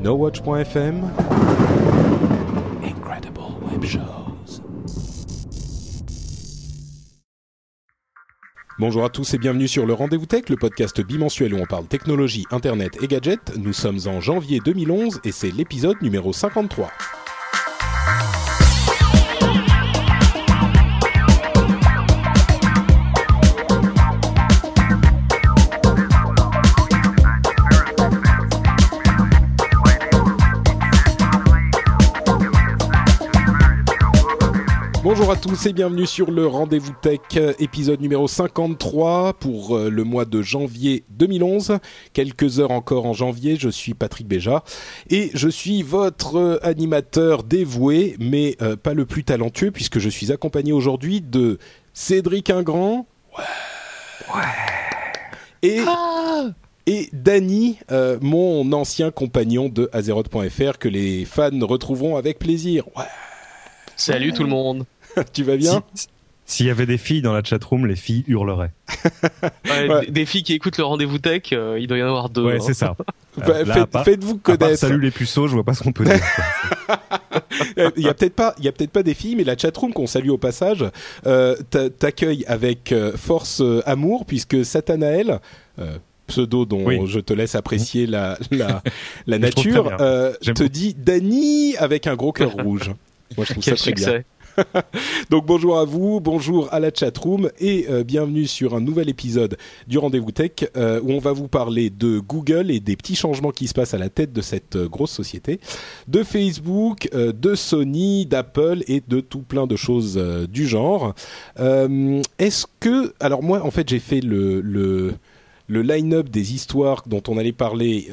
NoWatch.fm Incredible Web Shows. Bonjour à tous et bienvenue sur le Rendez-vous Tech, le podcast bimensuel où on parle technologie, internet et gadgets. Nous sommes en janvier 2011 et c'est l'épisode numéro 53. Bonjour à tous et bienvenue sur le Rendez-vous Tech, épisode numéro 53 pour euh, le mois de janvier 2011. Quelques heures encore en janvier, je suis Patrick Béja et je suis votre euh, animateur dévoué, mais euh, pas le plus talentueux puisque je suis accompagné aujourd'hui de Cédric Ingrand. Ouais. Ouais. Et... Ah et Danny, mon ancien compagnon de Azeroth.fr que les fans retrouveront avec plaisir. Ouais. Salut tout le monde. tu vas bien S'il y avait des filles dans la chatroom, les filles hurleraient. Des filles qui écoutent le rendez-vous tech, euh, il doit y en avoir deux. Ouais, hein. c'est ça. Bah, faites-vous connaître. salut les puceaux, je vois pas ce qu'on peut dire. il y a peut-être pas, il y a peut-être pas des filles, mais la chatroom qu'on salue au passage euh, t'accueille avec euh, force euh, amour puisque Satanael. pseudo dont je te laisse apprécier la, la, la nature, te dit Dany avec un gros cœur rouge. Moi, je trouve ça très bien. Donc bonjour à vous, bonjour à la chatroom et euh, bienvenue sur un nouvel épisode du Rendez-vous Tech euh, où on va vous parler de Google et des petits changements qui se passent à la tête de cette euh, grosse société, de Facebook, de Sony, d'Apple et de tout plein de choses du genre. Est-ce que... Alors moi en fait j'ai fait le... le le line-up des histoires dont on allait parler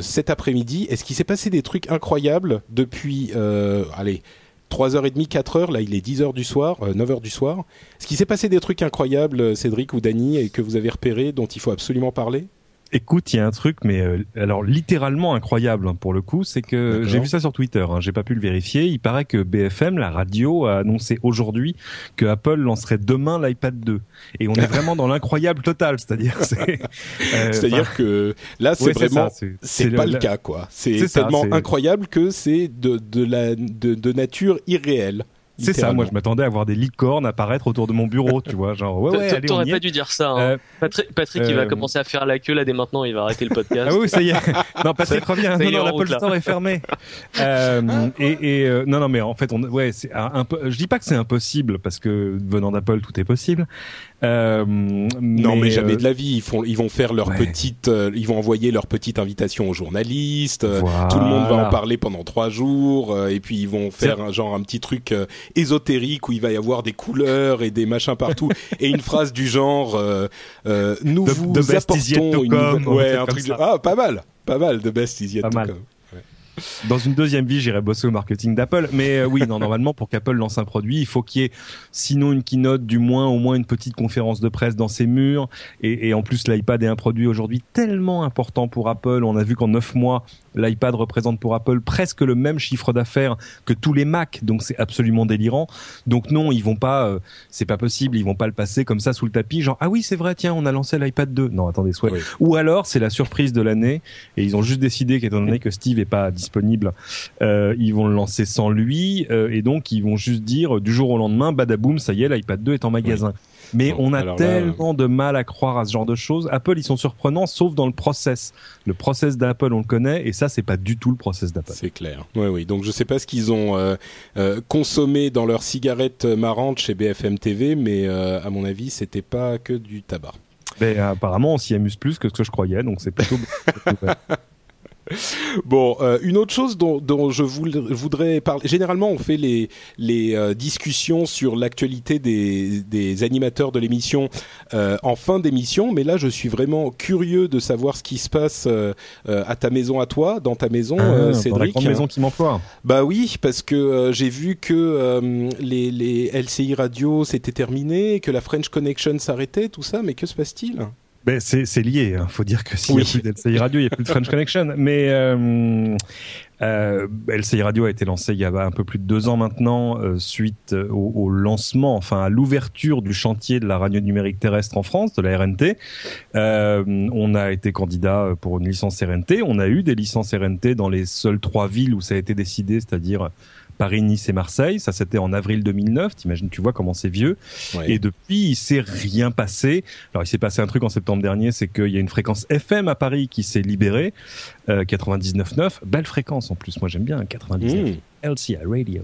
cet après-midi. Est-ce qu'il s'est passé des trucs incroyables depuis, allez, 3h30, 4h, là il est 10h du soir, 9h du soir. Est-ce qu'il s'est passé des trucs incroyables, Cédric ou Dany, et que vous avez repéré, dont il faut absolument parler? Écoute, il y a un truc, mais euh, alors littéralement incroyable hein, pour le coup, c'est que j'ai vu ça sur Twitter. Hein, j'ai pas pu le vérifier. Il paraît que BFM, la radio, a annoncé aujourd'hui que Apple lancerait demain l'iPad 2. Et on est vraiment dans l'incroyable total, c'est-à-dire, c'est, euh, c'est-à-dire que là, c'est vraiment, c'est, pas le, cas, quoi. C'est, tellement incroyable que c'est de, de la de, de nature irréelle. C'est ça, moi je m'attendais à voir des licornes apparaître autour de mon bureau, tu vois, genre ouais ouais. T'aurais pas dû dire ça. Hein. Euh, Patrick, Patrick il va euh, commencer à faire la queue là dès maintenant, il va arrêter le podcast. Ah oui, ça y est. Non, Patrick revient. Non, non, l'Apple Store est fermé. euh, et, et euh, non, non, mais en fait, on, ouais, c'est un peu. Je dis pas que c'est impossible parce que venant d'Apple, tout est possible. Euh, non, mais, jamais de la vie. Ils font, ils vont faire leur petite, ils vont envoyer leur petite invitation aux journalistes. Tout le monde va en parler pendant trois jours, et puis ils vont faire un genre un petit truc ésotérique où il va y avoir des couleurs et des machins partout. Et une phrase du genre euh, euh, nous vous apportons une ouais un truc ah pas mal. Pas mal de best is yet to come dans une deuxième vie, j'irai bosser au marketing d'Apple. Mais euh, oui, non, normalement, pour qu'Apple lance un produit, il faut qu'il y ait, sinon une keynote, du moins au moins une petite conférence de presse dans ses murs. Et, et en plus, l'iPad est un produit aujourd'hui tellement important pour Apple. On a vu qu'en neuf mois, l'iPad représente pour Apple presque le même chiffre d'affaires que tous les Mac. Donc c'est absolument délirant. Donc non, ils vont pas, euh, c'est pas possible, ils vont pas le passer comme ça sous le tapis. Genre ah oui, c'est vrai, tiens, on a lancé l'iPad 2. Non, attendez, soit. Ou alors c'est la surprise de l'année et ils ont juste décidé qu'étant donné que Steve est pas disponible disponible, euh, ils vont le lancer sans lui euh, et donc ils vont juste dire du jour au lendemain, badaboum, ça y est, l'iPad 2 est en magasin. Mais on a tellement de mal à croire à ce genre de choses. Apple, ils sont surprenants, sauf dans le process. Le process d'Apple, on le connaît, et ça, c'est pas du tout le process d'Apple. C'est clair. Oui, oui. Donc, je sais pas ce qu'ils ont euh, consommé dans leur cigarette marrante chez BFM TV, mais à mon avis, c'était pas que du tabac. Mais apparemment, on s'y amuse plus que ce que je croyais, donc c'est plutôt. Bon, euh, une autre chose dont, dont je voudrais parler. Généralement, on fait les, les euh, discussions sur l'actualité des, des, animateurs de l'émission euh, en fin d'émission, mais là, je suis vraiment curieux de savoir ce qui se passe à ta maison, à toi, dans ta maison, ah, Cédric. Dans la grande maison qui m'emploie. Bah oui, parce que j'ai vu que les, les LCI radio c'était terminé, que la French Connection s'arrêtait, tout ça, mais que se passe-t-il? Ben c'est lié. Hein. Faut dire que s'il n'y a plus d'LCI Radio, il n'y a plus de French Connection. Mais euh, Euh, LCI Radio a été lancé il y a un peu plus de deux ans maintenant, euh, suite au, au, lancement, enfin à l'ouverture du chantier de la radio numérique terrestre en France, de la RNT. Euh, on a été candidat pour une licence RNT. On a eu des licences RNT dans les seules trois villes où ça a été décidé, c'est-à-dire Paris, Nice et Marseille. Ça, c'était en avril 2009. T'imagines, tu vois comment c'est vieux. Et depuis, il s'est rien passé. Alors, il s'est passé un truc en septembre dernier, c'est qu'il y a une fréquence FM à Paris qui s'est libérée, euh, 99.9. Belle fréquence en plus. Moi, j'aime bien 99. LCI Radio.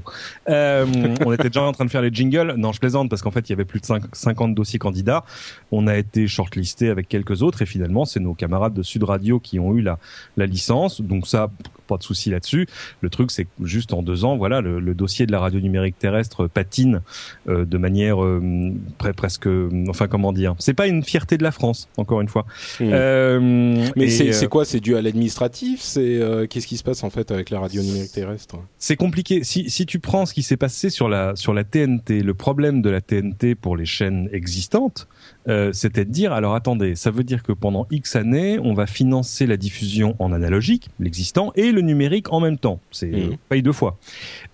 Euh, on était déjà en train de faire les jingles. Non, je plaisante parce qu'en fait, il y avait plus de 50 dossiers candidats. On a été shortlisté avec quelques autres et finalement, c'est nos camarades de Sud Radio qui ont eu la, la licence. Donc ça, pas de souci là-dessus. Le truc, c'est que juste en deux ans, voilà, le, dossier de la radio numérique terrestre patine euh, de manière euh, presque, enfin comment dire, c'est pas une fierté de la France, encore une fois. Mmh. Euh, Mais c'est quoi? C'est dû à l'administratif? C'est qu'est-ce qui se passe en fait avec la radio numérique terrestre? C'est compliqué. Si, si tu prends ce qui s'est passé sur la sur la TNT, le problème de la TNT pour les chaînes existantes, euh, c'était de dire alors attendez, ça veut dire que pendant X années, on va financer la diffusion en analogique, l'existant, et le numérique en même temps. C'est mmh. paye deux fois.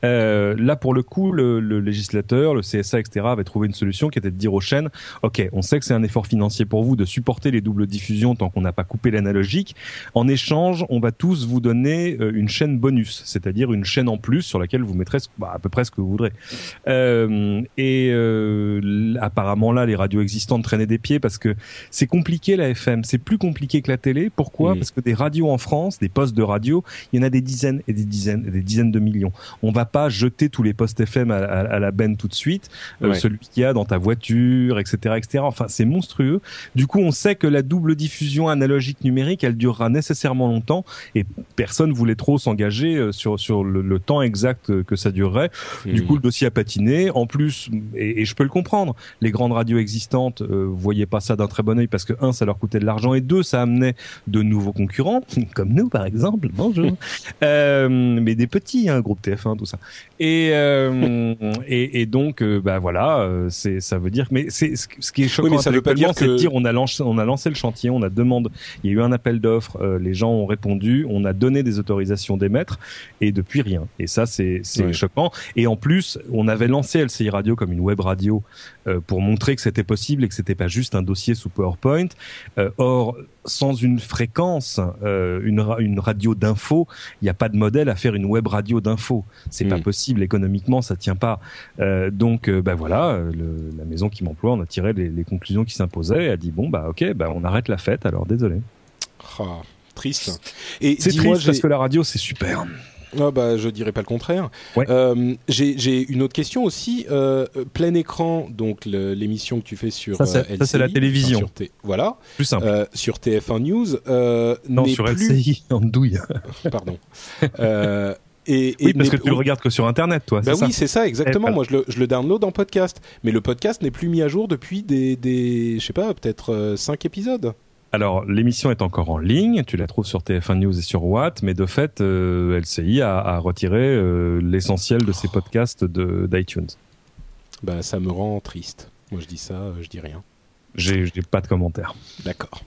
Euh, là, pour le coup, le, le, législateur, le CSA, etc., avait trouvé une solution qui était de dire aux chaînes ok, on sait que c'est un effort financier pour vous de supporter les doubles diffusions tant qu'on n'a pas coupé l'analogique. En échange, on va tous vous donner euh, une chaîne bonus, c'est-à-dire une chaîne en plus sur laquelle vous mettrez bah, à peu près ce que vous voudrez. Euh, et euh, apparemment là, les radios existantes traînaient des pieds parce que c'est compliqué la FM, c'est plus compliqué que la télé. Pourquoi Parce que des radios en France, des postes de radio, il y en a des dizaines et des dizaines et des dizaines de millions. On va pas jeter tous les postes FM à, la benne tout de suite, euh, celui qu'il y a dans ta voiture, etc., etc. Enfin, c'est monstrueux. Du coup, on sait que la double diffusion analogique numérique, elle durera nécessairement longtemps et personne voulait trop s'engager euh, sur sur le, temps exact que ça durerait. Du coup, le dossier a patiné. En plus, et, je peux le comprendre, les grandes radios existantes euh, voyaient pas ça d'un très bon oeil parce que un, ça leur coûtait de l'argent et deux, ça amenait de nouveaux concurrents, comme nous par exemple. Bonjour. euh, mais des petits, un hein, groupe TF1, tout ça. Et euh, et, et, donc, euh, bah voilà, euh, c'est ça veut dire. Mais c'est ce qui est choquant. Oui, mais ça veut pas dire que dire on a lancé on a lancé le chantier, on a demandé, il y a eu un appel d'offres, euh, les gens ont répondu, on a donné des autorisations d'émettre et depuis rien. Et ça c'est c'est choquant. Et en plus, on avait lancé LCI Radio comme une web radio pour montrer que c'était possible et que c'était pas juste un dossier sous PowerPoint. or sans une fréquence, euh, une, une radio d'info, il n'y a pas de modèle à faire une web radio d'info. C'est pas hmm. possible économiquement, ça tient pas. Euh, donc, euh, bah voilà, le, la maison qui m'emploie, on a tiré les, les conclusions qui s'imposaient et a dit bon bah ok, bah on arrête la fête. Alors désolé. Ah, triste. Et c'est triste parce que la radio c'est super. Ah bah, je dirais pas le contraire. Euh, J'ai une autre question aussi. Euh, plein écran, donc l'émission que tu fais sur ça, c'est euh, la télévision. voilà. Plus simple. Euh, sur TF1 News. Non, sur plus... LCI en douille. Pardon. Et, et, oui, parce que tu le regardes que sur Internet, toi. Bah oui, c'est ça, exactement. Moi, je le, je le, download en podcast. Mais le podcast n'est plus mis à jour depuis des, des je sais pas, peut-être 5 épisodes. Alors, l'émission est encore en ligne, tu la trouves sur TF1 News et sur Watt, mais de fait, euh, LCI a, a retiré euh, l'essentiel de ses podcasts d'iTunes. Bah, ça me rend triste. Moi, je dis ça, euh, je dis rien. J'ai pas de commentaires. D'accord.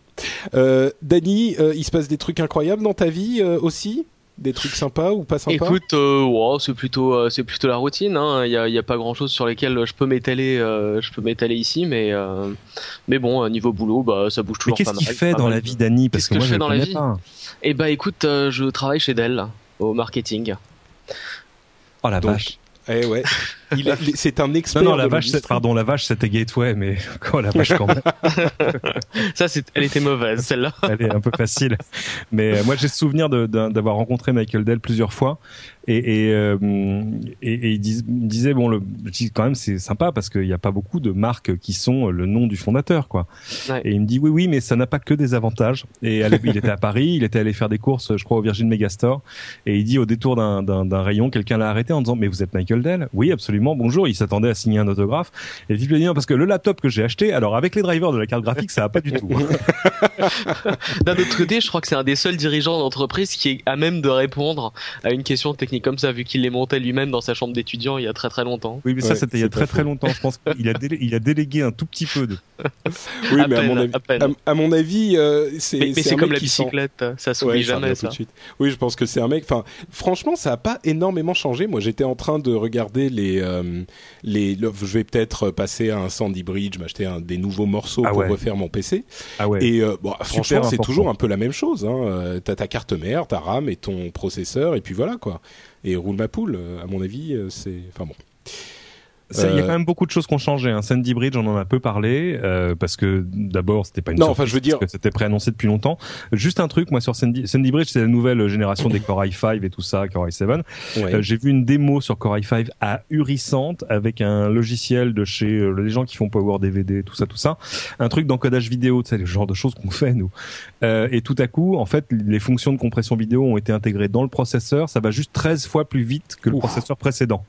Euh, Dany, il se passe des trucs incroyables dans ta vie aussi? Des trucs sympas ou pas sympas? Écoute, euh, c'est plutôt euh, c'est plutôt la routine. Il hein. y, a, y a pas grand chose sur lesquels je peux m'étaler euh, je peux m'étaler ici, mais euh, mais bon niveau boulot, bah ça bouge toujours mais qu'est-ce qu'il fait dans la vie d'Annie Parce que, moi, je fais dans la vie? Eh bah écoute, je travaille chez Dell au marketing. Oh la vache. Eh ouais. c'est un expert. Non, non la vache, pardon, la vache, c'était Gateway, mais quoi, la vache quand même. Ça, c'est, elle était mauvaise, celle-là. elle est un peu facile. Mais euh, moi, j'ai souvenir d'avoir rencontré Michael Dell plusieurs fois, et, et, euh, et, et il, disait bon, le, quand même, c'est sympa parce qu'il n'y a pas beaucoup de marques qui sont le nom du fondateur, quoi. Et il me dit oui, oui, mais ça n'a pas que des avantages. Et il était à Paris, il était allé faire des courses, je crois, au Virgin Megastore, et il dit au détour d'un rayon, quelqu'un l'a arrêté en disant mais vous êtes Michael Dell? Oui, absolument bonjour, il s'attendait à signer un autographe. Et a dit non, parce que le laptop que j'ai acheté, alors avec les drivers de la carte graphique, ça va pas du tout. D'un autre côté, je crois que c'est un des seuls dirigeants d'entreprise qui est à même de répondre à une question technique comme ça, vu qu'il les montait lui-même dans sa chambre d'étudiant il y a très très longtemps. Oui, mais ça c'était il y a très très longtemps. Je pense qu'il a, il a délégué un tout petit peu de. Oui, mais à, mon avis, à, mon avis, euh, c'est. Mais, c'est comme la bicyclette, ça s'oublie jamais ça. Oui, je pense que c'est un mec. Enfin, franchement, ça a pas énormément changé. Moi, j'étais en train de regarder les euh, les. Je vais peut-être passer à un Sandy Bridge, m'acheter des nouveaux morceaux ah pour refaire mon PC. Ah ouais. Et euh, bon, franchement, c'est toujours un peu la même chose. Hein. T'as ta carte mère, ta RAM et ton processeur, et puis voilà quoi. Et roule ma poule. À mon avis, c'est. Enfin bon. Il y a quand même beaucoup de choses qui ont changé. Hein. Sandy Bridge, on en a peu parlé euh, parce que d'abord c'était pas une non, enfin je veux dire que c'était préannoncé depuis longtemps. Juste un truc, moi sur Sandy, Sandy Bridge, c'est la nouvelle génération des Core i5 et tout ça, Core i7. Euh, j'ai vu une démo sur Core i5 ahurissante avec un logiciel de chez euh, les gens qui font Power DVD, tout ça, tout ça, un truc d'encodage vidéo, sais, le genre de choses qu'on fait nous. Euh, et tout à coup, en fait, les fonctions de compression vidéo ont été intégrées dans le processeur. Ça va juste 13 fois plus vite que le processeur précédent.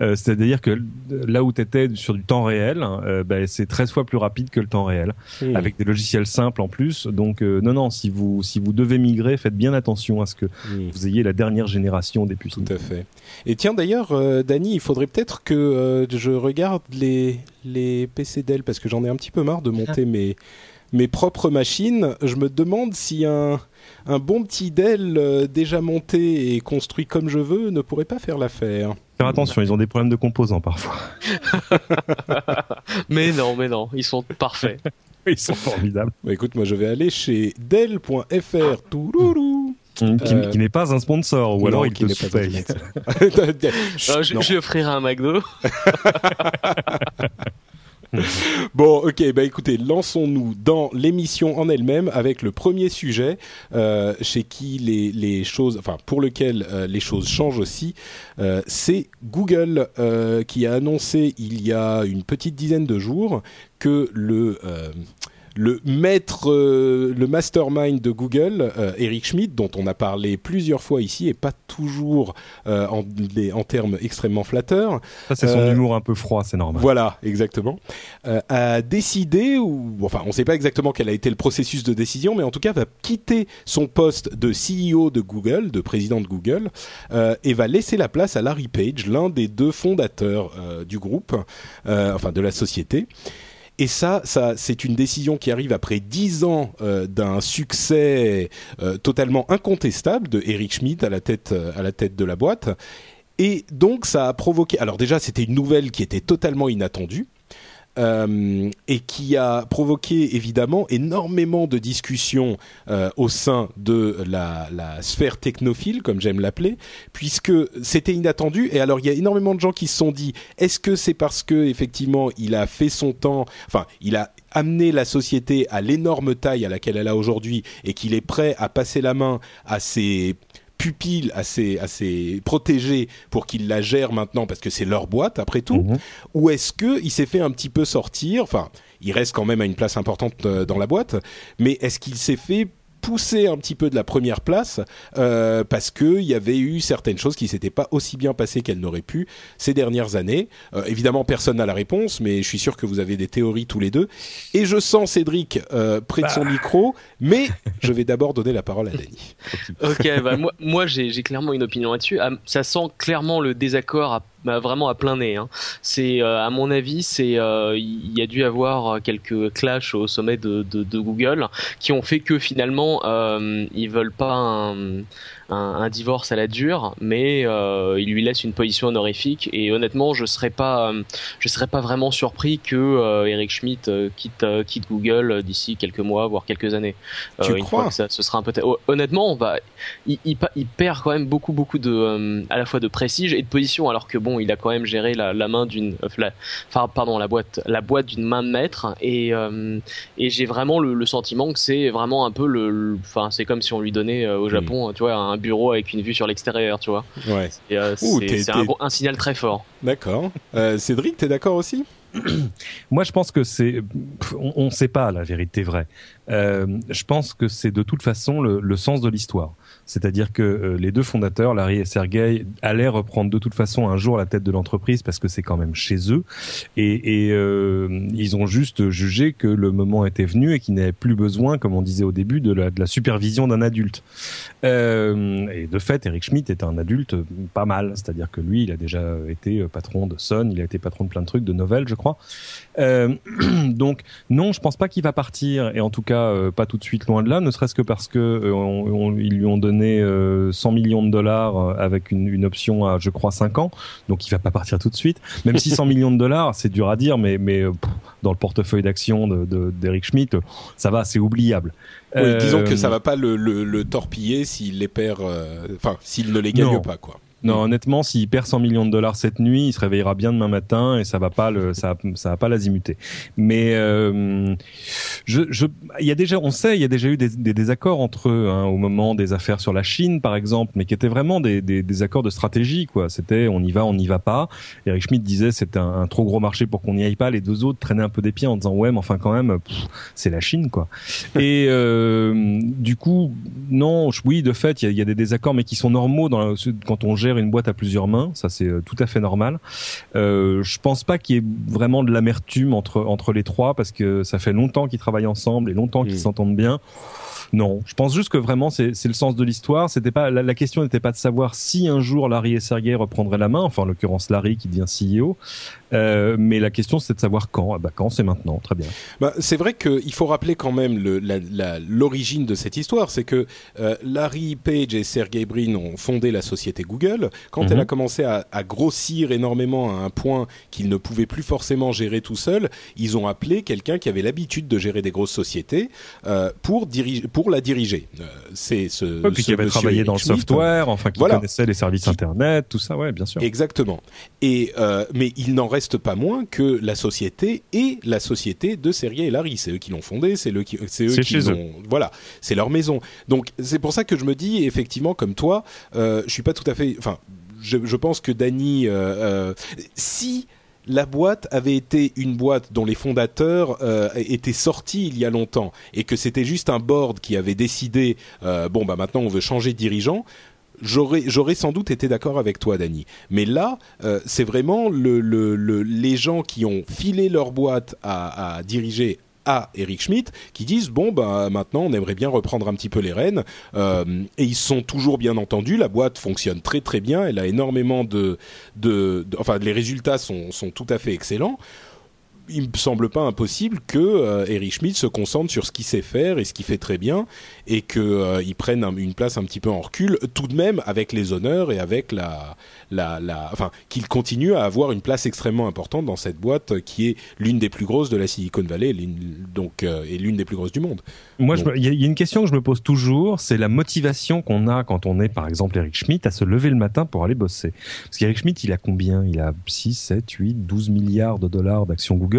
Euh, C'est-à-dire que là où tu étais sur du temps réel, euh, ben, c'est 13 fois plus rapide que le temps réel, hmm. avec des logiciels simples en plus. Donc euh, non, non, si vous, si vous devez migrer, faites bien attention à ce que hmm. vous ayez la dernière génération des puces. Tout à fait. Et tiens d'ailleurs, euh, Dany, il faudrait peut-être que je regarde les, les PC Dell, parce que j'en ai un petit peu marre de monter ah. mes, mes propres machines. Je me demande si un un bon petit Dell déjà monté et construit comme je veux ne pourrait pas faire l'affaire. Faire attention, ils ont des problèmes de composants parfois. mais non, mais non, ils sont parfaits. ils sont formidables. Bah, écoute, moi je vais aller chez Dell.fr. Touloulou. Qui, euh, qui n'est pas un sponsor, ou alors il te paye. Euh, je, je lui offrirai un McDo. bon, ok, bah écoutez, lançons-nous dans l'émission en elle-même avec le premier sujet euh, chez qui les, les, choses, enfin pour lequel euh, les choses changent aussi, euh, c'est Google qui a annoncé il y a une petite dizaine de jours que le le maître, euh, le mastermind de Google, euh, Eric Schmidt, dont on a parlé plusieurs fois ici, et pas toujours euh, en, en, termes extrêmement flatteurs. Ça, c'est son humour un peu froid, c'est normal. Voilà, exactement. a décidé, ou enfin, on ne sait pas exactement quel a été le processus de décision, mais en tout cas, va quitter son poste de CEO de Google, de président de Google, et va laisser la place à Larry Page, l'un des deux fondateurs du groupe, enfin de la société. Et ça, ça c'est une décision qui arrive après dix ans euh, d'un succès euh, totalement incontestable de Eric Schmidt à la tête euh, à la tête de la boîte. Et donc ça a provoqué. Alors déjà, c'était une nouvelle qui était totalement inattendue. Euh, et qui a provoqué évidemment énormément de discussions euh, au sein de la, sphère technophile, comme j'aime l'appeler, puisque c'était inattendu. Et alors il y a énormément de gens qui se sont dit est-ce que c'est parce que effectivement il a fait son temps, enfin il a amené la société à l'énorme taille à laquelle elle a aujourd'hui et qu'il est prêt à passer la main à ses pupille assez assez protégée pour qu'ils la gèrent maintenant parce que c'est leur boîte après tout mhm. ou est-ce que il s'est fait un petit peu sortir enfin il reste quand même à une place importante euh, dans la boîte mais est-ce qu'il s'est fait poussé un petit peu de la première place euh, parce qu'il y avait eu certaines choses qui s'étaient pas aussi bien passées qu'elles n'auraient pu ces dernières années. Euh, évidemment, personne n'a la réponse, mais je suis sûr que vous avez des théories tous les deux. Et je sens Cédric euh, près de son bah. micro, mais je vais d'abord donner la parole à Denis. ok, bah, moi, moi j'ai clairement une opinion là-dessus. Ah, ça sent clairement le désaccord à bah, vraiment à plein nez. Hein. C'est euh, à mon avis, c'est euh, il y a dû avoir quelques clashs au sommet de, Google qui ont fait que finalement euh, ils veulent pas un, un, divorce à la dure, mais euh, il lui laisse une position honorifique. Et honnêtement, je serais pas, euh, je serais pas vraiment surpris que euh, Eric Schmidt euh, quitte, quitte Google d'ici quelques mois, voire quelques années. tu une crois fois que ça, ce sera un peu. Honnêtement, on va, il, il, il, perd quand même beaucoup, beaucoup de, à la fois de prestige et de position, alors que bon, il a quand même géré la, la main d'une, enfin, pardon, la boîte, la boîte d'une main de maître. Et, et j'ai vraiment le, le, sentiment que c'est vraiment un peu le, enfin, c'est comme si on lui donnait au hmm. Japon, tu vois, un bureau avec une vue sur l'extérieur, tu vois. Ouais. Euh, c'est un, un, signal très fort. D'accord. Euh, Cédric, t'es d'accord aussi? Moi, je pense que c'est, on ne sait pas la vérité vraie. Euh, je pense que c'est de toute façon le, le sens de l'histoire. C'est-à-dire que euh, les deux fondateurs, Larry et Sergey, allaient reprendre de toute façon un jour la tête de l'entreprise parce que c'est quand même chez eux. Et, et euh, ils ont juste jugé que le moment était venu et qu'ils n'avaient plus besoin, comme on disait au début, de la, supervision d'un adulte. Euh, et de fait, Eric Schmidt est un adulte pas mal. C'est-à-dire que lui, il a déjà été patron de Sun, il a été patron de plein de trucs, de nouvelles, je crois. Euh, donc non, je pense pas qu'il va partir, et en tout cas euh, pas tout de suite loin de là, ne serait-ce que parce que euh, on, ils lui ont donné 100 millions de dollars avec une, une, option à, je crois, 5 ans, donc il va pas partir tout de suite. Même si 100 millions de dollars, c'est dur à dire, mais mais dans le portefeuille d'action de d'Eric Schmidt, ça va, c'est oubliable. Oui, disons que ça va pas le, le, le torpiller s'il les perd, enfin s'il ne les gagne pas, quoi. Non, honnêtement, s'il perd 100 millions de dollars cette nuit, il se réveillera bien demain matin et ça va pas le, ça, ça va pas l'azimuter. Mais euh, je, je, il y a déjà, on sait, il y a déjà eu des, des désaccords entre eux hein, au moment des affaires sur la Chine, par exemple, mais qui étaient vraiment des, des, des accords de stratégie, quoi. C'était, on y va, on n'y va pas. Eric Schmidt disait c'est un, un, trop gros marché pour qu'on n'y aille pas. Les deux autres traînaient un peu des pieds en disant ouais, mais enfin quand même, c'est la Chine, quoi. et euh, du coup, non, oui, de fait, il y a, y a, des désaccords, mais qui sont normaux dans quand on gère une boîte à plusieurs mains, ça c'est euh, tout à fait normal. Euh, je pense pas qu'il y ait vraiment de l'amertume entre entre les trois parce que ça fait longtemps qu'ils travaillent ensemble et longtemps qu'ils mmh. s'entendent bien. Non, je pense juste que vraiment c'est le sens de l'histoire. C'était pas la, question n'était pas de savoir si un jour Larry et Sergey reprendraient la main, enfin en l'occurrence Larry qui devient CEO, euh, mais la question c'est de savoir quand. Ah bah quand c'est maintenant, très bien. Bah, c'est vrai qu'il faut rappeler quand même l'origine de cette histoire, c'est que euh, Larry Page et Sergey Brin ont fondé la société Google. Quand elle a mhm. commencé à, à, grossir énormément à un point qu'ils ne pouvaient plus forcément gérer tout seuls, ils ont appelé quelqu'un qui avait l'habitude de gérer des grosses sociétés euh, pour diriger pour la diriger. C'est ce, ouais, puis qui avait travaillé dans le software, enfin qui connaissait les services internet, tout ça, ouais, bien sûr. Exactement. Et mais il n'en reste pas moins que la société est la société de Sergey et Larry. C'est eux qui l'ont fondée, c'est eux qui, c'est eux qui l'ont, voilà, c'est leur maison. Donc c'est pour ça que je me dis effectivement, comme toi, euh, je suis pas tout à fait, enfin, je, je pense que Danny, euh, euh si la boîte avait été une boîte dont les fondateurs euh, étaient sortis il y a longtemps et que c'était juste un board qui avait décidé euh, bon bah maintenant on veut changer de dirigeant j'aurais sans doute été d'accord avec toi Dany. Mais là euh, c'est vraiment le, le, les gens qui ont filé leur boîte à, à diriger à Eric Schmidt qui disent bon bah maintenant on aimerait bien reprendre un petit peu les rênes. Euh, et ils sont toujours bien entendus la boîte fonctionne très très bien. Elle a énormément de, de, de enfin les résultats sont, sont tout à fait excellents il me semble pas impossible que euh, Eric Schmidt se concentre sur ce qu'il sait faire et ce qu'il fait très bien et qu'il euh, prenne une place un petit peu en recul tout de même avec les honneurs et avec la la, la enfin qu'il continue à avoir une place extrêmement importante dans cette boîte qui est l'une des plus grosses de la Silicon Valley donc euh, et l'une des plus grosses du monde. Moi il y, a une question que je me pose toujours, c'est la motivation qu'on a quand on est par exemple Eric Schmidt à se lever le matin pour aller bosser. Parce qu'Eric Schmidt, il a combien? Il a 6 7 8 12 milliards de dollars d'actions Google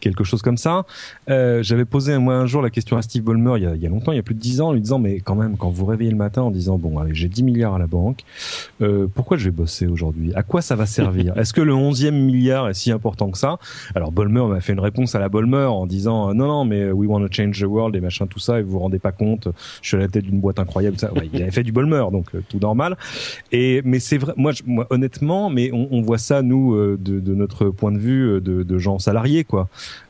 quelque chose comme ça. Euh, J'avais posé moi un jour la question à Steve Ballmer il y, a, longtemps, il y a plus de 10 ans, en lui disant mais quand même quand vous réveillez le matin en disant bon allez j'ai 10 milliards à la banque, euh, pourquoi je vais bosser aujourd'hui? À quoi ça va servir? Est-ce que le 11e milliard est si important que ça? Alors Ballmer m'a fait une réponse à la Ballmer en disant non non mais we want to change the world et machin tout ça et vous vous rendez pas compte, je suis à la tête d'une boîte incroyable ça. Il avait fait du Ballmer donc euh, tout normal. Et mais c'est vrai moi, honnêtement mais on, voit ça nous de, notre point de vue de, de gens salariés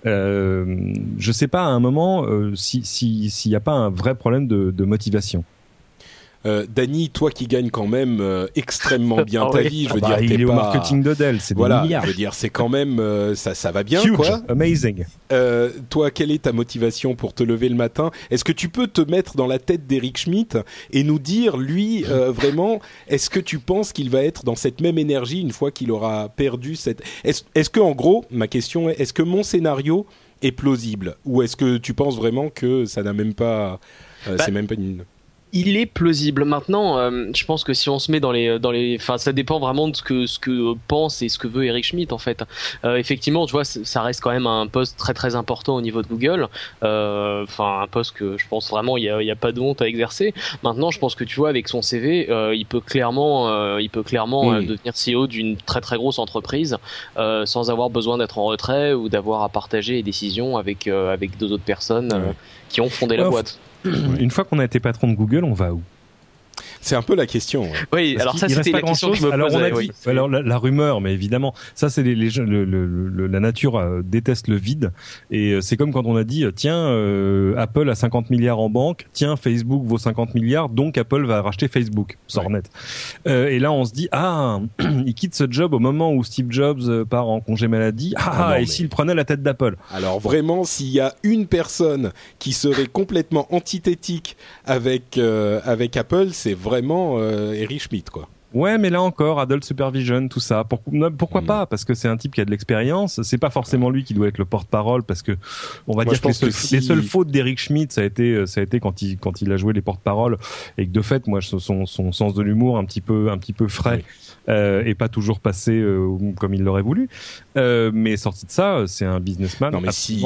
Euh, je sais pas à un moment euh, si s'il n'y a pas un vrai problème de motivation. Euh, Dany, toi qui gagnes quand même euh, extrêmement bien ah ta vie, je veux ah dire, il est au marketing de Dell, c'est voilà, milliards. je veux dire, c'est quand même euh, ça, ça va bien, Huge, quoi. Amazing. Euh, toi, quelle est ta motivation pour te lever le matin? Est-ce que tu peux te mettre dans la tête d'Eric Schmidt et nous dire, lui, vraiment, est-ce que tu penses qu'il va être dans cette même énergie une fois qu'il aura perdu cette Est-ce est que, en gros, ma question est, est-ce que mon scénario est plausible? Ou est-ce que tu penses vraiment que ça n'a même pas, bah, c'est même pas une il est plausible. Maintenant, euh, je pense que si on se met dans les, dans les, enfin, ça dépend vraiment de ce que ce que pense et ce que veut Eric Schmidt en fait. Euh, effectivement, tu vois, ça reste quand même un poste très très important au niveau de Google. Euh, enfin, un poste que je pense vraiment il y a, y a, pas de honte à exercer. Maintenant, je pense que tu vois, avec son CV, il peut clairement, il peut clairement devenir CEO d'une très très grosse entreprise sans avoir besoin d'être en retrait ou d'avoir à partager les décisions avec avec deux autres personnes qui ont fondé la boîte. Une fois qu'on a été patron de Google, on va où? C'est un peu la question. Oui, alors ça c'était la question que je me alors, posais, on a dit, alors la, rumeur, mais évidemment, ça c'est les, les le, le, la nature euh, déteste le vide et euh, c'est comme quand on a dit tiens euh, Apple a 50 milliards en banque, tiens Facebook vaut 50 milliards, donc Apple va racheter Facebook, sort net. et là on se dit ah il quitte ce job au moment où Steve Jobs part en congé maladie. Ah, ah, ah et s'il prenait la tête d'Apple Alors vraiment, s'il y a une personne qui serait complètement antithétique avec avec Apple, c'est vraiment euh, Eric Schmidt, quoi. Ouais, mais là encore, adult supervision, tout ça. pourquoi mm. pas? Parce que c'est un type qui a de l'expérience. C'est pas forcément lui qui doit être le porte-parole, parce que on va dire que, les, seules fautes d'Eric Schmidt, ça a été, euh, ça a été quand il quand il a joué les porte-paroles et que de fait, moi, son, son sens de l'humour un petit peu un petit peu frais euh, et pas toujours passé euh, comme il l'aurait voulu. Euh, mais sorti de ça, c'est un businessman. Non, mais si...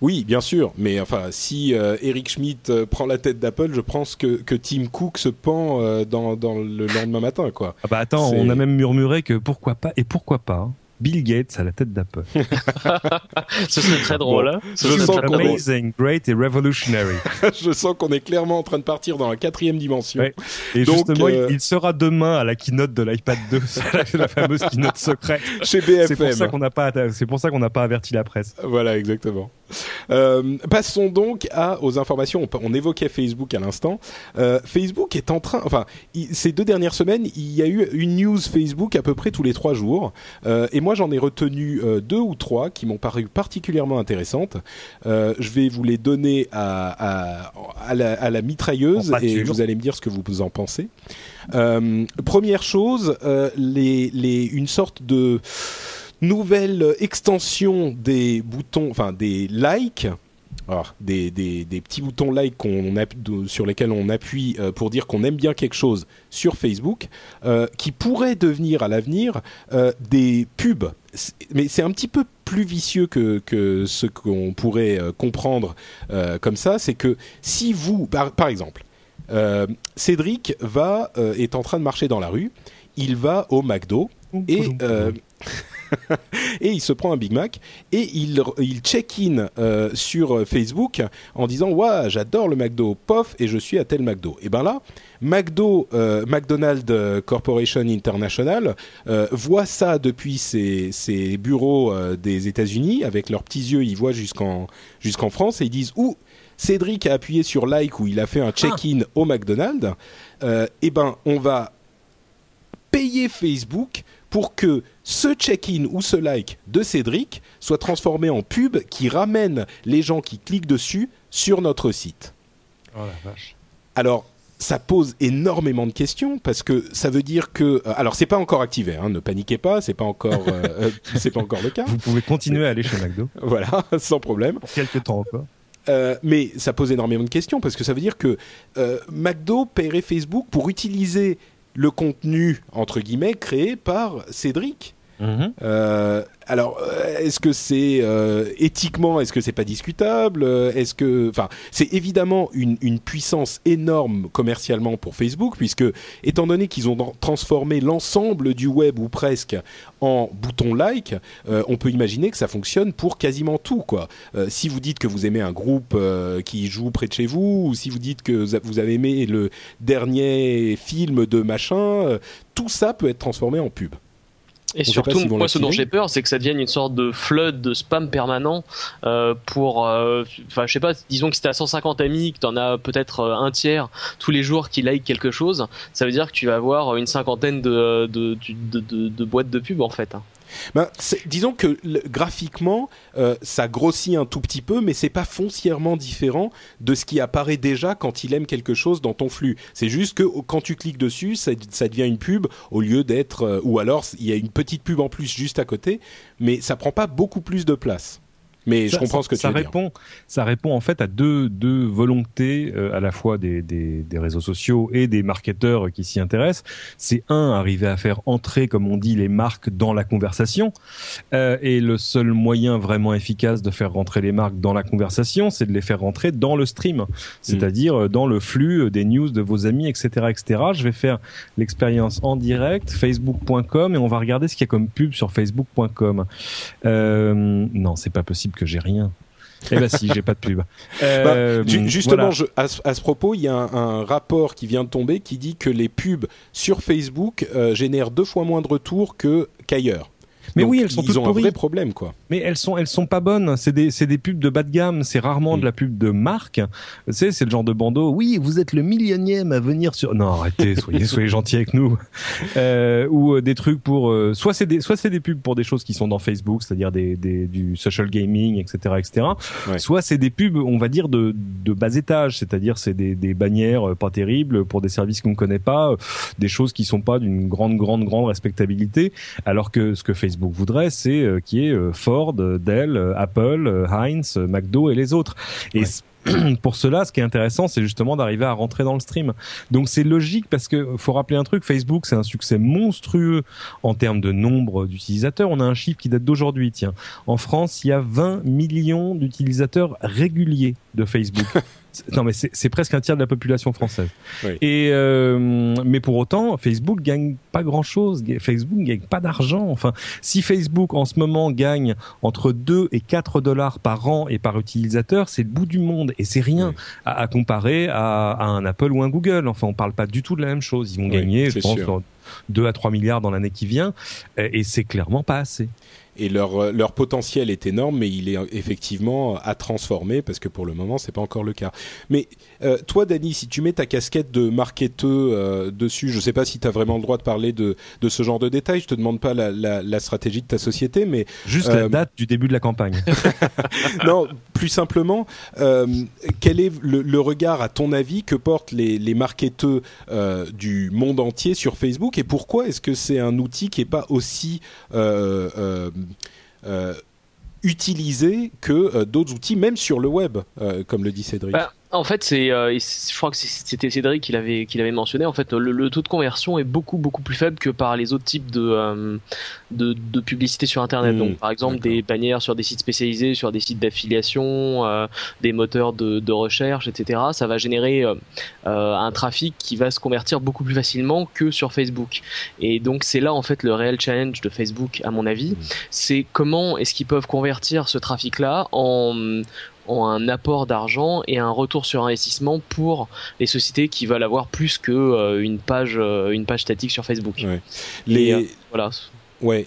Oui, bien sûr. Mais enfin, si Eric Schmidt prend la tête d'Apple, je pense que, que Tim Cook se pend dans, dans le lendemain matin, quoi. Ah bah attends, on a même murmuré que pourquoi pas et pourquoi pas. Hein. Bill Gates à la tête d'Apple. Ce serait très drôle. Hein je sens amazing, great et revolutionary. je sens qu'on est clairement en train de partir dans la quatrième dimension. Et justement, euh, il, sera demain à la keynote de l'iPad 2, la fameuse keynote secrète chez BFM. C'est pour ça qu'on n'a pas, c'est pour ça qu'on n'a pas averti la presse. Voilà, exactement. Euh, passons donc à, aux informations. On, évoquait Facebook à l'instant. Euh, Facebook est en train, enfin, ces deux dernières semaines, il y a eu une news Facebook à peu près tous les trois jours. Euh, et moi, j'en ai retenu deux ou trois qui m'ont paru particulièrement intéressantes. Je vais vous les donner à, à, à, la, à la, mitrailleuse et vous allez me dire ce que vous en pensez. première chose, les, les, une sorte de nouvelle extension des boutons, enfin des likes. Alors, des, des, des, petits boutons like sur lesquels on appuie euh, pour dire qu'on aime bien quelque chose sur Facebook, euh, qui pourraient devenir à l'avenir euh, des pubs. Mais c'est un petit peu plus vicieux que, que ce qu'on pourrait comprendre comme ça. C'est que si vous, par, par exemple, Cédric va est en train de marcher dans la rue, il va au McDo et et il se prend un Big Mac et il, il check-in euh, sur Facebook en disant ouais j'adore le McDo. Pof et je suis à tel McDo et ben là McDo euh, McDonald's Corporation International euh, voit ça depuis ses, ses bureaux des États-Unis. Avec leurs petits yeux ils voient jusqu'en jusqu'en France et ils disent où Cédric a appuyé sur like où il a fait un check-in au McDonald's. Et ben on va payer Facebook pour que ce check-in ou ce like de Cédric soit transformé en pub qui ramène les gens qui cliquent dessus sur notre site. Oh la vache. Alors, ça pose énormément de questions parce que ça veut dire que euh, alors c'est pas encore activé hein, ne paniquez pas c'est pas encore euh, euh, c'est pas encore le cas vous pouvez continuer à aller chez McDo voilà sans problème pour quelques temps encore mais ça pose énormément de questions parce que ça veut dire que McDo paierait Facebook pour utiliser le contenu entre guillemets créé par Cédric. Mhm. Euh, alors, euh, est-ce que c'est euh, éthiquement, est-ce que c'est pas discutable Est-ce que, enfin, c'est évidemment une, puissance énorme commercialement pour Facebook, puisque étant donné qu'ils ont transformé l'ensemble du web ou presque en bouton like, on peut imaginer que ça fonctionne pour quasiment tout, quoi. si vous dites que vous aimez un groupe qui joue près de chez vous, ou si vous dites que vous avez aimé le dernier film de machin, tout ça peut être transformé en pub. Et surtout, moi, ce dont j'ai peur, c'est que ça devienne une sorte de flood de spam permanent euh, pour, euh, enfin, je sais pas, disons que si t'as 150 amis, que t'en as peut-être euh, un tiers tous les jours qui like quelque chose, ça veut dire que tu vas avoir une cinquantaine de, de, de, de boîtes de pub en fait. Ben, disons que graphiquement, euh, ça grossit un tout petit peu, mais c'est pas foncièrement différent de ce qui apparaît déjà quand il aime quelque chose dans ton flux. C'est juste que quand tu cliques dessus, ça, devient une pub au lieu d'être, euh, ou alors il y a une petite pub en plus juste à côté, mais ça prend pas beaucoup plus de place. Mais je comprends ce que ça tu veux répond, Ça répond en fait à deux, deux volontés euh, à la fois des, des, des, réseaux sociaux et des marketeurs qui s'y intéressent. C'est un, arriver à faire entrer, comme on dit, les marques dans la conversation. Euh, et le seul moyen vraiment efficace de faire rentrer les marques dans la conversation, c'est de les faire rentrer dans le stream, c'est-à-dire mm. dans le flux des news de vos amis, etc., etc. Je vais faire l'expérience en direct, facebook.com, et on va regarder ce qu'il y a comme pub sur facebook.com. Euh, non, c'est pas possible que j'ai rien. Eh ben si, j'ai pas de pub. Euh, bah, justement, à, ce propos, il y a un, rapport qui vient de tomber qui dit que les pubs sur Facebook euh, génèrent deux fois moins de retours que qu'ailleurs. Mais oui, elles sont ils ont un vrai problème, quoi. Mais elles sont, elles sont pas bonnes. C'est des, c'est des pubs de bas de gamme. C'est rarement mm. de la pub de marque. Tu sais, c'est le genre de bandeau. Oui, vous êtes le millionième à venir sur. Non, arrêtez, soyez, soyez gentils avec nous. Euh, ou euh, des trucs pour. Euh, soit c'est des, soit c'est des pubs pour des choses qui sont dans Facebook, c'est-à-dire des, des, du social gaming, etc., etc. Soit c'est des pubs, on va dire de, de bas étage, c'est-à-dire c'est des, des bannières pas terribles pour des services qu'on ne connaît pas, des choses qui sont pas d'une grande, grande, grande respectabilité. Alors que ce que Facebook voudrait, c'est euh, qui est euh, Ford, Dell, Apple, Heinz, McDo et les autres. Et pour cela, ce qui est intéressant, c'est justement d'arriver à rentrer dans le stream. Donc c'est logique parce que faut rappeler un truc, Facebook c'est un succès monstrueux en termes de nombre d'utilisateurs. On a un chiffre qui date d'aujourd'hui. Tiens, en France, il y a 20 millions d'utilisateurs réguliers de Facebook. non mais c'est presque un tiers de la population française. Et euh, mais pour autant, Facebook gagne pas grand chose. Facebook gagne pas d'argent. Enfin, si Facebook en ce moment gagne entre 2 et 4 dollars par an et par utilisateur, c'est le bout du monde et c'est rien à, comparer à, à, un Apple ou un Google. Enfin, on parle pas du tout de la même chose. Ils vont gagner, je pense, 2 à 3 milliards dans l'année qui vient et c'est clairement pas assez et leur euh, leur potentiel est énorme, mais il est effectivement à transformer parce que pour le moment c'est pas encore le cas. Mais euh, toi, Dani, si tu mets ta casquette de marketeur euh, dessus, je sais pas si tu as vraiment le droit de parler de de ce genre de détails. Je te demande pas la, la, la stratégie de ta société, mais juste la date du début de la campagne. non, plus simplement, quel est le, le, regard à ton avis que portent les les marketeurs du monde entier sur Facebook et pourquoi est-ce que c'est un outil qui est pas aussi euh, utilisé que euh, d'autres outils, même sur le web, euh, comme le dit Cédric. Bah, en fait, c'est, euh, je crois que c'était Cédric qui l'avait, qui l'avait mentionné. En fait, le, taux de conversion est beaucoup, beaucoup plus faible que par les autres types de, euh, de, de, publicité sur Internet. Hmm, Donc, par exemple, des bannières sur des sites spécialisés, sur des sites d'affiliation, euh, des moteurs de, de, recherche, etc. Ça va générer un trafic qui va se convertir beaucoup plus facilement que sur Facebook. Et donc, c'est là en fait le réel challenge de Facebook, à mon avis. Hmm. C'est comment est-ce qu'ils peuvent convertir ce trafic-là en ont un apport d'argent et un retour sur investissement pour les sociétés qui veulent avoir plus que euh, une page euh, une page statique sur Facebook. Ouais. Les euh, voilà. Ouais.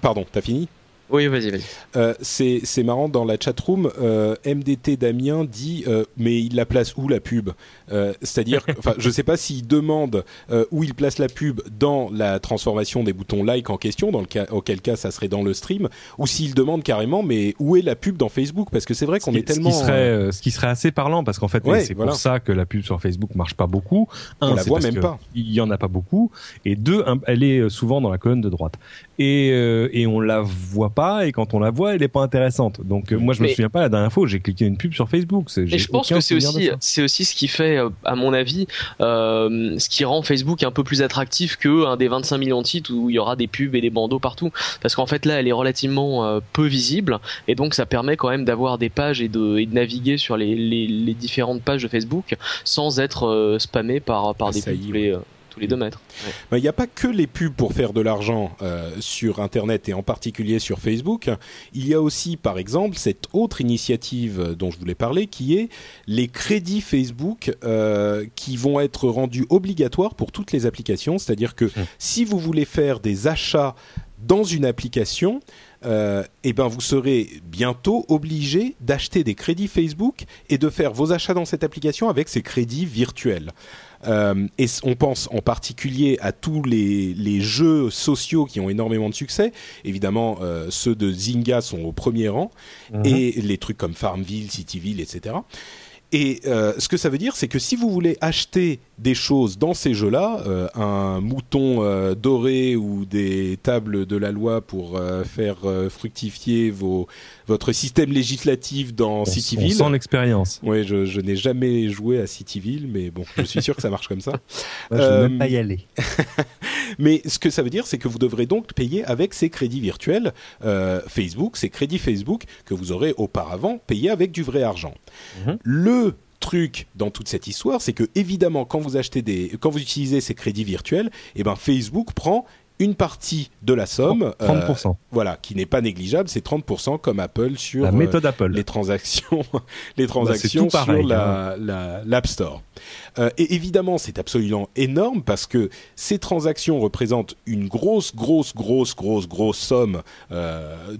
Pardon, t'as fini? Oui, vas-y, vas-y. Euh, c'est, c'est marrant, dans la chatroom, euh, MDT Damien dit euh, Mais il la place où la pub? Euh, C'est-à-dire, je ne sais pas s'il demande où il place la pub dans la transformation des boutons like en question, dans le cas, auquel cas ça serait dans le stream, ou s'il demande carrément Mais où est la pub dans Facebook? Parce que c'est vrai qu'on est tellement. Ce qui, serait, ce qui serait assez parlant, parce qu'en fait, c'est pour ça que la pub sur Facebook marche pas beaucoup. Un, On la voit même pas. Il y en a pas beaucoup. Et deux, elle est souvent dans la colonne de droite. Et, et on la voit pas et quand on la voit, elle est pas intéressante. Donc euh, moi je me souviens pas la dernière fois où j'ai cliqué une pub sur Facebook. Et je pense que c'est aussi c'est aussi ce qui fait euh, à mon avis euh, ce qui rend Facebook un peu plus attractif que un des 25 millions de sites où il y aura des pubs et des bandeaux partout parce qu'en fait là elle est relativement peu visible et donc ça permet quand même d'avoir des pages et de, et de naviguer sur les, les, les, différentes pages de Facebook sans être spammé par par ah, des pubs les deux mètres. Il n'y a pas que les pubs pour faire de l'argent euh, sur Internet et en particulier sur Facebook. Il y a aussi, par exemple, cette autre initiative dont je voulais parler, qui est les crédits Facebook euh, qui vont être rendus obligatoires pour toutes les applications. C'est-à-dire que hum. si vous voulez faire des achats dans une application, euh, eh ben vous serez bientôt obligé d'acheter des crédits Facebook et de faire vos achats dans cette application avec ces crédits virtuels. Euh, et on pense en particulier à tous les, les, jeux sociaux qui ont énormément de succès. Évidemment, euh, ceux de Zynga sont au premier rang, mhm. et les trucs comme Farmville, Cityville, etc. Et euh, ce que ça veut dire, c'est que si vous voulez acheter des choses dans ces jeux-là, euh, un mouton euh, doré ou des tables de la loi pour faire fructifier vos, votre système législatif dans Cityville. Sans l'expérience. Oui, je, je n'ai jamais joué à Cityville, mais bon, je suis sûr que ça marche comme ça. je ne même pas y aller. mais ce que ça veut dire, c'est que vous devrez donc payer avec ces crédits virtuels Facebook, ces crédits Facebook que vous aurez auparavant payés avec du vrai argent. Mhm. Le truc dans toute cette histoire, c'est que évidemment, quand vous achetez des, quand vous utilisez ces crédits virtuels, eh ben Facebook prend une partie de la somme, 30%. Euh, voilà, qui n'est pas négligeable, c'est 30% comme Apple sur la méthode euh, Apple. les transactions, les transactions sur hein. la, l'App Store. Euh, et évidemment, c'est absolument énorme parce que ces transactions représentent une grosse, grosse, grosse, grosse, grosse somme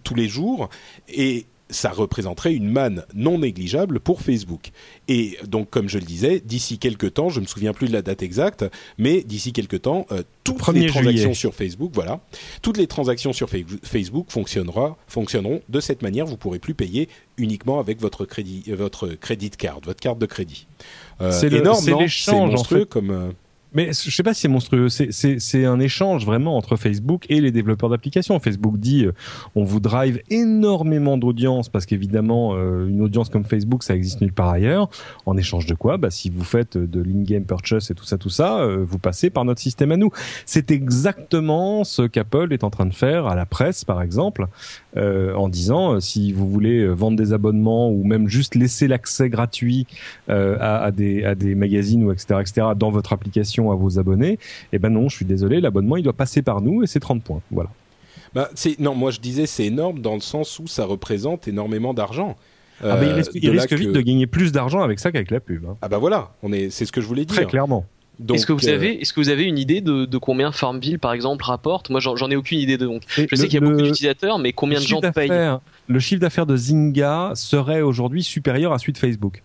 tous les jours et ça représenterait une manne non négligeable pour Facebook. Et donc, comme je le disais, d'ici quelques temps, je me souviens plus de la date exacte, mais d'ici quelques temps, euh, toutes les transactions sur Facebook, voilà, toutes les transactions sur Facebook fonctionneront de cette manière. Vous pourrez plus payer uniquement avec votre crédit, euh, votre crédit card, votre carte de crédit. Euh, c'est énorme, c'est monstrueux comme. Euh, mais je sais pas si c'est monstrueux. C'est un échange vraiment entre Facebook et les développeurs d'applications. Facebook dit euh, on vous drive énormément d'audience parce qu'évidemment euh, une audience comme Facebook ça existe nulle part ailleurs. En échange de quoi? Bah si vous faites de l'in-game purchase et tout ça tout ça, euh, vous passez par notre système à nous. C'est exactement ce qu'Apple est en train de faire à la presse par exemple, en disant si vous voulez vendre des abonnements ou même juste laisser l'accès gratuit à, à, des à des magazines ou etc etc dans votre application à vos abonnés, eh ben non, je suis désolé, l'abonnement il doit passer par nous et c'est 30 points. Voilà. Bah, non, moi je disais c'est énorme dans le sens où ça représente énormément d'argent. ah bah, il risque, vite de gagner plus d'argent avec ça qu'avec la pub. Hein. Ah bah voilà, on est, c'est ce que je voulais dire. Très clairement. Est-ce que vous avez, est-ce que vous avez une idée de, de combien Farmville par exemple rapporte? Moi, j'en ai aucune idée de donc. Je sais qu'il y a beaucoup d'utilisateurs, mais combien de gens payent? Le chiffre d'affaires de Zynga serait aujourd'hui supérieur à celui de Facebook.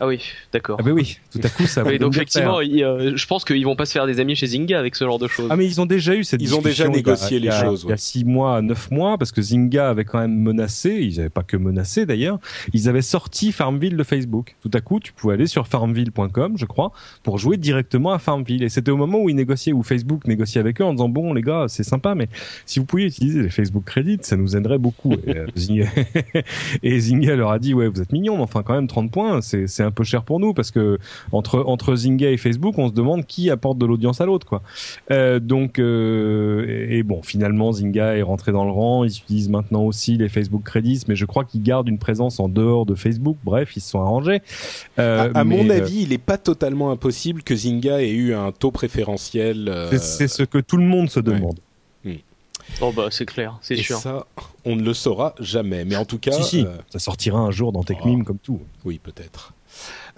Ah oui, d'accord. Ah bah oui, tout à coup ça. oui, donc effectivement, euh, je pense qu'ils vont pas se faire des amis chez Zynga avec ce genre de choses. Ah mais ils ont déjà eu cette. Ils ont déjà négocié les choses. Il y a six mois, neuf mois, parce que Zynga avait quand même menacé. Ils n'avaient pas que menacé d'ailleurs. Ils avaient sorti Farmville de Facebook. Tout à coup, tu pouvais aller sur farmville.com, je crois, pour jouer directement à Farmville. Et c'était au moment où ils négociaient, où Facebook négociait avec eux en disant bon les gars, c'est sympa, mais si vous pouviez utiliser les Facebook Credits, ça nous aiderait beaucoup. et, euh, Zynga... et Zynga leur a dit ouais, vous êtes mignons, mais enfin quand même 30 points, c'est un peu cher pour nous parce que entre entre Zynga et Facebook, on se demande qui apporte de l'audience à l'autre, quoi. Euh, donc euh, et, bon, finalement, Zynga est rentré dans le rang. Ils utilisent maintenant aussi les Facebook Credits, mais je crois qu'ils gardent une présence en dehors de Facebook. Bref, ils se sont arrangés. Euh, à, mon avis, il n'est pas totalement impossible que Zynga ait eu un taux préférentiel. C'est ce que tout le monde se demande. Hmm. Oh bah c'est clair, c'est sûr. Ça, on ne le saura jamais. Mais en tout cas, si, si. ça sortira un jour dans TechMeme oh. comme tout. Oui, peut-être.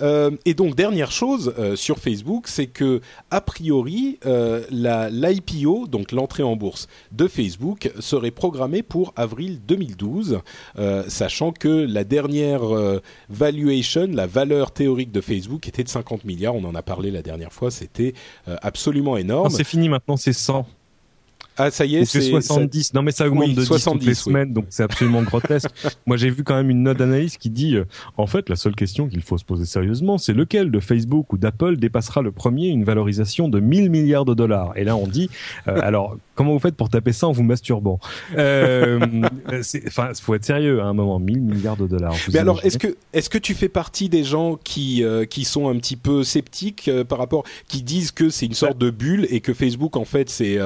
Euh, et donc dernière chose euh, sur Facebook, c'est que a priori euh, l'IPO, donc l'entrée en bourse de Facebook, serait programmée pour avril 2012, sachant que la dernière valuation, la valeur théorique de Facebook était de 50 milliards. On en a parlé la dernière fois, c'était absolument énorme. C'est fini maintenant, c'est 100. Ah, ça y est, c'est 70. Non, mais ça augmente de 10 toutes les semaines, donc c'est absolument grotesque. Moi, j'ai vu quand même une note d'analyse qui dit, euh, en fait, la seule question qu'il faut se poser sérieusement, c'est lequel de Facebook ou d'Apple dépassera le premier une valorisation de 1000 milliards de dollars? Et là, on dit, euh, alors, comment vous faites pour taper ça en vous masturbant? Euh, Enfin, faut être sérieux à un moment. 1000 milliards de dollars. Mais alors, est-ce que est-ce que tu fais partie des gens qui euh, qui sont un petit peu sceptiques par rapport, qui disent que c'est une sorte de bulle et que Facebook en fait c'est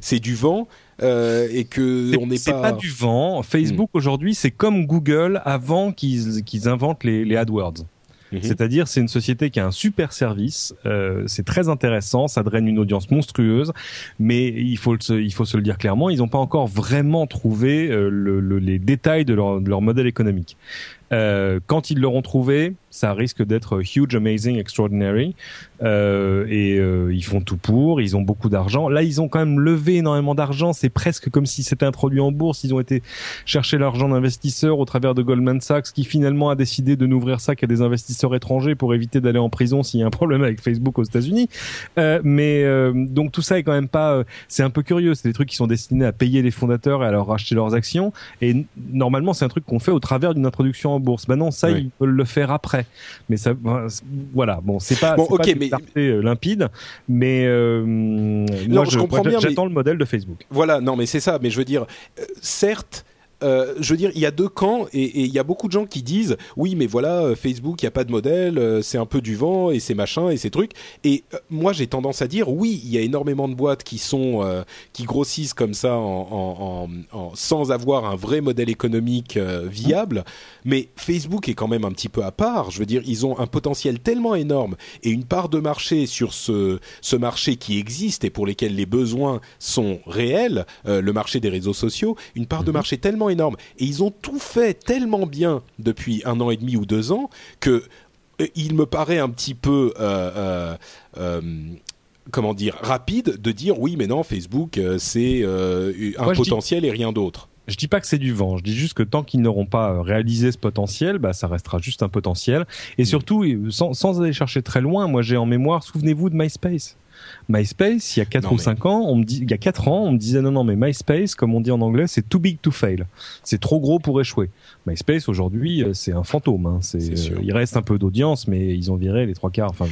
c'est du vent euh, et que on n'est pas. C'est pas du vent. Facebook hmm. aujourd'hui, c'est comme Google avant qu'ils qu'ils inventent les, les AdWords. Mhm. C'est-à-dire, c'est une société qui a un super service, euh, c'est très intéressant, ça draine une audience monstrueuse, mais il faut, se, il faut se le dire clairement, ils n'ont pas encore vraiment trouvé euh, le, les détails de leur, de leur modèle économique. Euh, quand ils l'auront trouvé, ça risque d'être huge, amazing, extraordinary. Euh, et euh, ils font tout pour. Ils ont beaucoup d'argent. Là, ils ont quand même levé énormément d'argent. C'est presque comme si c'était introduit en bourse. Ils ont été chercher l'argent d'investisseurs au travers de Goldman Sachs, qui finalement a décidé de n'ouvrir ça qu'à des investisseurs étrangers pour éviter d'aller en prison s'il y a un problème avec Facebook aux États-Unis. Euh, mais euh, donc tout ça est quand même pas. Euh, c'est un peu curieux. C'est des trucs qui sont destinés à payer les fondateurs et à leur racheter leurs actions. Et normalement, c'est un truc qu'on fait au travers d'une introduction en bourse. Ben non, ça ils veulent le faire après. Mais ça, voilà. Bon, c'est pas, bon, ok, mais euh, limpide, mais euh, moi, je, comprends bien. J'attends le modèle de Facebook. Voilà, non, mais c'est ça. Mais je veux dire, certes euh, je veux dire, il y a deux camps et il y a beaucoup de gens qui disent oui, mais voilà, euh, Facebook, il n'y a pas de modèle, euh, c'est un peu du vent et c'est machin et ces trucs. Et moi, j'ai tendance à dire oui, il y a énormément de boîtes qui sont qui grossissent comme ça en, sans avoir un vrai modèle économique viable. Mais Facebook est quand même un petit peu à part. Je veux dire, ils ont un potentiel tellement énorme et une part de marché sur ce ce marché qui existe et pour lesquels les besoins sont réels, le marché des réseaux sociaux, une part de mhm. marché tellement énorme. Et ils ont tout fait tellement bien depuis un an et demi ou deux ans que euh, il me paraît un petit peu euh, euh, comment dire rapide de dire oui mais non Facebook c'est un potentiel et rien d'autre. Je dis pas que c'est du vent, je dis juste que tant qu'ils n'auront pas réalisé ce potentiel, bah ça restera juste un potentiel. Et mm. surtout, sans, sans aller chercher très loin, moi j'ai en mémoire, souvenez-vous de MySpace. MySpace, il y a 4 ou 5 ans, on me dit, il y a 4 ans, on me disait non, non, mais MySpace, comme on dit en anglais, c'est too big to fail. C'est trop gros pour échouer. MySpace, aujourd'hui, euh, c'est un fantôme. Hein. C'est, euh, il reste un peu d'audience, mais ils ont viré les trois quarts, enfin,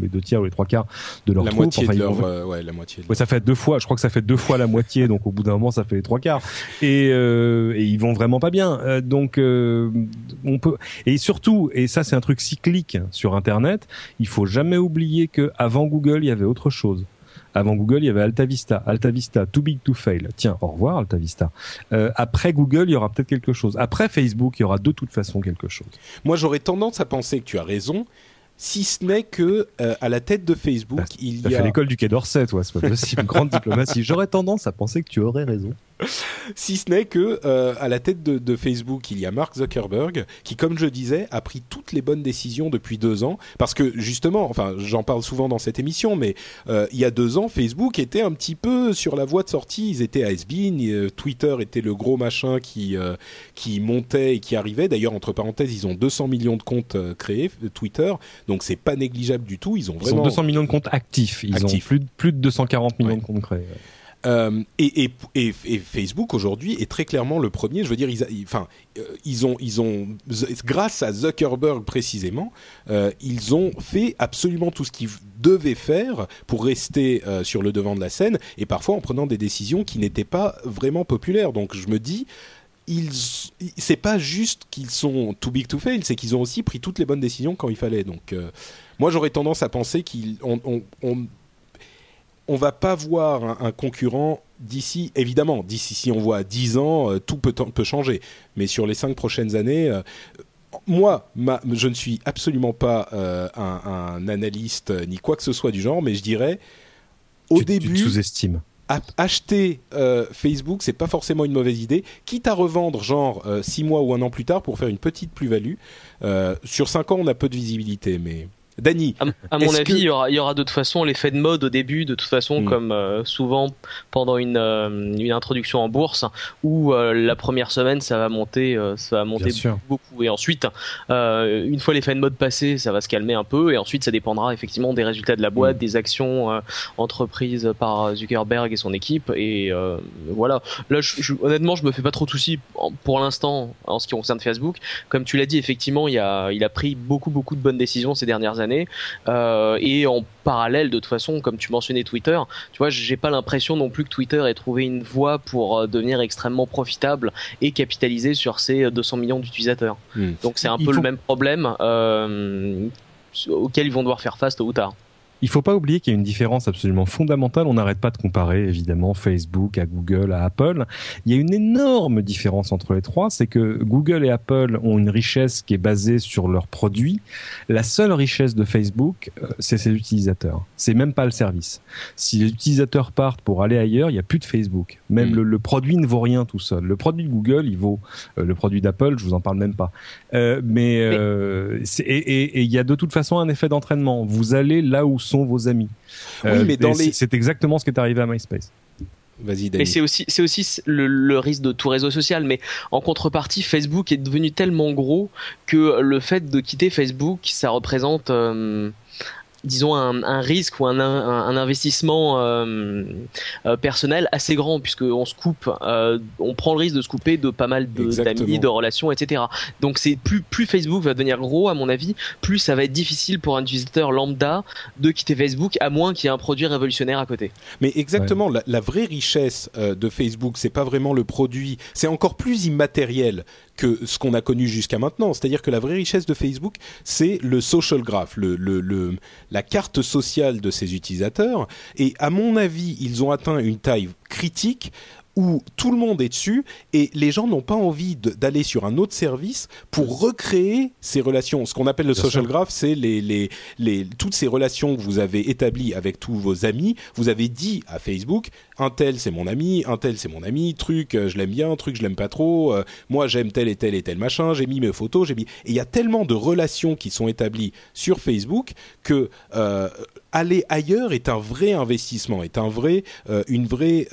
les deux tiers ou les trois quarts de leur la Moitié de leur, euh, ouais, la moitié. Ouais, ça fait deux fois, je crois que ça fait deux fois la moitié, donc au bout d'un moment, ça fait les trois quarts. Et, euh, et ils vont vraiment pas bien. donc, on peut, et surtout, et ça, c'est un truc cyclique sur Internet, il faut jamais oublier que avant Google, il y avait autre chose. Avant Google, il y avait AltaVista. AltaVista, too big to fail. Tiens, au revoir AltaVista. Euh, après Google, il y aura peut-être quelque chose. Après Facebook, il y aura de toute façon quelque chose. Moi, j'aurais tendance à penser que tu as raison, si ce n'est que euh, à la tête de Facebook, il y a. fait l'école du Quai d'Orsay, toi, c'est pas possible. Grande diplomatie. J'aurais tendance à penser que tu aurais raison. si ce n'est que euh, à la tête de, Facebook, il y a Mark Zuckerberg qui, comme je disais, a pris toutes les bonnes décisions depuis deux ans. Parce que justement, enfin, j'en parle souvent dans cette émission, mais euh, il y a deux ans, Facebook était un petit peu sur la voie de sortie. Ils étaient à SBN, euh, Twitter était le gros machin qui qui montait et qui arrivait. D'ailleurs, entre parenthèses, ils ont 200 millions de comptes créés Twitter, donc c'est pas négligeable du tout. Ils ont vraiment ils ont 200 millions de comptes actifs. Ils ont plus de, plus de 240 millions de comptes créés. Euh, et, Facebook aujourd'hui est très clairement le premier. Je veux dire, ils, euh, ont, ils ont, grâce à Zuckerberg précisément, euh, ils ont fait absolument tout ce qu'ils devaient faire pour rester sur le devant de la scène, et parfois en prenant des décisions qui n'étaient pas vraiment populaires. Donc je me dis, c'est pas juste qu'ils sont too big to fail, c'est qu'ils ont aussi pris toutes les bonnes décisions quand il fallait. Donc, moi, j'aurais tendance à penser qu'ils, on, on, on va pas voir un, concurrent d'ici, évidemment, d'ici si on voit 10 ans, euh, tout peut, peut changer. Mais sur les 5 prochaines années, euh, moi, je ne suis absolument pas euh, un, analyste ni quoi que ce soit du genre, mais je dirais, au début, tu sous-estimes. Acheter Facebook, c'est pas forcément une mauvaise idée, quitte à revendre genre 6 mois ou un an plus tard pour faire une petite plus-value. sur 5 ans, on a peu de visibilité, mais Dany, à, mon avis, il y aura, il y aura de toute façon l'effet de mode au début, de toute façon, hmm. comme euh, souvent pendant une, euh, une introduction en bourse, où euh, la première semaine ça va monter, ça va monter beaucoup, et ensuite, une fois l'effet de mode passé, ça va se calmer un peu, et ensuite ça dépendra effectivement des résultats de la boîte, hmm. des actions entreprises par Zuckerberg et son équipe, et voilà. Là, je, honnêtement, je me fais pas trop de soucis pour l'instant en ce qui concerne Facebook. Comme tu l'as dit, effectivement, il a, il a pris beaucoup beaucoup de bonnes décisions ces dernières années euh, et en parallèle, de toute façon, comme tu mentionnais Twitter, tu vois, j'ai pas l'impression non plus que Twitter ait trouvé une voie pour euh, devenir extrêmement profitable et capitaliser sur ses 200 millions d'utilisateurs. Hmm. Donc c'est un peu le même problème euh, auquel ils vont devoir faire face tôt ou tard. Il faut pas oublier qu'il y a une différence absolument fondamentale. On n'arrête pas de comparer évidemment Facebook à Google à Apple. Il y a une énorme différence entre les trois, c'est que Google et Apple ont une richesse qui est basée sur leurs produits. La seule richesse de Facebook, euh, c'est ses utilisateurs. C'est même pas le service. Si les utilisateurs partent pour aller ailleurs, il n'y a plus de Facebook. Même mm. le, produit ne vaut rien tout seul. Le produit de Google, il vaut euh, le produit d'Apple, je vous en parle même pas. Euh, mais, euh, et il y a de toute façon un effet d'entraînement. Vous allez là où sont vos amis. Oui, euh, mais dans les... c'est exactement ce qui est arrivé à MySpace. Vas-y, Mais c'est aussi, c'est aussi le, risque de tout réseau social. Mais en contrepartie, Facebook est devenu tellement gros que le fait de quitter Facebook, ça représente euh, disons un, risque ou un, investissement euh, euh, personnel assez grand puisque on se coupe, euh, on prend le risque de se couper de pas mal d'amis, de, relations, etc. Donc c'est plus plus Facebook va devenir gros à mon avis, plus ça va être difficile pour un utilisateur lambda de quitter Facebook à moins qu'il y ait un produit révolutionnaire à côté. Mais exactement, la, vraie richesse de Facebook, c'est pas vraiment le produit, c'est encore plus immatériel que ce qu'on a connu jusqu'à maintenant. C'est-à-dire que la vraie richesse de Facebook, c'est le social graph, le, le, le, la carte sociale de ses utilisateurs. Et à mon avis, ils ont atteint une taille critique où tout le monde est dessus et les gens n'ont pas envie d'aller sur un autre service pour recréer ces relations. Ce qu'on appelle le social graph, c'est les, les, les, toutes ces relations que vous avez établies avec tous vos amis. Vous avez dit à Facebook, un tel c'est mon ami, un tel c'est mon ami, truc euh, je l'aime bien, truc je l'aime pas trop, euh, moi j'aime tel et tel et tel machin, j'ai mis mes photos, j'ai mis... Et il y a tellement de relations qui sont établies sur Facebook que euh, aller ailleurs est un vrai investissement, est un vrai, une vraie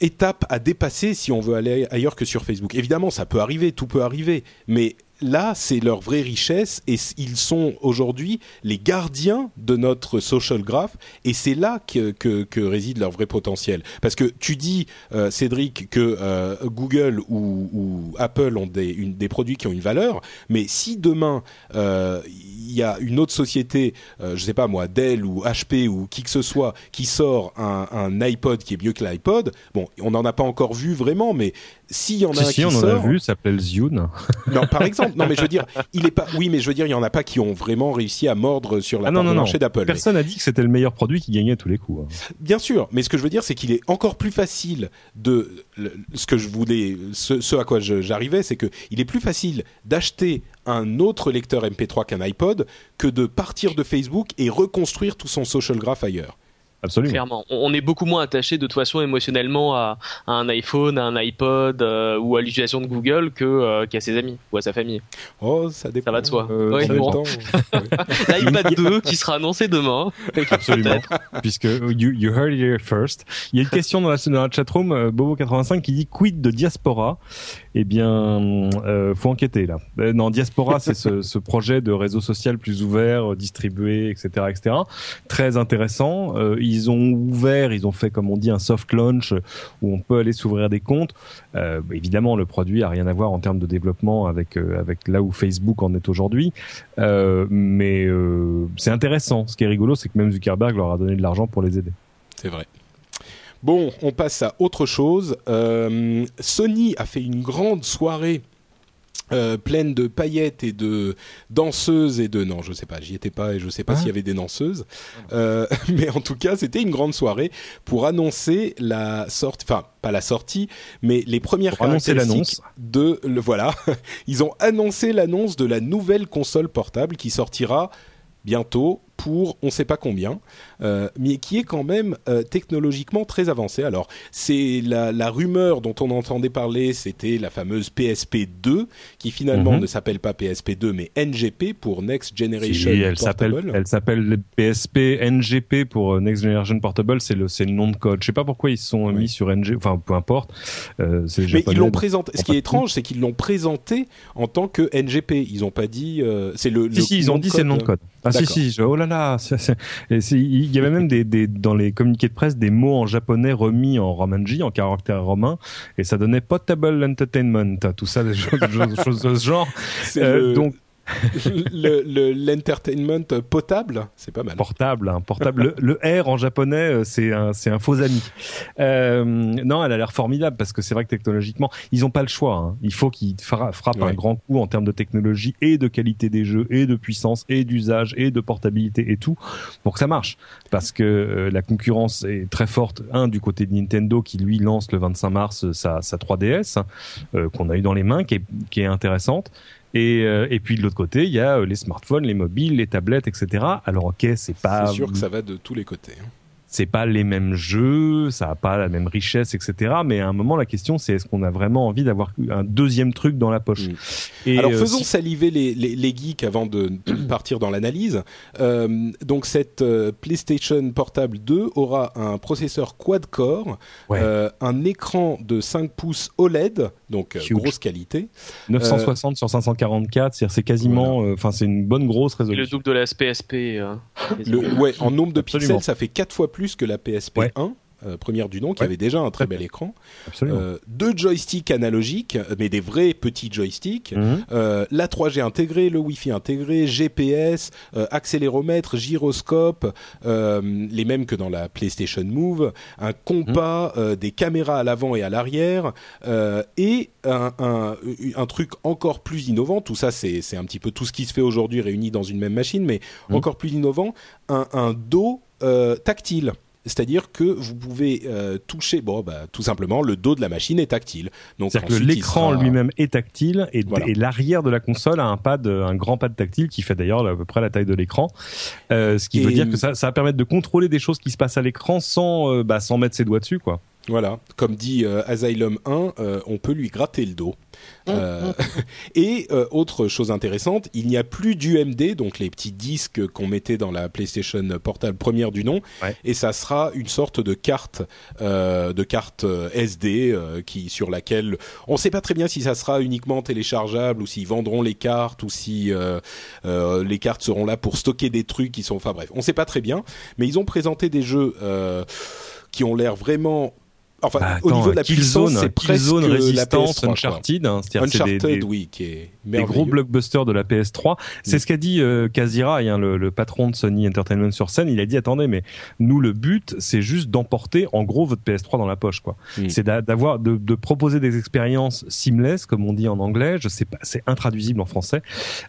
étape à dépasser si on veut aller ailleurs que sur Facebook. Évidemment, ça peut arriver, tout peut arriver, mais là, c'est leur vraie richesse et ils sont aujourd'hui les gardiens de notre social graph et c'est là que, que, réside leur vrai potentiel. Parce que tu dis, euh, Cédric, que euh, Google ou, ou, Apple ont des, une, des produits qui ont une valeur, mais si demain euh, il y a une autre société, je sais pas moi, Dell ou HP ou qui que ce soit, qui sort un, un iPod qui est mieux que l'iPod, bon, on n'en a pas encore vu vraiment, mais s'il y en a un qui on en a vu, s'appelle Zune. Non, par exemple. Non, mais je veux dire, il est pas. Oui, mais je veux dire, il y en a pas qui ont vraiment réussi à mordre sur la ah, part marché d'Apple. Personne n'a dit que c'était le meilleur produit qui gagnait à tous les coups. Hein. Bien sûr, mais ce que je veux dire, c'est qu'il est encore plus facile de. Ce que je voulais, ce, à quoi j'arrivais, c'est que il est plus facile d'acheter un autre lecteur MP3 qu'un iPod que de partir de Facebook et reconstruire tout son social graph ailleurs. Absolument. Clairement. On est beaucoup moins attaché de toute façon émotionnellement à, un iPhone, à un iPod euh, ou à l'utilisation de Google que euh, qu'à ses amis ou à sa famille. Oh, ça dépend. Ça va de soi. Euh, L'iPad 2 qui sera annoncé demain. Absolument. Puisque you, you, heard it here first. Il y a une question dans la, dans la chatroom, Bobo85 qui dit quid de diaspora? Eh bien, euh, faut enquêter là. Euh, non, Diaspora, c'est ce, ce, projet de réseau social plus ouvert, distribué, etc., etc. Très intéressant. Euh, ils ont ouvert, ils ont fait, comme on dit, un soft launch où on peut aller s'ouvrir des comptes. Euh, évidemment, le produit a rien à voir en termes de développement avec avec là où Facebook en est aujourd'hui, mais c'est intéressant. Ce qui est rigolo, c'est que même Zuckerberg leur a donné de l'argent pour les aider. C'est vrai. Bon, on passe à autre chose. Euh, Sony a fait une grande soirée euh, pleine de paillettes et de danseuses et de non je sais pas j'y étais pas et je sais pas ah. s'il y avait des danseuses. Euh, mais en tout cas c'était une grande soirée pour annoncer la sortie enfin pas la sortie mais les premières pour caractéristiques de le voilà. Ils ont annoncé l'annonce de la nouvelle console portable qui sortira bientôt pour on ne sait pas combien, euh, mais qui est quand même euh, technologiquement très avancé. Alors, c'est la, la, rumeur dont on entendait parler, c'était la fameuse PSP 2, qui finalement mhm. ne s'appelle pas PSP 2, mais NGP pour Next Generation si, elle Portable. Elle s'appelle PSP NGP pour euh, Next Generation Portable, c'est le, le nom de code. Je sais pas pourquoi ils se sont mis sur NG, enfin peu importe. Euh, mais ils l'ont présenté. Ce qui est étrange, c'est qu'ils l'ont présenté en tant que NGP. Ils ont pas dit. C'est le. Si, si, ils ont dit c'est le nom de code. Ah si si, oh là là, il y avait même des, des, dans les communiqués de presse des mots en japonais remis en romanji, en caractère romain, et ça donnait potable entertainment, tout ça, des choses, choses de ce genre. Euh, donc l'entertainment le, potable, c'est pas mal. Portable, hein, portable. le, R en japonais, euh, c'est un, un faux ami. Euh, non, elle a l'air formidable parce que c'est vrai que technologiquement, ils ont pas le choix. Hein. Il faut qu'ils frappent un grand coup en termes de technologie et de qualité des jeux et de puissance et d'usage et de portabilité et tout pour que ça marche. Parce que euh, la concurrence est très forte. Un du côté de Nintendo qui lui lance le 25 mars sa, sa 3DS hein, qu'on a eu dans les mains, qui est, qui est intéressante. Et, euh, et puis de l'autre côté, il y a euh, les smartphones, les mobiles, les tablettes, etc. Alors ok, c'est pas. C'est sûr que ça va de tous les côtés. Hein c'est pas les mêmes jeux, ça a pas la même richesse, etc. Mais à un moment, la question, c'est est-ce qu'on a vraiment envie d'avoir un deuxième truc dans la poche mm. Et Alors euh, faisons saliver les, les, les, geeks avant de partir dans l'analyse. Euh, donc cette euh, PlayStation Portable 2 aura un processeur quad-core, un écran de 5 pouces OLED, donc grosse qualité. 960 sur 544, c'est quasiment, enfin c'est une bonne grosse résolution. le double de la PSP. le, ouais, en nombre de pixels, ça fait quatre fois plus que la PSP 1. Euh, première du nom, qui avait déjà un très bel écran. Euh, deux joysticks analogiques, mais des vrais petits joysticks. Mhm. Euh, la 3G intégrée, le Wi-Fi intégré, GPS, accéléromètre, gyroscope, les mêmes que dans la PlayStation Move, un compas, mhm. des caméras à l'avant et à l'arrière, et un, un, truc encore plus innovant. Tout ça, c'est un petit peu tout ce qui se fait aujourd'hui réuni dans une même machine, mais mhm. encore plus innovant, un, un dos tactile c'est-à-dire que vous pouvez euh, toucher, bon, bah, tout simplement, le dos de la machine est tactile. Donc c'est-à-dire que l'écran lui-même est tactile et, l'arrière de la console a un pad, un grand pad tactile qui fait d'ailleurs à peu près la taille de l'écran. Euh, ce qui veut dire que ça, ça va permettre de contrôler des choses qui se passent à l'écran sans, euh, bah, sans mettre ses doigts dessus, quoi. Voilà, comme dit euh, Asylum 1, euh, on peut lui gratter le dos. Mmh, euh, mmh. et autre chose intéressante, il n'y a plus d'UMD, donc les petits disques qu'on mettait dans la PlayStation Portable première du nom, et ça sera une sorte de carte, de carte SD qui sur laquelle on ne sait pas très bien si ça sera uniquement téléchargeable ou s'ils vendront les cartes ou si les cartes seront là pour stocker des trucs qui sont, enfin bref, on ne sait pas très bien, mais ils ont présenté des jeux qui ont l'air vraiment Enfin, bah, au niveau de la puissance, c'est presque Resistance, la PS3, Uncharted, hein, Uncharted, des, des, oui, qui est des gros blockbusters de la PS3. C'est ce qu'a dit euh, Kazira, hein, le, le, patron de Sony Entertainment sur scène. Il a dit attendez, mais nous le but, c'est juste d'emporter en gros votre PS3 dans la poche, quoi. Mm. C'est d'avoir de, de, proposer des expériences seamless, comme on dit en anglais. Je sais pas, c'est intraduisible en français.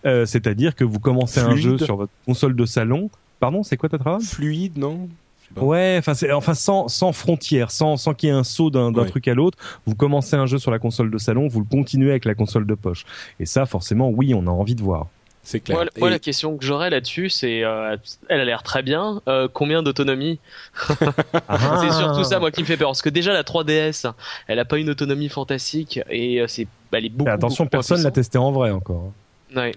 Euh, C'est-à-dire que vous commencez un jeu sur votre console de salon. Pardon, c'est quoi ta travail? Fluide, non? Ouais, enfin, c'est, enfin sans, sans frontières, sans, sans qu'il y ait un saut d'un, truc à l'autre. Vous commencez un jeu sur la console de salon, vous le continuez avec la console de poche. Et ça, forcément, oui, on a envie de voir. C'est clair. Moi, la question que j'aurais là-dessus, c'est, euh, elle a l'air très bien. Euh, combien d'autonomie ah. C'est surtout ça, moi, qui me fait peur, parce que déjà la 3DS, elle a pas une autonomie fantastique et euh, c'est, elle est beaucoup. attention, personne l'a testé en vrai encore. Ouais.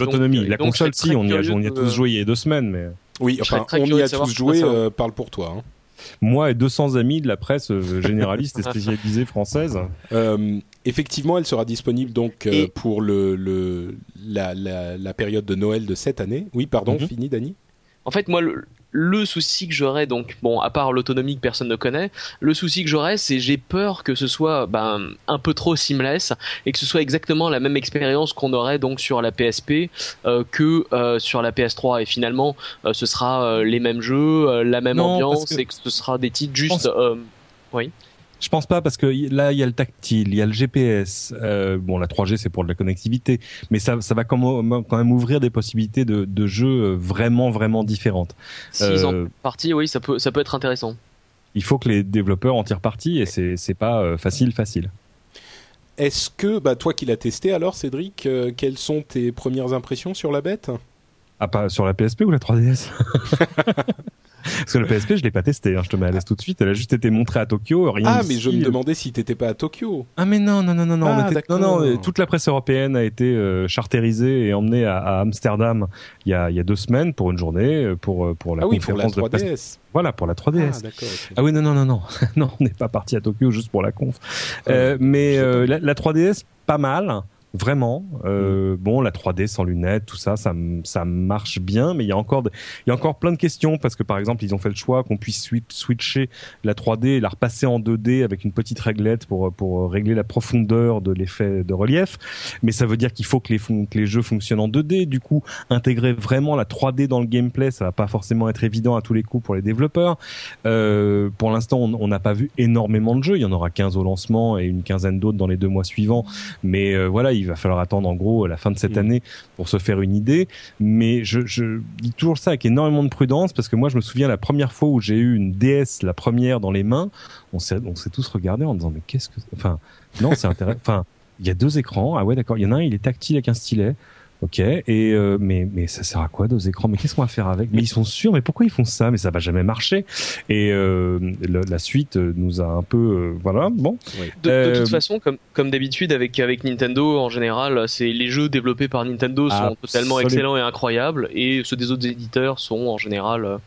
l'autonomie, la console, si, on y a, on y a tous joué il y a deux semaines, mais. Oui, enfin, on y a tous joué, euh, parle pour toi. Hein. Moi et 200 amis de la presse euh, généraliste et spécialisée française. Euh, effectivement, elle sera disponible donc pour le, le la, la, la, période de Noël de cette année. Oui, pardon, mhm. fini, Dani. En fait, moi, le, le souci que j'aurais, donc, bon, à part l'autonomie que personne ne connaît, le souci que j'aurais, c'est j'ai peur que ce soit ben, un peu trop seamless et que ce soit exactement la même expérience qu'on aurait donc sur la PSP euh, que euh, sur la PS3. Et finalement, euh, ce sera les mêmes jeux, la même ambiance et que ce sera des titres juste. oui. Je pense pas parce que là il y a le tactile, il y a le GPS. Euh, bon, la 3G c'est pour de la connectivité, mais ça, ça va quand même ouvrir des possibilités de, de jeux euh, vraiment vraiment différentes. S'ils euh, en partie, oui, ça peut ça peut être intéressant. Il faut que les développeurs en tirent parti et c'est c'est pas euh, facile facile. Est-ce que bah toi qui l'as testé alors Cédric, quelles sont tes premières impressions sur la bête? Ah pas sur la PSP ou la 3DS Parce que le PSP, je l'ai pas testé, hein, je te mets à l'aise tout de suite. Elle a juste été montrée à Tokyo. Rien ah, mais je me demandais si t'étais pas à Tokyo. Ah, mais non, non, non, non, non. Ah, non, non, toute la presse européenne a été euh, charterisée et emmenée à, à, Amsterdam il y, a, il y a deux semaines pour une journée euh, pour euh, pour la ah oui, conférence pour la 3DS. Voilà, pour la 3DS. Ah, okay. ah oui, non, non, non, non, non, on n'est pas parti à Tokyo juste pour la conf. Ah, euh, mais euh, la, la 3DS, pas mal vraiment. Euh, bon, la 3D sans lunettes, tout ça, ça, ça marche bien, mais il y a encore, il y a encore plein de questions parce que par exemple, ils ont fait le choix qu'on puisse switcher la 3D et la repasser en 2D avec une petite réglette pour pour régler la profondeur de l'effet de relief. Mais ça veut dire qu'il faut que les que les jeux fonctionnent en 2D. Du coup, intégrer vraiment la 3D dans le gameplay, ça va pas forcément être évident à tous les coups pour les développeurs. Euh, pour l'instant, on n'a pas vu énormément de jeux. Il y en aura 15 au lancement et une quinzaine d'autres dans les deux mois suivants. Mais euh, voilà, il va falloir attendre en gros la fin de cette mm. année pour se faire une idée. Mais je, je, dis toujours ça avec énormément de prudence parce que moi je me souviens la première fois où j'ai eu une DS, la première dans les mains, on s'est on s'est tous regardés en disant mais qu'est-ce que, enfin non c'est intéressant, enfin il y a deux écrans, ah ouais d'accord, il y en a un il est tactile avec un stylet. Ok, et euh, mais mais ça sert à quoi deux écrans Mais qu'est-ce qu'on va faire avec? Mais ils sont sûrs, mais pourquoi ils font ça? Mais ça va jamais marcher. Et euh, la suite nous a un peu, euh, voilà, bon. De, toute façon, comme comme d'habitude avec avec Nintendo en général, c'est les jeux développés par Nintendo sont totalement excellents et incroyables, et ceux des autres éditeurs sont en général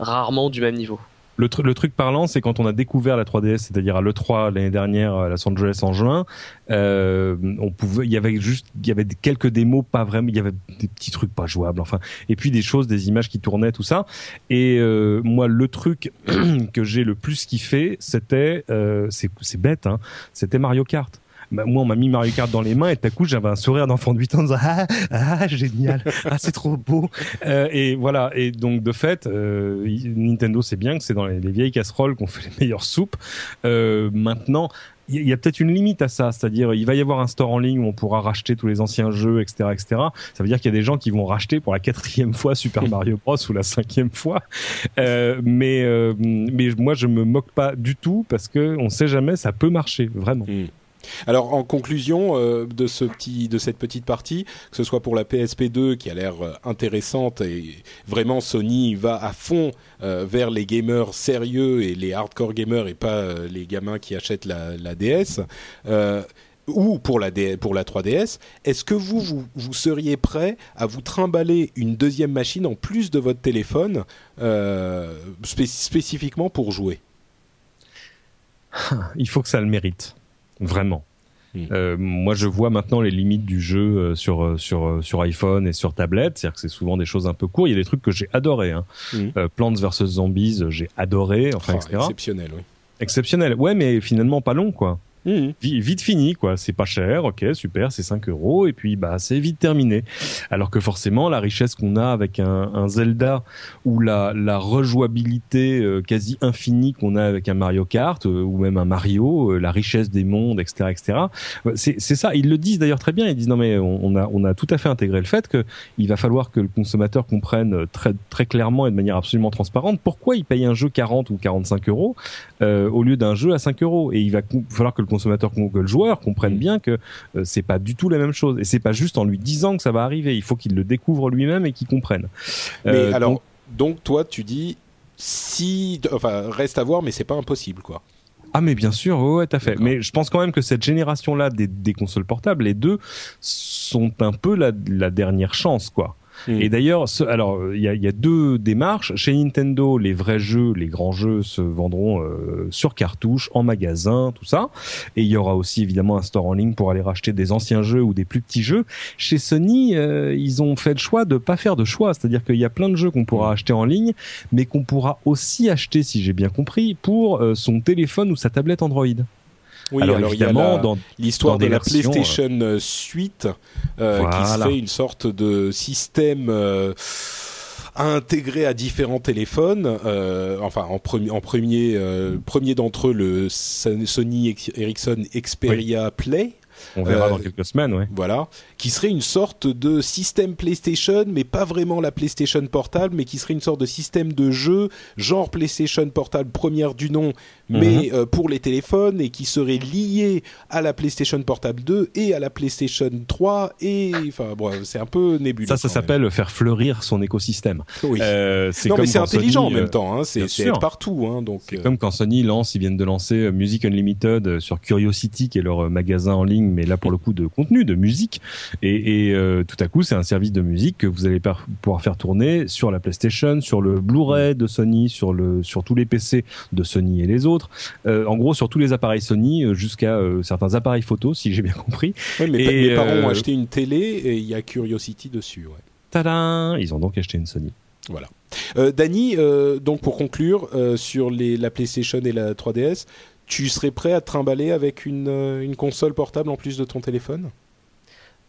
rarement du même niveau. Le, le truc parlant, c'est quand on a découvert la 3DS, c'est-à-dire à l'E3 l'année dernière à Los Angeles en juin, euh, on pouvait, il y avait juste, il y avait quelques démos pas vraiment, il y avait des petits trucs pas jouables, enfin, et puis des choses, des images qui tournaient, tout ça. Et euh, moi, le truc que j'ai le plus kiffé, c'était, euh, c'est bête, hein, c'était Mario Kart. Bah, moi on m'a mis Mario Kart dans les mains et tout à coup j'avais un sourire d'enfant de 8 ans ah, ah génial ah c'est trop beau euh, et voilà et donc de fait euh, Nintendo c'est bien que c'est dans les, vieilles casseroles qu'on fait les meilleures soupes euh, maintenant il y a peut-être une limite à ça, c'est-à-dire il va y avoir un store en ligne où on pourra racheter tous les anciens jeux, etc., etc. Ça veut dire qu'il y a des gens qui vont racheter pour la quatrième fois Super Mario Bros ou la cinquième fois. Euh, mais euh, mais moi je me moque pas du tout parce que on sait jamais, ça peut marcher vraiment. Hmm. Alors en conclusion euh, de cette petite partie, que ce soit pour la PSP2 qui a l'air euh, intéressante et vraiment Sony va à fond euh, vers les gamers sérieux et les hardcore gamers et pas les gamins qui achètent la, DS. ou pour la, pour la 3DS, est-ce que vous, seriez prêt à vous trimballer une deuxième machine en plus de votre téléphone spécifiquement pour jouer? Il faut que ça le mérite. Vraiment. Hmm. Euh, moi, je vois maintenant les limites du jeu euh, sur euh, sur sur iPhone et sur tablette, c'est-à-dire que c'est souvent des choses un peu courtes. Il y a des trucs que j'ai adoré. Hein. Hmm. Plants vs Zombies, j'ai adoré, enfin, oh, etc. Exceptionnel, oui. Exceptionnel. Ouais, mais finalement pas long, quoi. Mmh. Vite fini, quoi. C'est pas cher, ok, super, c'est 5 euros, et puis bah c'est vite terminé. Alors que forcément, la richesse qu'on a avec un, Zelda ou la, la rejouabilité euh, quasi infinie qu'on a avec un Mario Kart euh, ou même un Mario, euh, la richesse des mondes, etc., etc. C'est ça. Ils le disent d'ailleurs très bien. Ils disent non mais on, a on a tout à fait intégré le fait que il va falloir que le consommateur comprenne très très clairement et de manière absolument transparente pourquoi il paye un jeu 40 ou 45 euros au lieu d'un jeu à 5 euros. Et il va falloir que le consommateur que le joueur comprenne mm. bien que euh, c'est pas du tout la même chose et c'est pas juste en lui disant que ça va arriver il faut qu'il le découvre lui-même et qu'il comprenne mais euh, alors donc, toi tu dis si enfin reste à voir mais c'est pas impossible quoi ah mais bien sûr, ouais, tout à fait. Mais je pense quand même que cette génération-là des, des, consoles portables, les deux, sont un peu la, la dernière chance, quoi. Mm. Et d'ailleurs, alors il y a, y a, deux démarches. Chez Nintendo, les vrais jeux, les grands jeux se vendront euh, sur cartouche, en magasin, tout ça. Et il y aura aussi évidemment un store en ligne pour aller racheter des anciens jeux ou des plus petits jeux. Chez Sony, euh, ils ont fait le choix de pas faire de choix, c'est-à-dire qu'il y a plein de jeux qu'on pourra mm. acheter en ligne, mais qu'on pourra aussi acheter, si j'ai bien compris, pour euh, son téléphone ou sa tablette Android. Oui, alors, évidemment, dans l'histoire de la PlayStation euh, Suite, euh, qui serait une sorte de système euh, intégré à différents téléphones. Euh, enfin, en, premier, en premier, euh, premier d'entre eux, le Sony Ericsson Xperia Play. On verra dans quelques semaines, ouais. Voilà, qui serait une sorte de système PlayStation, mais pas vraiment la PlayStation portable, mais qui serait une sorte de système de jeu, genre PlayStation portable première du nom, mais mhm. euh, pour les téléphones et qui serait lié à la PlayStation Portable 2 et à la PlayStation 3 et enfin bon, c'est un peu nébuleux. Ça, ça s'appelle faire fleurir son écosystème. Oui. Euh, c'est non, mais c'est intelligent en même euh, temps. Hein, c'est partout. Hein, donc. C'est euh. comme quand Sony lance, ils viennent de lancer Music Unlimited sur Curiosity, qui est leur magasin en ligne, mais là pour le coup de contenu, de musique. Et, et tout à coup, c'est un service de musique que vous allez pouvoir faire tourner sur la PlayStation, sur le Blu-ray de Sony, sur le sur tous les PC de Sony et les autres euh, en gros, sur tous les appareils Sony, euh, jusqu'à euh, certains appareils photo, si j'ai bien compris. Oui, mais mes parents ont acheté une télé et il y a Curiosity dessus. Ouais. Tadam Ils ont donc acheté une Sony. Voilà. Dany, donc pour conclure sur les, la PlayStation et la 3DS, tu serais prêt à te trimballer avec une console portable en plus de ton téléphone?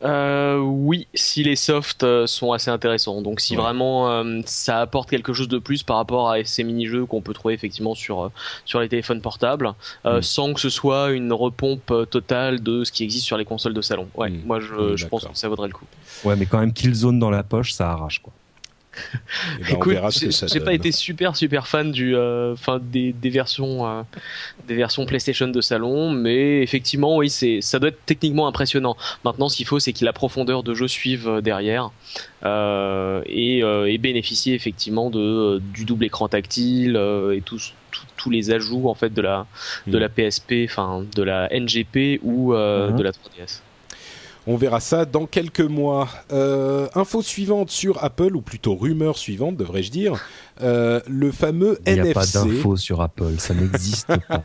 Euh, oui, si les softs euh, sont assez intéressants. Donc si vraiment euh, ça apporte quelque chose de plus par rapport à ces mini-jeux qu'on peut trouver effectivement sur euh, sur les téléphones portables, mm. sans que ce soit une repompe totale de ce qui existe sur les consoles de salon. Ouais, mm. moi je, je pense que ça vaudrait le coup. Ouais, mais quand même Killzone dans la poche, ça arrache quoi. Eh ben, Écoute, j'ai pas été super super fan du, euh, des, versions, euh, des versions PlayStation de salon, mais effectivement, oui, c'est, ça doit être techniquement impressionnant. Maintenant, ce qu'il faut, c'est que la profondeur de jeu suive euh, derrière et, et, bénéficier effectivement de du double écran tactile et tous tous les ajouts en fait de la de mm. la PSP, enfin de la NGP ou mm-hmm. de la 3DS. On verra ça dans quelques mois. Euh, info suivante sur Apple, ou plutôt rumeur suivante, devrais-je dire. Euh, le fameux NFC. Il n'y a pas d'info sur Apple, ça n'existe pas.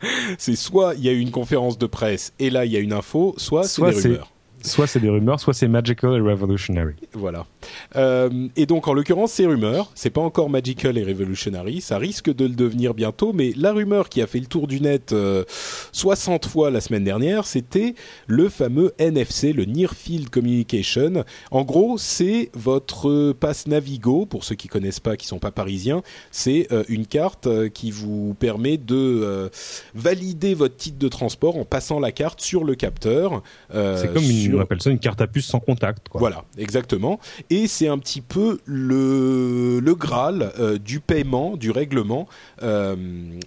C'est soit il y a eu une conférence de presse et là il y a une info, soit, soit c'est des rumeurs. Soit c'est des rumeurs, soit c'est magical et revolutionary. Voilà. Euh, et donc en l'occurrence, c'est rumeurs. C'est pas encore magical et revolutionary. Ça risque de le devenir bientôt. Mais la rumeur qui a fait le tour du net 60 euh, fois la semaine dernière, c'était le fameux NFC, le Near Field Communication. En gros, c'est votre passe Navigo. Pour ceux qui connaissent pas, qui sont pas parisiens, c'est euh, une carte qui vous permet de valider votre titre de transport en passant la carte sur le capteur. c'est comme une on appelle ça une carte à puce sans contact. Voilà, exactement. Et c'est un petit peu le, le Graal euh, du paiement, du règlement euh,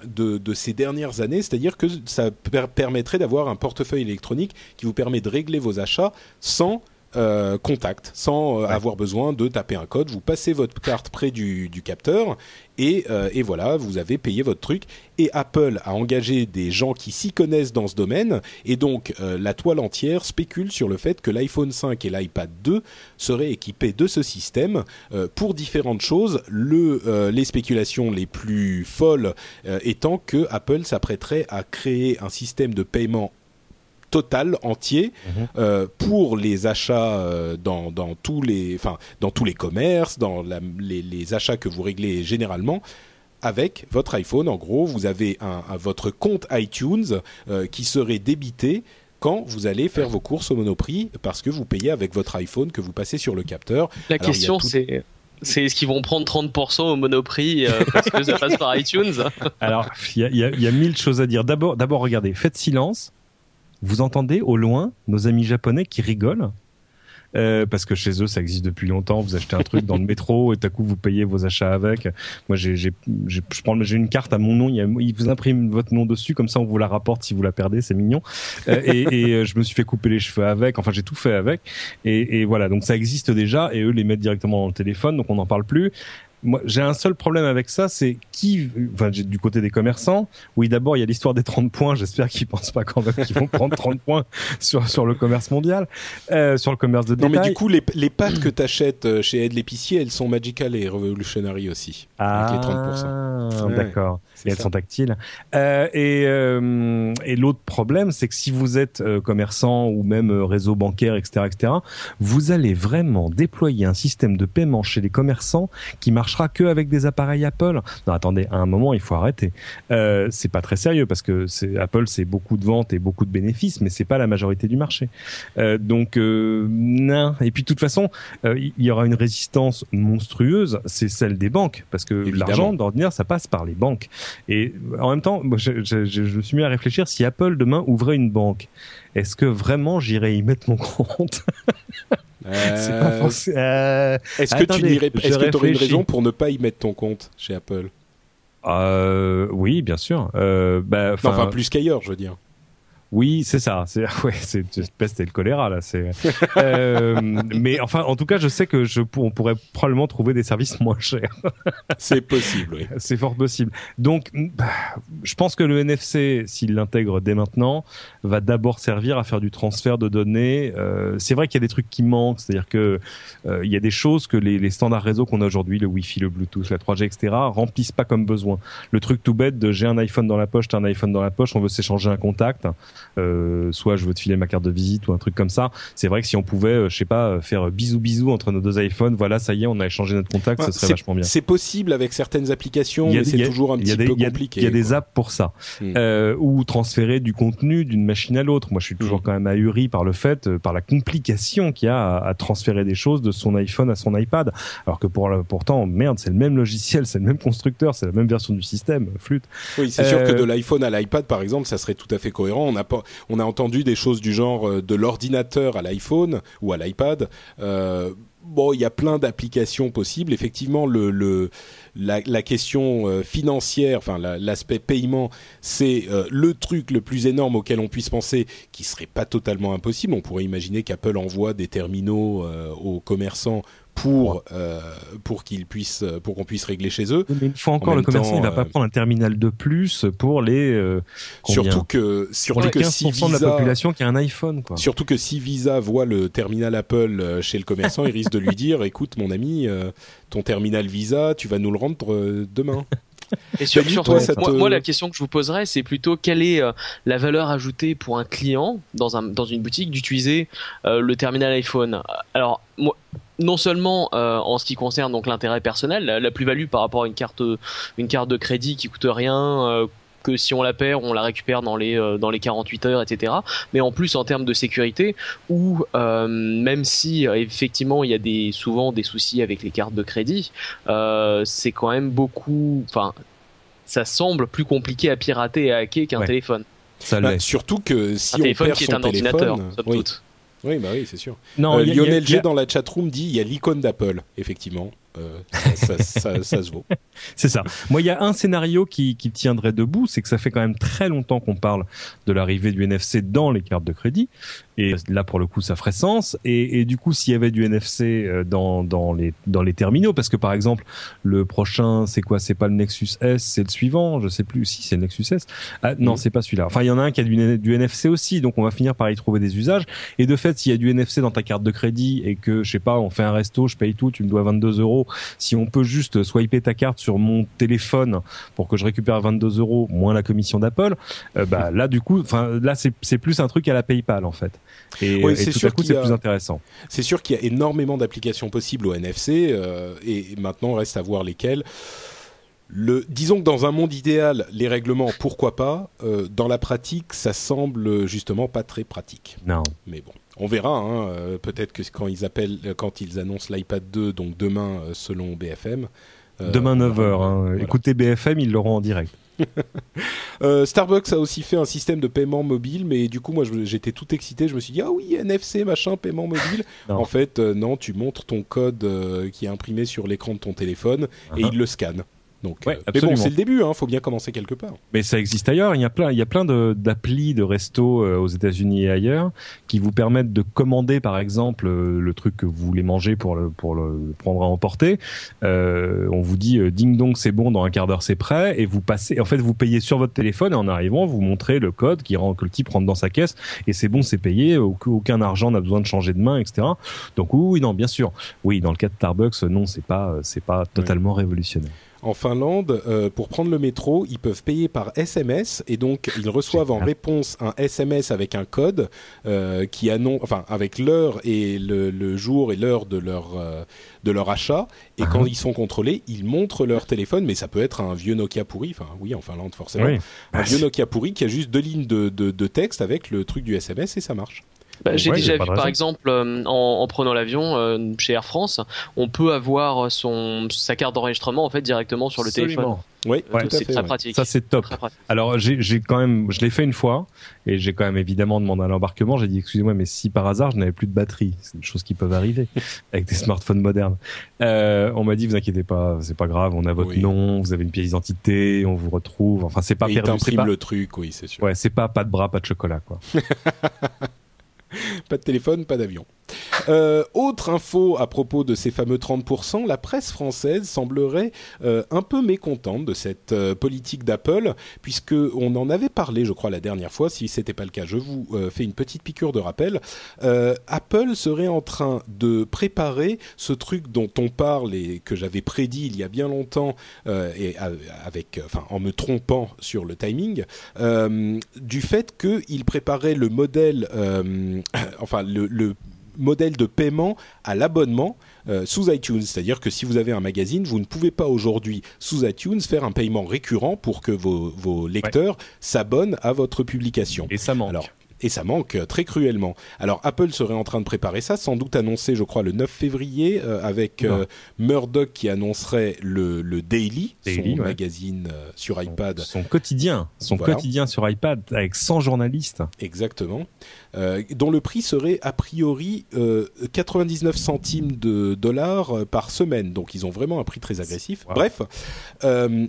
de, de, ces dernières années. C'est-à-dire que ça permettrait d'avoir un portefeuille électronique qui vous permet de régler vos achats sans euh, contact sans euh, avoir besoin de taper un code. Vous passez votre carte près du, du capteur et, euh, et, voilà, vous avez payé votre truc. Et Apple a engagé des gens qui s'y connaissent dans ce domaine et donc la toile entière spécule sur le fait que l'iPhone 5 et l'iPad 2 seraient équipés de ce système pour différentes choses. Le, les spéculations les plus folles étant que Apple s'apprêterait à créer un système de paiement total entier mhm. euh, pour les achats euh, dans, dans, tous les enfin dans tous les commerces dans les, les, achats que vous réglez généralement avec votre iPhone en gros vous avez un, votre compte iTunes euh, qui serait débité quand vous allez faire vos courses au Monoprix parce que vous payez avec votre iPhone que vous passez sur le capteur. La question c'est c'est est-ce qu'ils vont prendre 30% au Monoprix parce que ça passe par iTunes? Alors, il y a, y a, mille choses à dire. D'abord, d'abord, regardez, faites silence vous entendez au loin nos amis japonais qui rigolent euh, parce que chez eux ça existe depuis longtemps. Vous achetez un truc dans le métro et tout à coup vous payez vos achats avec. Moi j'ai j'ai je prends j'ai une carte à mon nom. Il, vous imprime votre nom dessus comme ça on vous la rapporte si vous la perdez. C'est mignon. Euh, et, et euh, je me suis fait couper les cheveux avec. Enfin j'ai tout fait avec. Et, et voilà donc ça existe déjà et eux les mettent directement dans le téléphone donc on n'en parle plus moi, j'ai un seul problème avec ça, c'est qui, enfin, du côté des commerçants. Oui, d'abord, il y a l'histoire des 30 points. J'espère qu'ils pensent pas quand même qu'ils vont prendre 30 points sur sur le commerce mondial, euh, sur le commerce de détail. Non, mais du coup, les, les pâtes que tu achètes euh, chez Ed l'épicier, elles sont magical et revolutionary aussi. Ah, avec les 30%. d'accord. Et elles sont tactiles. Euh, et euh, et l'autre problème, c'est que si vous êtes euh, commerçant ou même réseau bancaire, etc., etc., vous allez vraiment déployer un système de paiement chez les commerçants qui marche marchera que avec des appareils Apple. Non, attendez, à un moment, il faut arrêter. Euh, c'est pas très sérieux parce que c'est Apple, c'est beaucoup de ventes et beaucoup de bénéfices, mais c'est pas la majorité du marché. Euh, donc, euh, non. Et puis, de toute façon, il y aura une résistance monstrueuse, c'est celle des banques, parce que l'argent, d'ordinaire, ça passe par les banques. Et en même temps, je, je, je, je me suis mis à réfléchir si Apple demain ouvrait une banque est-ce que vraiment j'irai y mettre mon compte euh, euh, Est-ce que tu Est-ce que aurais une raison pour ne pas y mettre ton compte chez Apple? Euh, Oui, bien sûr. Bah, enfin, plus qu'ailleurs, je veux dire. Oui, c'est ça. C'est ouais, c'est peste et le choléra là. C'est. Euh, mais enfin, en tout cas, je sais que je on pourrait probablement trouver des services moins chers. c'est possible. Oui. C'est fort possible. Donc, bah, je pense que le NFC, s'il l'intègre dès maintenant, va d'abord servir à faire du transfert de données. Euh, c'est vrai qu'il y a des trucs qui manquent, c'est-à-dire que euh, il y a des choses que les, les standards réseau qu'on a aujourd'hui, le Wi-Fi, le Bluetooth, la 3G, etc., remplissent pas comme besoin. Le truc tout bête de j'ai un iPhone dans la poche, t'as un iPhone dans la poche, on veut s'échanger un contact euh, soit je veux te filer ma carte de visite ou un truc comme ça. C'est vrai que si on pouvait, euh, je sais pas, euh, faire bisous bisous entre nos deux iPhones, voilà, ça y est, on a échangé notre contact, ce serait vachement bien. C'est possible avec certaines applications, mais c'est toujours un petit peu compliqué. Il y a des apps pour ça, hmm. euh, ou transférer du contenu d'une machine à l'autre. Moi, je suis toujours hmm. quand même ahuri par le fait, par la complication qu'il y a à, transférer des choses de son iPhone à son iPad, alors que pour pourtant, merde, c'est le même logiciel, c'est le même constructeur, c'est la même version du système, flûte. Oui, c'est sûr que de l'iPhone à l'iPad, par exemple, ça serait tout à fait cohérent. On on a entendu des choses du genre euh, de l'ordinateur à l'iPhone ou à l'iPad. Euh, bon, il y a plein d'applications possibles. Effectivement, la, question euh, financière, enfin l'aspect paiement, c'est le truc le plus énorme auquel on puisse penser, qui serait pas totalement impossible. On pourrait imaginer qu'Apple envoie des terminaux aux commerçants pour euh, pour qu'ils puissent pour qu'on puisse régler chez eux. Mais une fois encore, le commerçant il va pas prendre un terminal de plus pour les surtout que surtout que si Visa, de la population qui a un iPhone quoi. Surtout que si Visa voit le terminal Apple chez le commerçant, il risque de lui dire écoute mon ami, ton terminal Visa, tu vas nous le rendre demain. Et sur, moi, la question que je vous poserais, c'est plutôt quelle est euh, la valeur ajoutée pour un client dans, un, dans une boutique d'utiliser euh, le terminal iPhone? Alors, moi, non seulement euh, en ce qui concerne donc l'intérêt personnel, la, plus-value par rapport à une carte, une carte de crédit qui coûte rien, que si on la perd, on la récupère dans les euh, dans les 48 heures, etc. Mais en plus en termes de sécurité, où euh, même si euh, effectivement il y a des souvent des soucis avec les cartes de crédit, c'est quand même beaucoup. Enfin, ça semble plus compliqué à pirater et à hacker qu'un téléphone. Ça bah, surtout que si un on téléphone perd qui est un ordinateur, oui. Oui, bah oui, c'est sûr. Non, Lionel G dans la chatroom dit il y a l'icône d'Apple, effectivement. Euh, ça, se vaut. c'est ça. Moi, il y a un scénario qui, qui tiendrait debout, c'est que ça fait quand même très longtemps qu'on parle de l'arrivée du NFC dans les cartes de crédit. Et là, pour le coup, ça ferait sens. Et, et du coup, s'il y avait du NFC euh, dans, dans, les, dans les terminaux, parce que par exemple, le prochain, c'est quoi? C'est pas le Nexus S, c'est le suivant? Je sais plus si c'est le Nexus S. Ah, non, c'est pas celui-là. Enfin, il y en a un qui a du, du NFC aussi, donc on va finir par y trouver des usages. Et de fait, s'il y a du NFC dans ta carte de crédit et que, je sais pas, on fait un resto, je paye tout, tu me dois 22 euros. Si on peut juste swiper ta carte sur mon téléphone pour que je récupère 22 euros moins la commission d'Apple, euh, bah là, du coup, enfin, là, c'est plus un truc à la PayPal en fait. Et, oui, c'est sûr coup, c'est plus intéressant. C'est sûr qu'il y a énormément d'applications possibles au NFC, euh, et maintenant reste à voir lesquelles. Le, disons que dans un monde idéal, les règlements, pourquoi pas. Euh, dans la pratique, ça semble justement pas très pratique. Non. Mais bon, on verra. Hein, euh, Peut-être que quand ils appellent, quand ils annoncent l'iPad 2, donc demain selon BFM. demain 9h. Hein. Écoutez BFM, ils l'auront en direct. Euh, Starbucks a aussi fait un système de paiement mobile, mais du coup, moi, j'étais tout excité. Je me suis dit, ah oui, NFC, machin, paiement mobile. en fait, euh, non, tu montres ton code euh, qui est imprimé sur l'écran de ton téléphone et uh-huh. il le scanne. Donc, ouais, mais bon, c'est le début, hein, faut bien commencer quelque part. Mais ça existe ailleurs. Il y a plein, il y a plein d'applis de, restos aux États-Unis et ailleurs qui vous permettent de commander, par exemple, le truc que vous voulez manger pour le pour le prendre à emporter. Euh, on vous dit ding dong, c'est bon, dans un quart d'heure c'est prêt, et vous passez. En fait, vous payez sur votre téléphone et en arrivant, vous montrez le code qui rend que le type rentre dans sa caisse et c'est bon, c'est payé. Aucun argent n'a besoin de changer de main, etc. Donc oui, non, bien sûr. Oui, dans le cas de Starbucks, non, c'est pas c'est pas totalement révolutionnaire en Finlande, euh, pour prendre le métro, ils peuvent payer par SMS et donc ils reçoivent en réponse un SMS avec un code euh, qui annonce, enfin avec l'heure et le, jour et l'heure de leur euh, de leur achat. Et quand uh-huh. ils sont contrôlés, ils montrent leur téléphone, mais ça peut être un vieux Nokia pourri. Enfin oui, en Finlande forcément, un vieux Nokia pourri qui a juste deux lignes de, de texte avec le truc du SMS et ça marche. Bah, j'ai déjà vu par exemple euh, en, prenant l'avion euh, chez Air France, on peut avoir son sa carte d'enregistrement en fait directement sur le téléphone. Oui, c'est très pratique. Ça c'est top. Alors j'ai quand même, je l'ai fait une fois et j'ai quand même évidemment demandé à l'embarquement. J'ai dit excusez-moi, mais si par hasard je n'avais plus de batterie, c'est des choses qui peuvent arriver avec des smartphones modernes. Euh, on m'a dit vous inquiétez pas, c'est pas grave, on a votre nom, vous avez une pièce d'identité, on vous retrouve. Enfin c'est pas et perdu. Pas le truc, oui c'est sûr. Ouais, c'est pas pas de bras, pas de chocolat quoi. pas de téléphone, pas d'avion. Euh, autre info à propos de ces fameux 30%, la presse française semblerait euh, un peu mécontente de cette euh, politique d'Apple, puisque on en avait parlé, je crois, la dernière fois. Si c'était pas le cas, je vous fais une petite piqûre de rappel. Apple serait en train de préparer ce truc dont on parle et que j'avais prédit il y a bien longtemps, et avec, enfin, en me trompant sur le timing, du fait qu'il préparait le modèle, enfin le, le modèle de paiement à l'abonnement euh, sous iTunes. C'est-à-dire que si vous avez un magazine, vous ne pouvez pas aujourd'hui sous iTunes faire un paiement récurrent pour que vos, lecteurs s'abonnent à votre publication. Et ça manque et ça manque euh, très cruellement. Alors Apple serait en train de préparer ça, sans doute annoncé, je crois, le 9 février, euh, avec euh, Murdoch qui annoncerait le, le Daily, son magazine sur iPad. Son quotidien, son quotidien sur iPad avec 100 journalistes. Exactement. Dont le prix serait a priori 99 centimes de dollars par semaine. Donc ils ont vraiment un prix très agressif. Bref,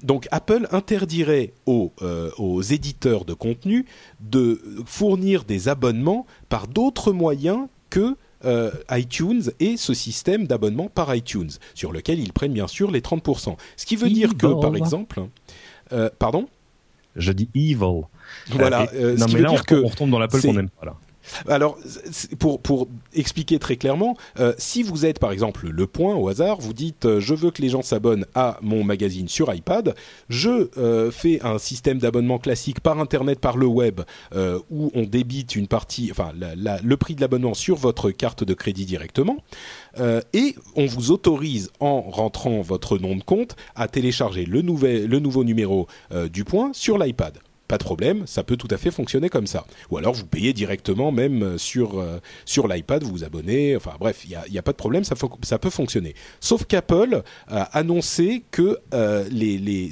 donc Apple interdirait aux, aux éditeurs de contenu de fournir des abonnements par d'autres moyens que iTunes et ce système d'abonnement par iTunes, sur lequel ils prennent bien sûr les 30%. Ce qui veut dire que, par exemple, pardon? Je dis evil. Voilà. non, mais là, on, on retombe dans l'Apple qu'on n'aime pas là. Alors, pour, expliquer très clairement, euh, si vous êtes par exemple Le Point au hasard, vous dites euh, je veux que les gens s'abonnent à mon magazine sur iPad, je euh, fais un système d'abonnement classique par Internet, par le web, où on débite une partie, enfin le prix de l'abonnement sur votre carte de crédit directement, et on vous autorise en rentrant votre nom de compte à télécharger le nouveau numéro du Point sur l'iPad pas de problème, ça peut tout à fait fonctionner comme ça. Ou alors vous payez directement même euh, sur euh, sur l'iPad, vous vous abonnez. Enfin bref, il y a, pas de problème, ça, peut fonctionner. Sauf qu'Apple a annoncé que euh,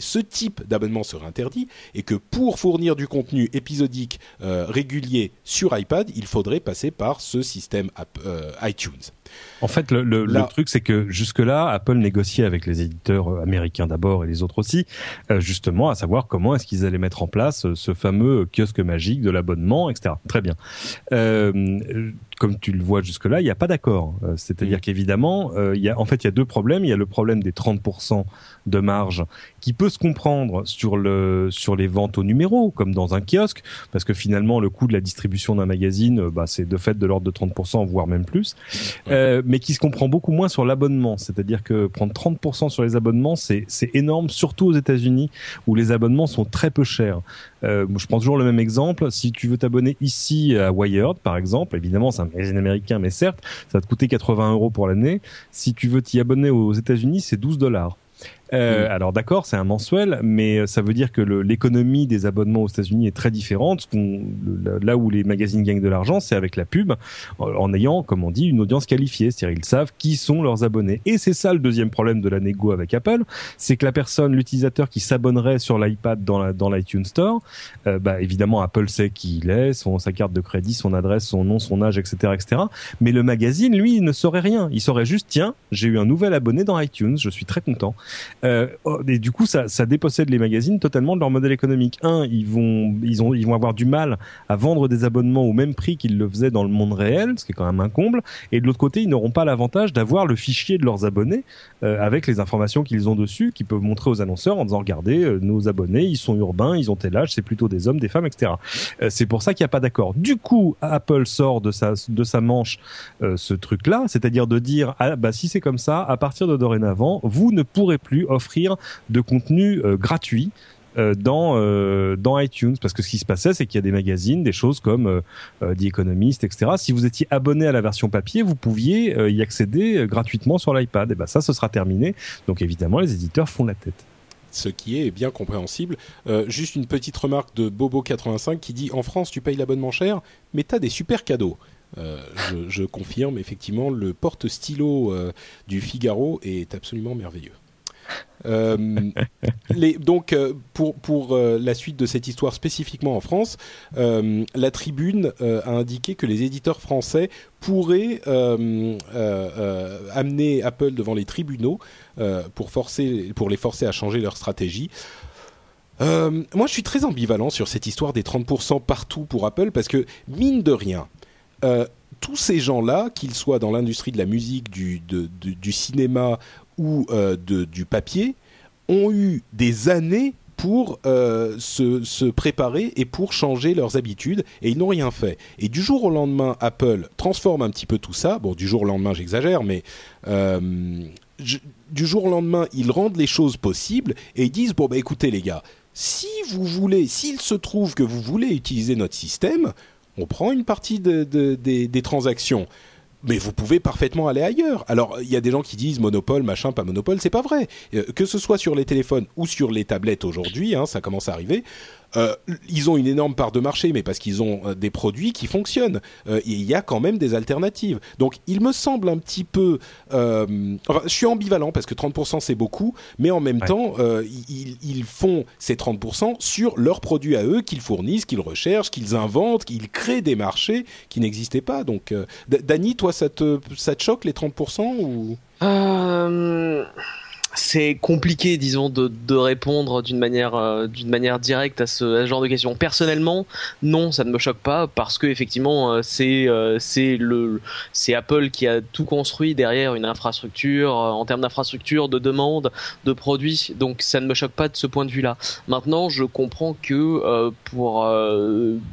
ce type d'abonnement serait interdit et que pour fournir du contenu épisodique régulier sur iPad, il faudrait passer par ce système iTunes. En fait, le, le, truc, c'est que jusque-là, Apple négociait avec les éditeurs euh, américains d'abord et les autres aussi, euh, justement, à savoir comment est-ce qu'ils allaient mettre en place euh, ce fameux kiosque magique de l'abonnement, etc. Très bien. Euh, comme tu le vois jusque-là, il n'y a pas d'accord. C'est-à-dire mm. qu'évidemment, il y a, en fait, il y a deux problèmes. Il y a le problème des 30% de marge qui peut se comprendre sur le sur les ventes au numéro, comme dans un kiosque, parce que finalement, le coût de la distribution d'un magazine, bah, c'est de fait de l'ordre de 30%, voire même plus. Euh, mais qui se comprend beaucoup moins sur l'abonnement. C'est-à-dire que prendre 30% sur les abonnements, c'est énorme, surtout aux États-Unis où les abonnements sont très peu chers. Euh, je prends toujours le même exemple. Si tu veux t'abonner ici à Wired, par exemple, évidemment c'est un magazine américain, mais certes, ça va te coûter 80 euros pour l'année. Si tu veux t'y abonner aux États-Unis, c'est 12 dollars. Euh, Alors d'accord, c'est un mensuel, mais ça veut dire que l'économie des abonnements aux États-Unis est très différente. là où les magazines gagnent de l'argent, c'est avec la pub, en ayant, comme on dit, une audience qualifiée. C'est-à-dire ils savent qui sont leurs abonnés. Et c'est ça le deuxième problème de la négo avec Apple, c'est que la personne, l'utilisateur qui s'abonnerait sur l'iPad dans, dans l'iTunes Store, euh, bah, évidemment Apple sait qui il est, son, sa carte de crédit, son adresse, son nom, son âge, etc., etc. Mais le magazine, lui, il ne saurait rien. Il saurait juste, tiens, j'ai eu un nouvel abonné dans iTunes, je suis très content. Euh, oh, et du coup, ça, ça dépossède les magazines totalement de leur modèle économique. Un, ils vont, ils ont, ils vont avoir du mal à vendre des abonnements au même prix qu'ils le faisaient dans le monde réel, ce qui est quand même un comble. Et de l'autre côté, ils n'auront pas l'avantage d'avoir le fichier de leurs abonnés euh, avec les informations qu'ils ont dessus, qu'ils peuvent montrer aux annonceurs en disant regardez, euh, nos abonnés, ils sont urbains, ils ont tel âge, c'est plutôt des hommes, des femmes, etc. c'est pour ça qu'il n'y a pas d'accord. Du coup, Apple sort de sa de sa manche ce truc-là, c'est-à-dire de dire ah, bah si c'est comme ça, à partir de dorénavant, vous ne pourrez plus offrir de contenu euh, gratuit euh, dans euh, dans iTunes parce que ce qui se passait c'est qu'il y a des magazines des choses comme The Economist etc si vous étiez abonné à la version papier vous pouviez y accéder gratuitement sur l'iPad et ben ça ce sera terminé donc évidemment les éditeurs font la tête ce qui est bien compréhensible. juste une petite remarque de Bobo85 qui dit En France, tu payes l'abonnement cher, mais tu as des super cadeaux. je, je, confirme, effectivement, le porte-stylo du Figaro est absolument merveilleux. Euh, donc, euh, pour, pour euh, la suite de cette histoire spécifiquement en France, la Tribune a indiqué que les éditeurs français pourraient amener Apple devant les tribunaux pour, forcer, pour les forcer à changer leur stratégie. moi, je suis très ambivalent sur cette histoire des 30% partout pour Apple parce que, mine de rien, tous ces gens-là, qu'ils soient dans l'industrie de la musique, du, du cinéma ou euh, de, du papier ont eu des années pour euh, se, se, préparer et pour changer leurs habitudes et ils n'ont rien fait. Et du jour au lendemain, Apple transforme un petit peu tout ça. Bon, du jour au lendemain, j'exagère, mais euh, du jour au lendemain, ils rendent les choses possibles et ils disent bon bah écoutez les gars, si vous voulez, s'il se trouve que vous voulez utiliser notre système, on prend une partie de, de, des, des transactions mais vous pouvez parfaitement aller ailleurs. Alors, il y a des gens qui disent monopole, machin, pas monopole, c'est pas vrai. Euh, que ce soit sur les téléphones ou sur les tablettes aujourd'hui, hein, ça commence à arriver. Euh, ils ont une énorme part de marché, mais parce qu'ils ont euh, des produits qui fonctionnent. Euh, il y a quand même des alternatives. Donc, il me semble un petit peu. Enfin, je suis ambivalent parce que 30% c'est beaucoup, mais en même temps, ils, ils, font ces 30% sur leurs produits à eux qu'ils fournissent, qu'ils recherchent, qu'ils inventent, qu'ils créent des marchés qui n'existaient pas. Donc, Dany, toi, ça te, ça te choque les 30% ou? C'est compliqué, disons, de, de répondre d'une manière, euh, d'une manière directe à ce, genre de questions. Personnellement, non, ça ne me choque pas parce que effectivement, euh, c'est, euh, c'est le, c'est Apple qui a tout construit derrière une infrastructure en termes d'infrastructure, de demande, de produits. Donc, ça ne me choque pas de ce point de vue-là. Maintenant, je comprends que pour,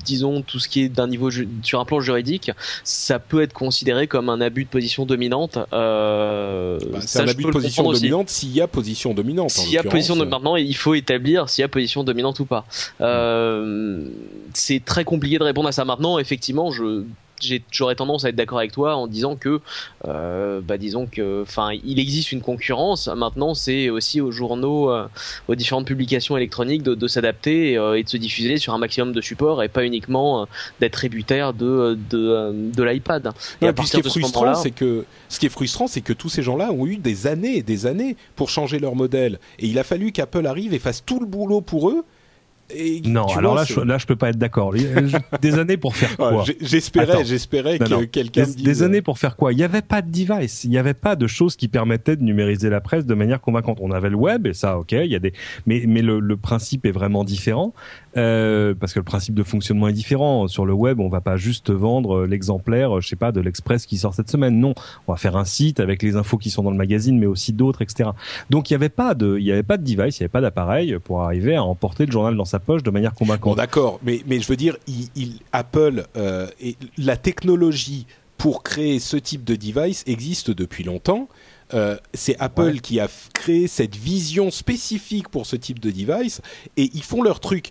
disons, tout ce qui est d'un niveau sur un plan juridique, ça peut être considéré comme un abus de position dominante. Bah, c'est un abus de position dominante s'il y a position dominante. S'il y a position dominante, maintenant il faut établir s'il y a position dominante ou pas. Euh, c'est très compliqué de répondre à ça maintenant. Effectivement, je j'aurais tendance à être d'accord avec toi en disant que, euh, bah disons que, enfin, il existe une concurrence. Maintenant, c'est aussi aux journaux, euh, aux différentes publications électroniques de, s'adapter et de se diffuser sur un maximum de supports et pas uniquement d'être tributaire de de, de l'iPad. Et, puis ce qui est frustrant, c'est que ce qui est frustrant, c'est que tous ces gens-là ont eu des années et des années pour changer leur modèle, et il a fallu qu'Apple arrive et fasse tout le boulot pour eux non, alors là, je, là, je peux pas être d'accord. Des années pour faire quoi J'espérais, j'espérais que quelqu'un des, des années pour faire quoi? Il n'y avait pas de device, il n'y avait pas de choses qui permettaient de numériser la presse de manière convaincante. On avait le web et ça, ok, il y a des, mais mais le, le principe est vraiment différent euh, parce que le principe de fonctionnement est différent. Sur le web, on va pas juste vendre l'exemplaire, je sais pas, de l'Express qui sort cette semaine. Non, on va faire un site avec les infos qui sont dans le magazine, mais aussi d'autres, etc. Donc il y avait pas de, il y avait pas de device, il y avait pas d'appareil pour arriver à emporter le journal dans sa poche de manière convaincante. Bon, d'accord, mais, mais je veux dire, il, Apple euh, et la technologie pour créer ce type de device existe depuis longtemps. Euh, c'est Apple qui a créé cette vision spécifique pour ce type de device et ils font leur truc.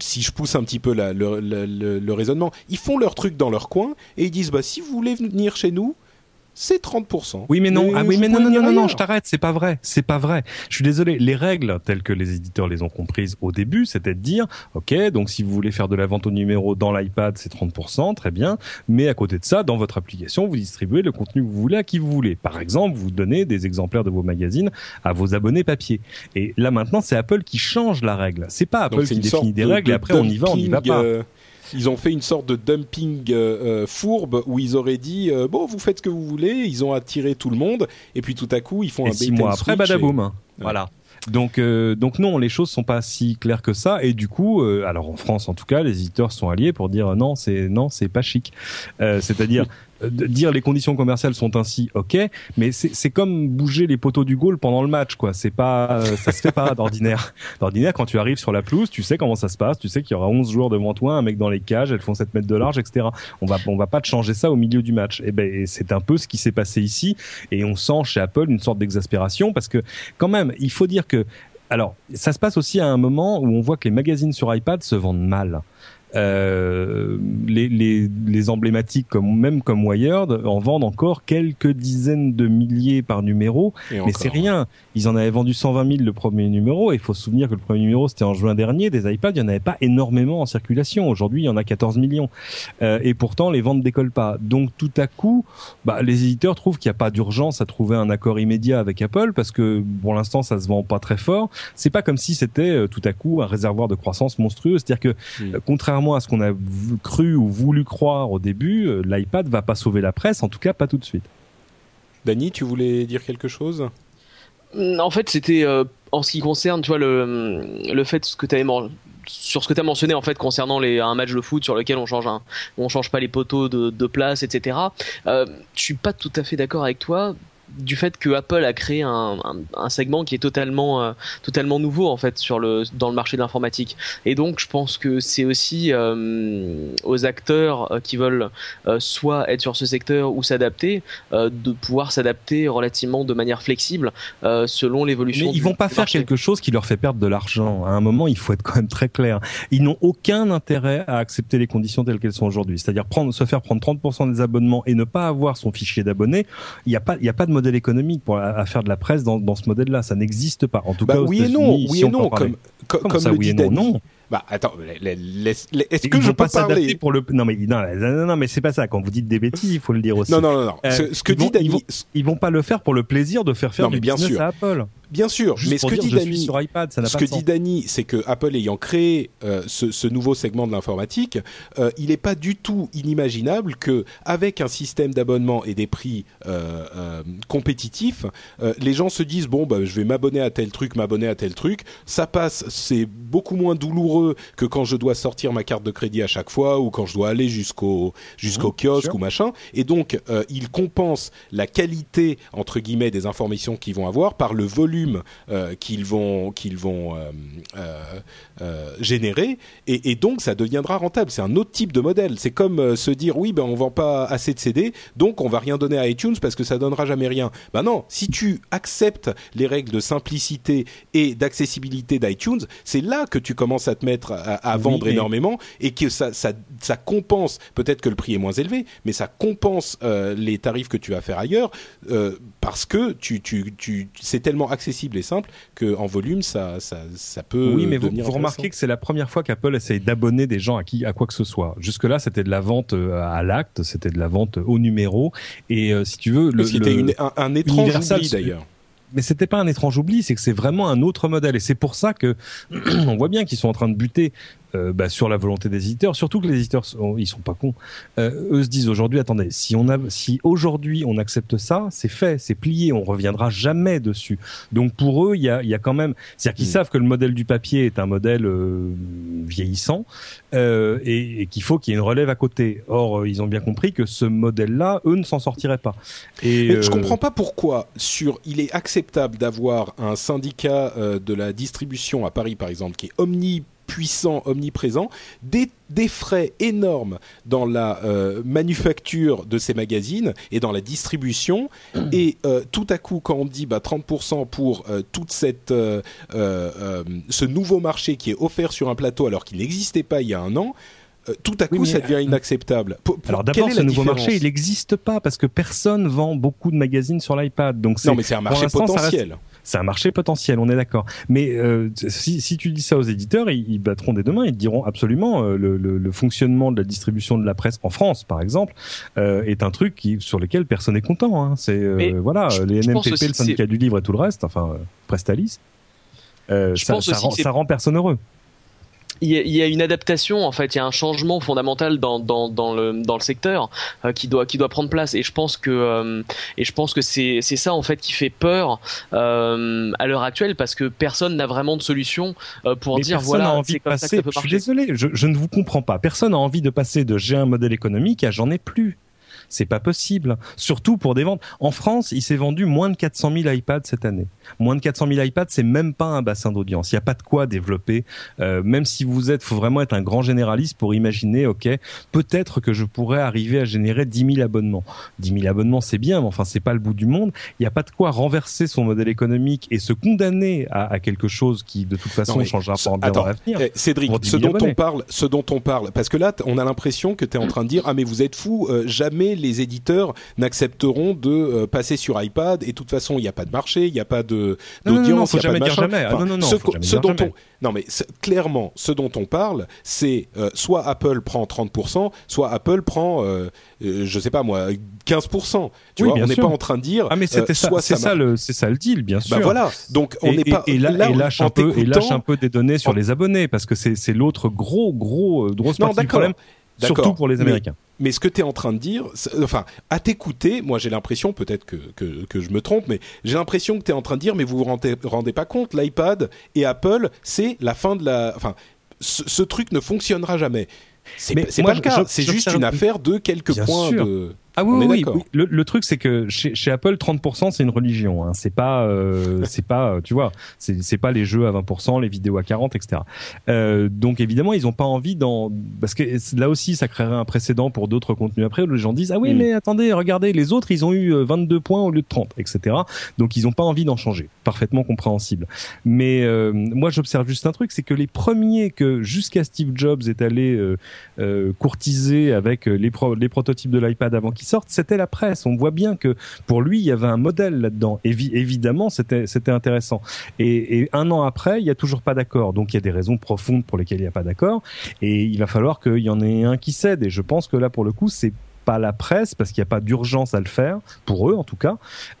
si je pousse un petit peu le, le, raisonnement, ils font leur truc dans leur coin et ils disent bah si vous voulez venir chez nous, c'est 30%. Oui, mais non, ah, oui, mais non, non, non, non, je t'arrête, c'est pas vrai, c'est pas vrai. Je suis désolé, les règles telles que les éditeurs les ont comprises au début, c'était de dire, ok, donc si vous voulez faire de la vente au numéro dans l'iPad, c'est 30%, très bien, mais à côté de ça, dans votre application, vous distribuez le contenu que vous voulez à qui vous voulez. Par exemple, vous donnez des exemplaires de vos magazines à vos abonnés papier. Et là maintenant, c'est Apple qui change la règle. C'est pas Apple qui définit des règles et après on y va, on y va pas. Euh, ils ont fait une sorte de dumping euh, euh, fourbe où ils auraient dit euh, bon vous faites ce que vous voulez ils ont attiré tout le monde et puis tout à coup ils font un six mois après badaboum voilà donc, donc non, les choses sont pas si claires que ça. Et du coup, alors en France en tout cas, les éditeurs sont alliés pour dire non, c'est non, c'est pas chic. C'est-à-dire, dire les conditions commerciales sont ainsi, ok, mais c'est comme bouger les poteaux du goal pendant le match, quoi. C'est pas, ça se fait pas d'ordinaire. D'ordinaire, quand tu arrives sur la pelouse, tu sais comment ça se passe, tu sais qu'il y aura 11 joueurs devant toi, un mec dans les cages, elles font 7 mètres de large, etc. On va, on va pas te changer ça au milieu du match. Et ben, c'est un peu ce qui s'est passé ici, et on sent chez Apple une sorte d'exaspération parce que, quand même, il faut dire que alors, ça se passe aussi à un moment où on voit que les magazines sur iPad se vendent mal. Euh, les, les, les, emblématiques comme même comme Wired en vendent encore quelques dizaines de milliers par numéro, mais c'est rien. Ils en avaient vendu 120 000 le premier numéro. Et il faut se souvenir que le premier numéro c'était en juin dernier. Des iPads, il y en avait pas énormément en circulation. Aujourd'hui, il y en a 14 millions. Euh, et pourtant, les ventes décollent pas. Donc tout à coup, bah, les éditeurs trouvent qu'il n'y a pas d'urgence à trouver un accord immédiat avec Apple parce que pour l'instant, ça se vend pas très fort. C'est pas comme si c'était euh, tout à coup un réservoir de croissance monstrueux. C'est-à-dire que hmm. euh, contrairement à ce qu'on a cru ou voulu croire au début, euh, l'iPad va pas sauver la presse, en tout cas pas tout de suite. Dany, tu voulais dire quelque chose? En fait, c'était euh, en ce qui concerne, tu vois, le, le fait ce que tu sur ce que tu as mentionné en fait concernant les, un match de foot sur lequel on change un, on change pas les poteaux de, place, etc. Euh, je suis pas tout à fait d'accord avec toi du fait que Apple a créé un, un, segment qui est totalement euh, totalement nouveau en fait sur le dans le marché de l'informatique. Et donc je pense que c'est aussi euh, aux acteurs euh, qui veulent soit être sur ce secteur ou s'adapter de pouvoir s'adapter relativement de manière flexible selon l'évolution mais ils vont pas faire quelque chose qui leur fait perdre de l'argent. À un moment il faut être quand même très clair. Ils n'ont aucun intérêt à accepter les conditions telles qu'elles sont aujourd'hui. C'est-à-dire prendre se faire prendre 30% des abonnements et ne pas avoir son fichier d'abonnés il y a pas il y a pas de modèle économique pour à, faire de la presse dans, dans ce modèle-là. Ça n'existe pas. En tout bah cas, oui et non, oui et non, comme, comme, ça, le oui et non, non. Bah attends, est-ce que je peux pas parler pour le non mais non non, mais c'est pas ça. Quand vous dites des bêtises, il faut le dire aussi. Non non non. non. ce, que dit vont, ils, vont, pas le faire pour le plaisir de faire faire du bien business sûr. à Apple. Bien sûr, mais ce que dit Dany, sur iPad, ça ce que dit Dany, c'est que Apple ayant créé euh, ce, ce, nouveau segment de l'informatique, euh, il n'est pas du tout inimaginable que avec un système d'abonnement et des prix euh, euh compétitifs, les gens se disent bon bah je vais m'abonner à tel truc, m'abonner à tel truc, ça passe, c'est beaucoup moins douloureux que quand je dois sortir ma carte de crédit à chaque fois ou quand je dois aller jusqu'au jusqu'au mmh, kiosque ou machin, et donc il compense la qualité entre guillemets des informations qu'ils vont avoir par le volume euh, qu'ils vont qu'ils vont euh, euh, générer et, et, donc ça deviendra rentable. C'est un autre type de modèle. C'est comme se dire oui ben on vend pas assez de CD donc on va rien donner à iTunes parce que ça donnera jamais rien. Ben non, si tu acceptes les règles de simplicité et d'accessibilité d'iTunes, c'est là que tu commences à te mettre à, vendre énormément et que ça, ça, ça compense. Peut-être que le prix est moins élevé, mais ça compense les tarifs que tu vas faire ailleurs euh, parce que tu, tu, tu, c'est tellement accessible et simple qu'en volume, ça, ça, ça peut. Oui, mais vous, vous remarquez que c'est la première fois qu'Apple essaye d'abonner des gens à qui, à quoi que ce soit. Jusque-là, c'était de la vente euh, à l'acte, c'était de la vente au numéro. Et euh, si tu veux, le, c'était un, un étrange oubli d'ailleurs mais c'était pas un étrange oubli, c'est que c'est vraiment un autre modèle et c'est pour ça que on voit bien qu'ils sont en train de buter euh, bah, sur la volonté des éditeurs. Surtout que les éditeurs, ils sont pas cons. Euh, eux se disent aujourd'hui, attendez, si on a, si aujourd'hui on accepte ça, c'est fait, c'est plié, on reviendra jamais dessus. Donc pour eux, il y a, y a quand même, c'est-à-dire qu'ils mm. savent que le modèle du papier est un modèle euh, vieillissant et, et qu'il faut qu'il y ait une relève à côté. Or, ils ont bien compris que ce modèle-là, eux, ne s'en sortiraient pas. Et Mais je comprends pas pourquoi sur, il est acceptable d'avoir un syndicat de la distribution à Paris, par exemple, qui est omni puissant, omniprésent, des, des frais énormes dans la euh, manufacture de ces magazines et dans la distribution. Et euh, tout à coup, quand on dit bah, 30% pour euh, toute cette, ce nouveau marché qui est offert sur un plateau alors qu'il n'existait pas il y a un an, tout à coup, ça devient inacceptable. Alors d'abord, ce nouveau marché, il n'existe pas parce que personne vend beaucoup de magazines sur l'iPad. Donc non, mais c'est un marché potentiel c'est un marché potentiel, on est d'accord. Mais euh, si, si, tu dis ça aux éditeurs, ils, battront des deux mains, ils te diront absolument euh, le, le, le, fonctionnement de la distribution de la presse en France, par exemple, euh, est un truc qui, sur lequel personne n'est content. Hein. C'est euh, voilà, les NMPP, le syndicat du livre et tout le reste, enfin Prestalis, ça, ça, rend, ça rend personne heureux il y, a une adaptation en fait, il y a un changement fondamental dans, dans, dans le dans le secteur euh, qui doit qui doit prendre place et je pense que euh, et je pense que c'est c'est ça en fait qui fait peur euh, à l'heure actuelle parce que personne n'a vraiment de solution pour dire voilà envie de passer. je suis désolé, je, je ne vous comprends pas. Personne n'a envie de passer de j'ai un modèle économique à j'en ai plus c'est pas possible. Surtout pour des ventes. En France, il s'est vendu moins de 400 000 iPads cette année. Moins de 400 000 iPads, c'est même pas un bassin d'audience. Il n'y a pas de quoi développer. Euh, même si vous êtes, faut vraiment être un grand généraliste pour imaginer, ok, peut-être que je pourrais arriver à générer 10 000 abonnements. 10 000 abonnements, c'est bien, mais enfin, c'est pas le bout du monde. Il n'y a pas de quoi renverser son modèle économique et se condamner à, à quelque chose qui, de toute façon, changera pas bien dans l'avenir. Eh, Cédric, ce dont on parle, ce dont on parle, parce que là, on a l'impression que tu es en train de dire, ah mais vous êtes fou, euh, jamais les éditeurs n'accepteront de euh, passer sur iPad. Et de toute façon, il n'y a pas de marché, il n'y a pas de d'audience, il n'y a pas de machin. Jamais. non, non, non, ce, dont on, non, mais clairement, ce dont on parle, c'est euh, soit Apple prend 30%, soit Apple prend, euh, euh, je sais pas moi, 15%. Tu vois, on n'est pas en train de dire. Ah, mais c'était ça, c'est ça, le, c'est ça le deal, bien bah sûr. Bah voilà. Donc on n'est pas. Et, là, et lâche un peu, et lâche un peu des données sur les abonnés, parce que c'est, c'est l'autre gros, gros, grosse partie du problème. Surtout pour les Américains. Mais, ce que tu es en train de dire, enfin, à t'écouter, moi j'ai l'impression, peut-être que, que, que, je me trompe, mais j'ai l'impression que tu es en train de dire, mais vous vous rendez, rendez pas compte, l'iPad et Apple, c'est la fin de la. Enfin, ce, truc ne fonctionnera jamais. C'est pas le cas, c'est juste une affaire de quelques points de. Ah oui, oui, oui. Le, le, truc c'est que chez, chez Apple, 30% c'est une religion. Hein. C'est pas, euh, c'est pas, tu vois, c'est c'est pas les jeux à 20%, les vidéos à 40%, etc. Euh, donc évidemment, ils ont pas envie dans, parce que là aussi, ça créerait un précédent pour d'autres contenus après où les gens disent ah oui, mm. mais attendez, regardez, les autres ils ont eu 22 euh, points au lieu de 30, etc. Donc ils ont pas envie d'en changer. Parfaitement compréhensible. Mais euh, moi, j'observe juste un truc, c'est que les premiers que jusqu'à Steve Jobs est allé euh, euh courtiser avec les, les prototypes de l'iPad avant sortent, c'était la presse. On voit bien que pour lui, il y avait un modèle là-dedans. évidemment, c'était intéressant. Et, un an après, il y a toujours pas d'accord. Donc il y a des raisons profondes pour lesquelles il n'y a pas d'accord. Et il va falloir qu'il y en ait un qui cède. Et je pense que là, pour le coup, c'est pas la presse parce qu'il n'y a pas d'urgence à le faire pour eux en tout cas.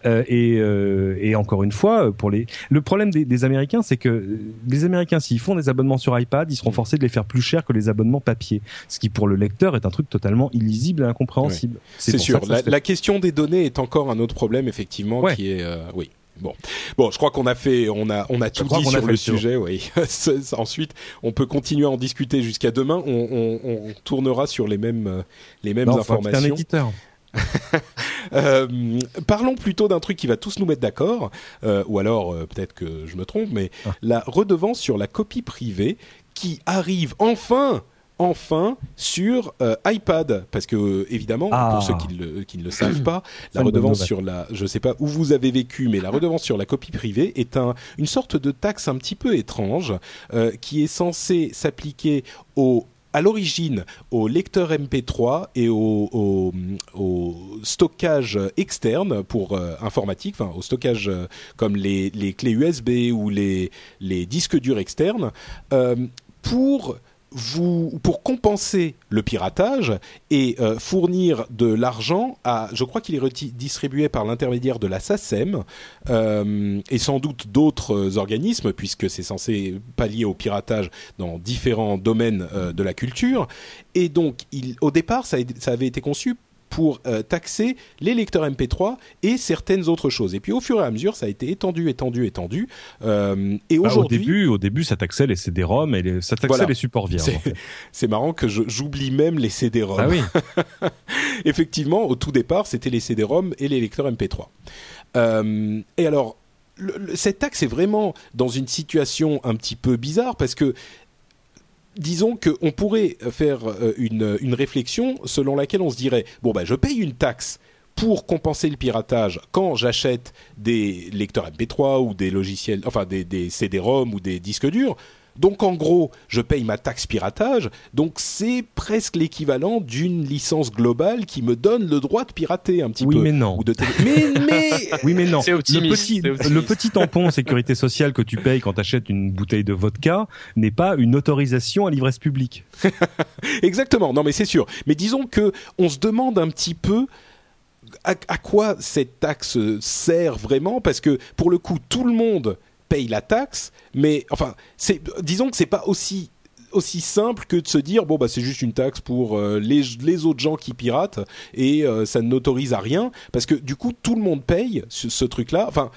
Euh, et, euh, et, encore une fois, pour les, le problème des, des Américains, c'est que les Américains, s'ils font des abonnements sur iPad, ils seront forcés de les faire plus cher que les abonnements papier, ce qui pour le lecteur est un truc totalement illisible et incompréhensible. C'est sûr. La, la, question des données est encore un autre problème effectivement qui est euh, oui. Bon, bon, je crois qu'on a fait, on a, on a tout dit sur le sujet. Oui. Ensuite, on peut continuer à en discuter jusqu'à demain. On, on, on, tournera sur les mêmes, euh, les mêmes non, informations. un éditeur. euh, parlons plutôt d'un truc qui va tous nous mettre d'accord, euh, ou alors euh, peut-être que je me trompe, mais ah. la redevance sur la copie privée qui arrive enfin enfin sur euh, iPad. Parce que euh, évidemment ah. pour ceux qui, le, qui, ne le savent pas la redevance sur la je sais pas où vous avez vécu mais la redevance sur la copie privée est un, une sorte de taxe un petit peu étrange euh, qui est censée s'appliquer au à l'origine au lecteur MP3 et au, au, au stockage externe pour euh, informatique, enfin au stockage euh, comme les, les, clés USB ou les, les disques durs externes, euh, pour pour compenser le piratage et euh, fournir de l'argent à, je crois qu'il est distribué par l'intermédiaire de la SACEM euh, et sans doute d'autres organismes puisque c'est censé pallier au piratage dans différents domaines euh, de la culture. Et donc, au départ, ça avait été conçu pour euh, taxer les lecteurs MP3 et certaines autres choses. Et puis au fur et à mesure, ça a été étendu, étendu, étendu. Euh, et bah, aujourd'hui, au début, au début, ça taxait les CD-ROM et ça taxait les supports vierges. C'est marrant que j'oublie même les CD-ROM. Ah oui. Effectivement, au tout départ, c'était les CD-ROM et les lecteurs MP3. Euh, et alors, cette taxe est vraiment dans une situation un petit peu bizarre parce que disons qu'on pourrait faire euh, une, réflexion selon laquelle on se dirait bon bah je paye une taxe pour compenser le piratage quand j'achète des lecteurs MP3 ou des logiciels, enfin des, des CD-ROM ou des disques durs. Donc en gros, je paye ma taxe piratage, donc c'est presque l'équivalent d'une licence globale qui me donne le droit de pirater un petit oui, peu. Mais non. Ou de mais, mais... oui mais non. Le petit, le petit tampon sécurité sociale que tu payes quand tu achètes une bouteille de vodka n'est pas une autorisation à l'ivresse publique. Exactement. Non mais c'est sûr. Mais disons que on se demande un petit peu à, à quoi cette taxe sert vraiment parce que pour le coup tout le monde paye la taxe, mais enfin, disons que c'est pas aussi aussi simple que de se dire bon bah c'est juste une taxe pour euh, les, les autres gens qui piratent et euh, ça n'autorise à rien parce que du coup tout le monde paye ce, ce truc là enfin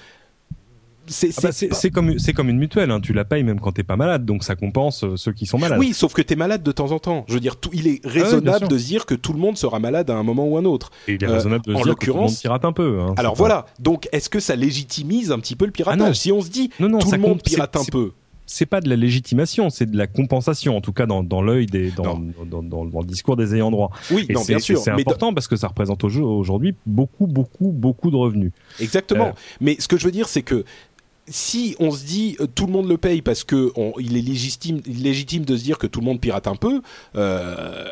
ah bah, c'est comme c'est comme une mutuelle hein. tu la payes même quand t'es pas malade donc ça compense euh, ceux qui sont malades oui sauf que t'es malade de temps en temps je veux dire tout, il est ah raisonnable de se dire que tout le monde sera malade à un moment ou un autre et il est raisonnable de se dire que tout le monde pirate un peu hein, alors voilà donc est-ce que ça légitimise un petit peu le piratage? Ah si on se dit non, non, tout le monde pirate un peu c'est pas de la légitimation, c'est de la compensation, en tout cas dans, dans l'œil des dans, dans, dans, dans, le discours des ayants droit. Oui, non, bien sûr. C'est important parce que ça représente aujourd'hui beaucoup, beaucoup, beaucoup de revenus. Exactement. Euh, mais ce que je veux dire, c'est que si on se dit euh, tout le monde le paye parce que on, il est légitime, légitime de se dire que tout le monde pirate un peu, euh,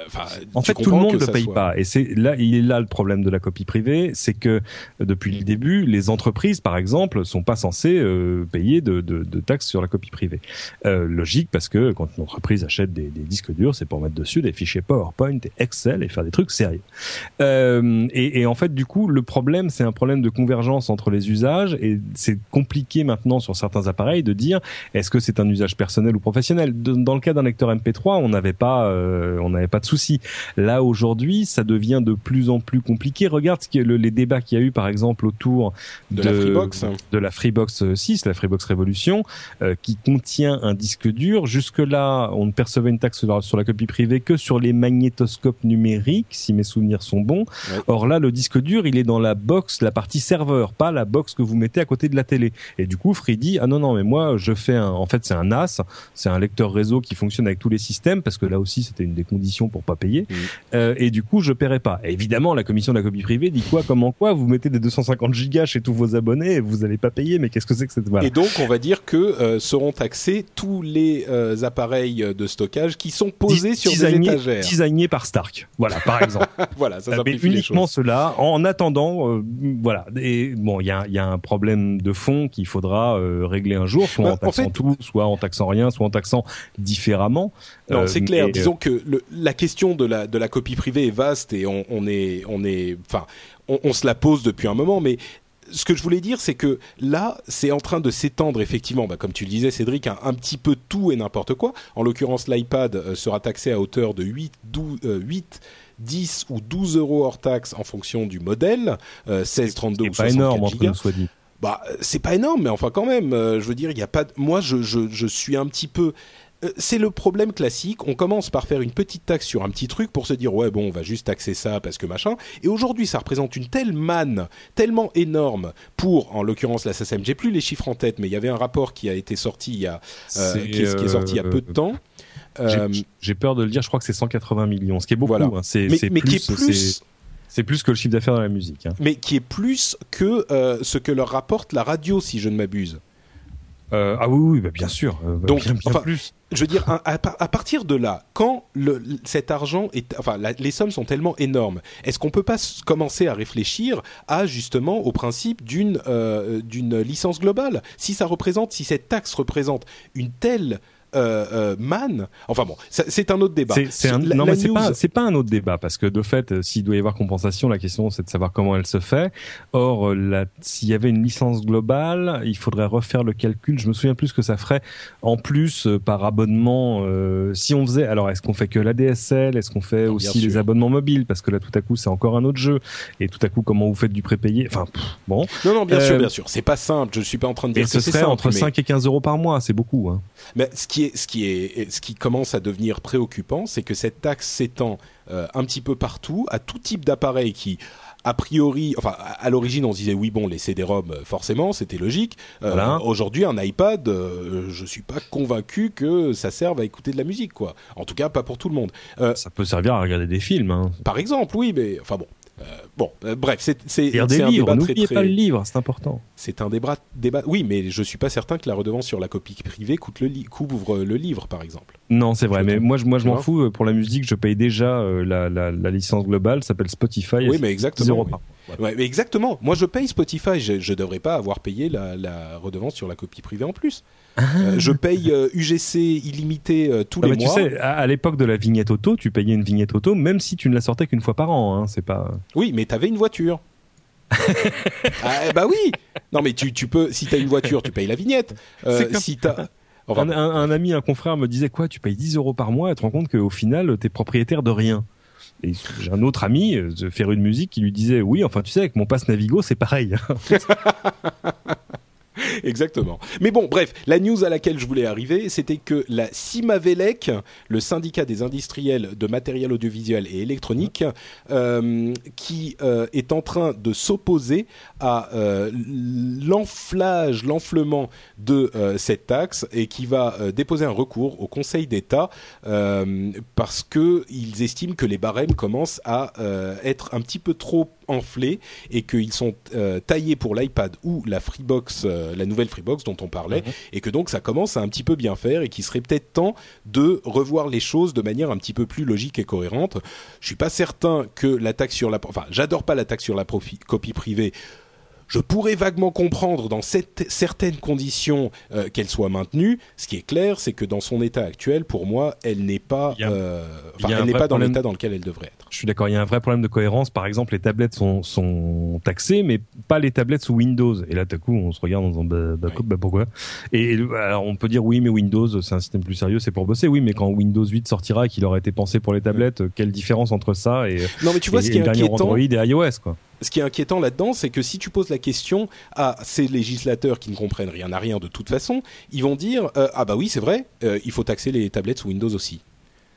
en fait tout le monde ne le paye pas. Et c'est là, il est là le problème de la copie privée, c'est que euh, depuis le début, les entreprises, par exemple, sont pas censées euh, payer de, de, de, taxes sur la copie privée. Euh, logique parce que quand une entreprise achète des, des disques durs, c'est pour mettre dessus des fichiers PowerPoint et Excel et faire des trucs sérieux. Euh, et, et en fait, du coup, le problème, c'est un problème de convergence entre les usages et c'est compliqué maintenant sur certains appareils de dire est-ce que c'est un usage personnel ou professionnel? dans le cas d'un lecteur MP3, on n'avait pas, euh, on n'avait pas de souci. Là aujourd'hui, ça devient de plus en plus compliqué. Regarde ce qui est le, les débats qu'il y a eu par exemple autour de, la Freebox, de la Freebox 6, la Freebox Revolution, euh, qui contient un disque dur. Jusque là, on ne percevait une taxe sur la, copie privée que sur les magnétoscopes numériques, si mes souvenirs sont bons. Or là, le disque dur, il est dans la box, la partie serveur, pas la box que vous mettez à côté de la télé. Et du coup, dit ah non non mais moi je fais un en fait c'est un NAS. C'est un lecteur réseau qui fonctionne avec tous les systèmes parce que là aussi c'était une des conditions pour pas payer. Euh, et du coup je paierai pas. Évidemment la commission de la copie privée dit quoi comment quoi? Vous mettez des 250 gigas chez tous vos abonnés et vous allez pas payer mais qu'est-ce que c'est que cette voilà. et donc on va dire que euh, seront taxés tous les euh, appareils de stockage qui sont posés sur des étagères. designés par Stark. Voilà par exemple. Voilà ça mais uniquement cela en attendant voilà. Et bon il y a, y a un problème de fond qu'il faudra sera réglé un jour, soit bah, en taxant tout, soit en taxant rien, soit en taxant différemment. Non, c'est clair. Disons que la question de la de la copie privée est vaste et on, on est on est enfin on, on, se la pose depuis un moment, mais ce que je voulais dire, c'est que là, c'est en train de s'étendre effectivement, bah, comme tu le disais, Cédric, un, un petit peu tout et n'importe quoi. En l'occurrence, l'iPad euh, sera taxé à hauteur de 8, 12, 8 10 ou 12 euros hors taxe en fonction du modèle, euh, 16, 32 ou 64 pas énorme, entre nous soit dit. Bah, c'est pas énorme, mais enfin quand même, euh, je veux dire, il y a pas. Moi, je, je, je suis un petit peu euh, c'est le problème classique. On commence par faire une petite taxe sur un petit truc pour se dire ouais bon on va juste taxer ça parce que machin. Et aujourd'hui ça représente une telle manne tellement énorme pour en l'occurrence la SSM. J'ai plus les chiffres en tête mais il y avait un rapport qui a été sorti il y a euh, qui, est, sorti il y a peu de temps. J'ai peur de le dire. Je crois que c'est 180 millions, ce qui est beaucoup. Hein. C'est mais, qui est plus c'est plus que le chiffre d'affaires dans la musique. Hein. Mais qui est plus que ce que leur rapporte la radio, si je ne m'abuse. Euh, ah oui, oui bah, bien sûr. Euh, Donc, bien, plus. Je veux dire, à, partir de là, quand le, cet argent est, enfin, les sommes sont tellement énormes, est-ce qu'on peut pas commencer à réfléchir à justement au principe d'une euh, d'une licence globale? Si ça représente, si cette taxe représente une telle euh, euh, man. Enfin bon, c'est un autre débat. C'est non, mais c'est pas, pas un autre débat parce que de fait, euh, s'il doit y avoir compensation, la question c'est de savoir comment elle se fait. Or, s'il y avait une licence globale, il faudrait refaire le calcul. Je me souviens plus que ça ferait en plus par abonnement. si on faisait, alors est-ce qu'on fait que la DSL Est-ce qu'on fait aussi les abonnements mobiles? Parce que là, tout à coup, c'est encore un autre jeu. Et tout à coup, comment vous faites du prépayé? Enfin, bon. Non, non, bien sûr, bien sûr. C'est pas simple. Je suis pas en train de dire et que ce serait entre 5 et 15 euros par mois. C'est beaucoup. Hein. Mais ce qui ce qui est, ce qui commence à devenir préoccupant, c'est que cette taxe s'étend euh, un petit peu partout à tout type d'appareil qui a priori, enfin à l'origine on se disait oui bon les CD-ROM euh, forcément c'était logique. Euh, aujourd'hui un iPad, je suis pas convaincu que ça serve à écouter de la musique quoi. En tout cas pas pour tout le monde. ça peut servir à regarder des films. Hein. Par exemple oui mais enfin bon euh, bon, euh, bref, c'est c'est un débat très, pas le livre, c'est important. C'est un débat, débat. Oui, mais je suis pas certain que la redevance sur la copie privée coûte le couvre le livre, par exemple. Non, c'est vrai, mais moi, je, moi, je m'en fous. Euh, pour la musique, je paye déjà la, la, la licence globale, s'appelle Spotify. Oui, mais exactement. Ouais, mais exactement. Moi, je paye Spotify. Je, je devrais pas avoir payé la, la redevance sur la copie privée en plus. Euh, je paye UGC euh, illimité euh, tous les mois. Tu sais, à, l'époque de la vignette auto, tu payais une vignette auto même si tu ne la sortais qu'une fois par an. Hein, c'est pas. Oui, mais tu avais une voiture. ah, bah oui. Non, mais tu, tu peux. Si t'as une voiture, tu payes la vignette. Si t'as un, un, ami, un confrère me disait quoi Tu payes 10 euros par mois et tu te rends compte qu'au final, t'es propriétaire de rien. Et j'ai un autre ami, de faire une musique, qui lui disait oui, enfin tu sais, avec mon passe Navigo, c'est pareil. Exactement. Mais bon, bref, la news à laquelle je voulais arriver, c'était que la CIMAVELEC, le syndicat des industriels de matériel audiovisuel et électronique, euh, qui euh, est en train de s'opposer à euh, l'enflage, l'enflement de cette taxe et qui va déposer un recours au Conseil d'État parce que ils estiment que les barèmes commencent à être un petit peu trop enflés et qu'ils sont taillés pour l'iPad ou la Freebox euh, la nouvelle Freebox dont on parlait, mhm. et que donc ça commence à un petit peu bien faire et qu'il serait peut-être temps de revoir les choses de manière un petit peu plus logique et cohérente. Je suis pas certain que l'attaque sur la, enfin, j'adore pas l'attaque sur la copie privée je pourrais vaguement comprendre dans cette, certaines conditions euh, qu'elle soit maintenue. Ce qui est clair, c'est que dans son état actuel, pour moi, elle n'est pas, euh, elle n'est pas dans l'état dans lequel elle devrait être. Je suis d'accord. Il y a un vrai problème de cohérence. Par exemple, les tablettes sont, sont taxées, mais pas les tablettes sous Windows. Et là, tout à coup, on se regarde en disant bah, bah, bah pourquoi? Et alors, on peut dire oui, mais Windows, c'est un système plus sérieux, c'est pour bosser. Oui, mais quand Windows 8 sortira et qu'il aurait été pensé pour les tablettes, quelle différence entre ça et non, mais tu vois, ce qui est inquiétant, Android et iOS, quoi? Ce qui est inquiétant là-dedans, c'est que si tu poses la question à ces législateurs qui ne comprennent rien à rien de toute façon, ils vont dire euh, ah bah oui c'est vrai, euh, il faut taxer les tablettes sous Windows aussi.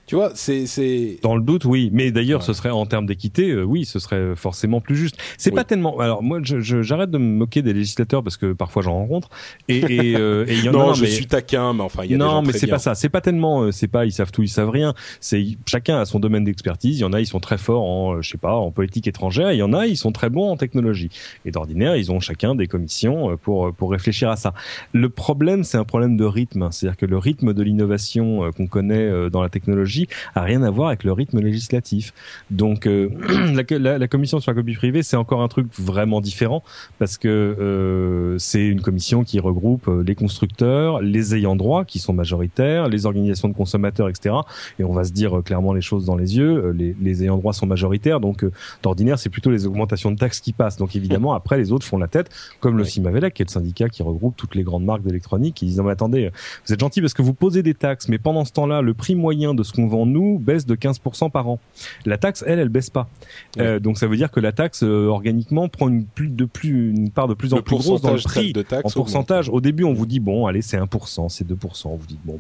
Tu vois, c'est dans le doute, oui. Mais d'ailleurs, ce serait en termes d'équité, euh, oui, ce serait forcément plus juste. C'est pas tellement. Alors moi, j'arrête de me moquer des législateurs parce que parfois j'en rencontre. Et, et, euh, et y en non, a, je suis taquin, mais enfin, il y a non, des mais c'est pas ça. C'est pas tellement. Euh, c'est pas ils savent tout, ils savent rien. C'est chacun a son domaine d'expertise. Il y en a, ils sont très forts en, euh, je sais pas, en politique étrangère. Il y en a, ils sont très bons en technologie. Et d'ordinaire, ils ont chacun des commissions pour pour réfléchir à ça. Le problème, c'est un problème de rythme. C'est-à-dire que le rythme de l'innovation qu'on connaît dans la technologie a rien à voir avec le rythme législatif. Donc la, la, commission sur la copie privée, c'est encore un truc vraiment différent parce que c'est une commission qui regroupe les constructeurs, les ayants droit qui sont majoritaires, les organisations de consommateurs, etc. Et on va se dire clairement les choses dans les yeux. Les, les ayants droit sont majoritaires, donc d'ordinaire c'est plutôt les augmentations de taxes qui passent. Donc évidemment après les autres font la tête, comme le Cimavelec, qui est le syndicat qui regroupe toutes les grandes marques d'électronique, qui disent non mais attendez, vous êtes gentil parce que vous posez des taxes, mais pendant ce temps-là, le prix moyen de ce qu'on vend nous baisse de 15% par an. La taxe, elle, elle baisse pas. Euh, donc ça veut dire que la taxe euh, organiquement prend une plus de plus une part de plus en plus grosse dans le prix de taxe en pourcentage. Au début, on vous dit bon, allez, c'est 1%, c'est 2%. On vous dit bon,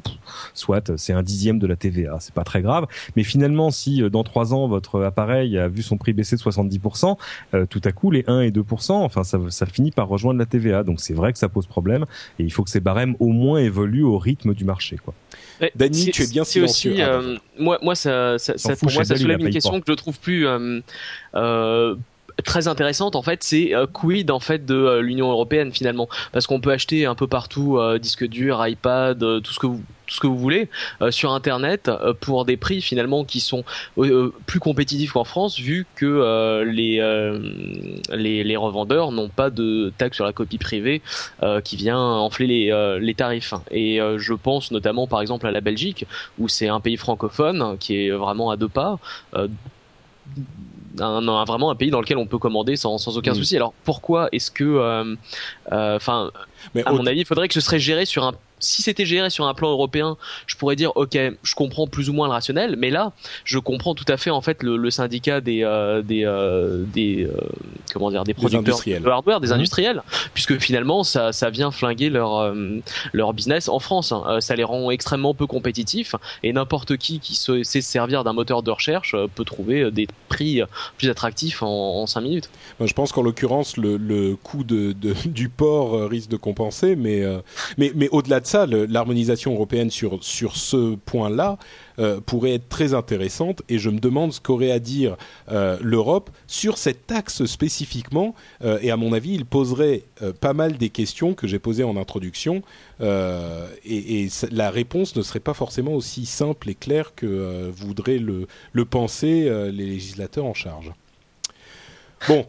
soit c'est un dixième de la TVA, c'est pas très grave. Mais finalement, si euh, dans trois ans votre appareil a vu son prix baisser de 70%, tout à coup les 1 et 2%, enfin ça, ça finit par rejoindre la TVA. Donc c'est vrai que ça pose problème et il faut que ces barèmes au moins évoluent au rythme du marché, quoi. Dany, tu es bien silencieux. Aussi, ah, euh, moi, moi, ça, ça, ça pour moi, ça soulève une question que je trouve plus euh, euh, très intéressante en fait c'est euh, quid en fait de euh, l'Union européenne finalement. Parce qu'on peut acheter un peu partout euh, disque dur iPad tout ce que vous tout ce que vous voulez sur internet pour des prix finalement qui sont plus compétitifs qu'en France vu que les, les, les revendeurs n'ont pas de taxe sur la copie privée qui vient enfler les, les tarifs. Et je pense notamment par exemple à la Belgique où c'est un pays francophone qui est vraiment à deux pas un, vraiment un pays dans lequel on peut commander sans, sans aucun mm. souci. Alors pourquoi est-ce que, euh, euh, enfin, à mon avis, il faudrait que ce serait géré sur un si c'était géré sur un plan européen, je pourrais dire ok, je comprends plus ou moins le rationnel, mais là, je comprends tout à fait en fait le, syndicat des euh, des euh, des euh, comment dire des producteurs de hardware, des mhm. industriels, puisque finalement ça ça vient flinguer leur leur business en France. Hein. Ça les rend extrêmement peu compétitifs et n'importe qui qui sait se servir d'un moteur de recherche peut trouver des prix plus attractifs en, en 5 minutes. je pense qu'en l'occurrence le, le coût de, de, du port risque de compenser, mais mais mais au-delà de ça, l'harmonisation européenne sur, sur ce point-là euh, pourrait être très intéressante et je me demande ce qu'aurait à dire euh, l'Europe sur cette taxe spécifiquement euh, et à mon avis il poserait pas mal des questions que j'ai posées en introduction et, et, la réponse ne serait pas forcément aussi simple et claire que voudraient le, le penser les législateurs en charge. Bon,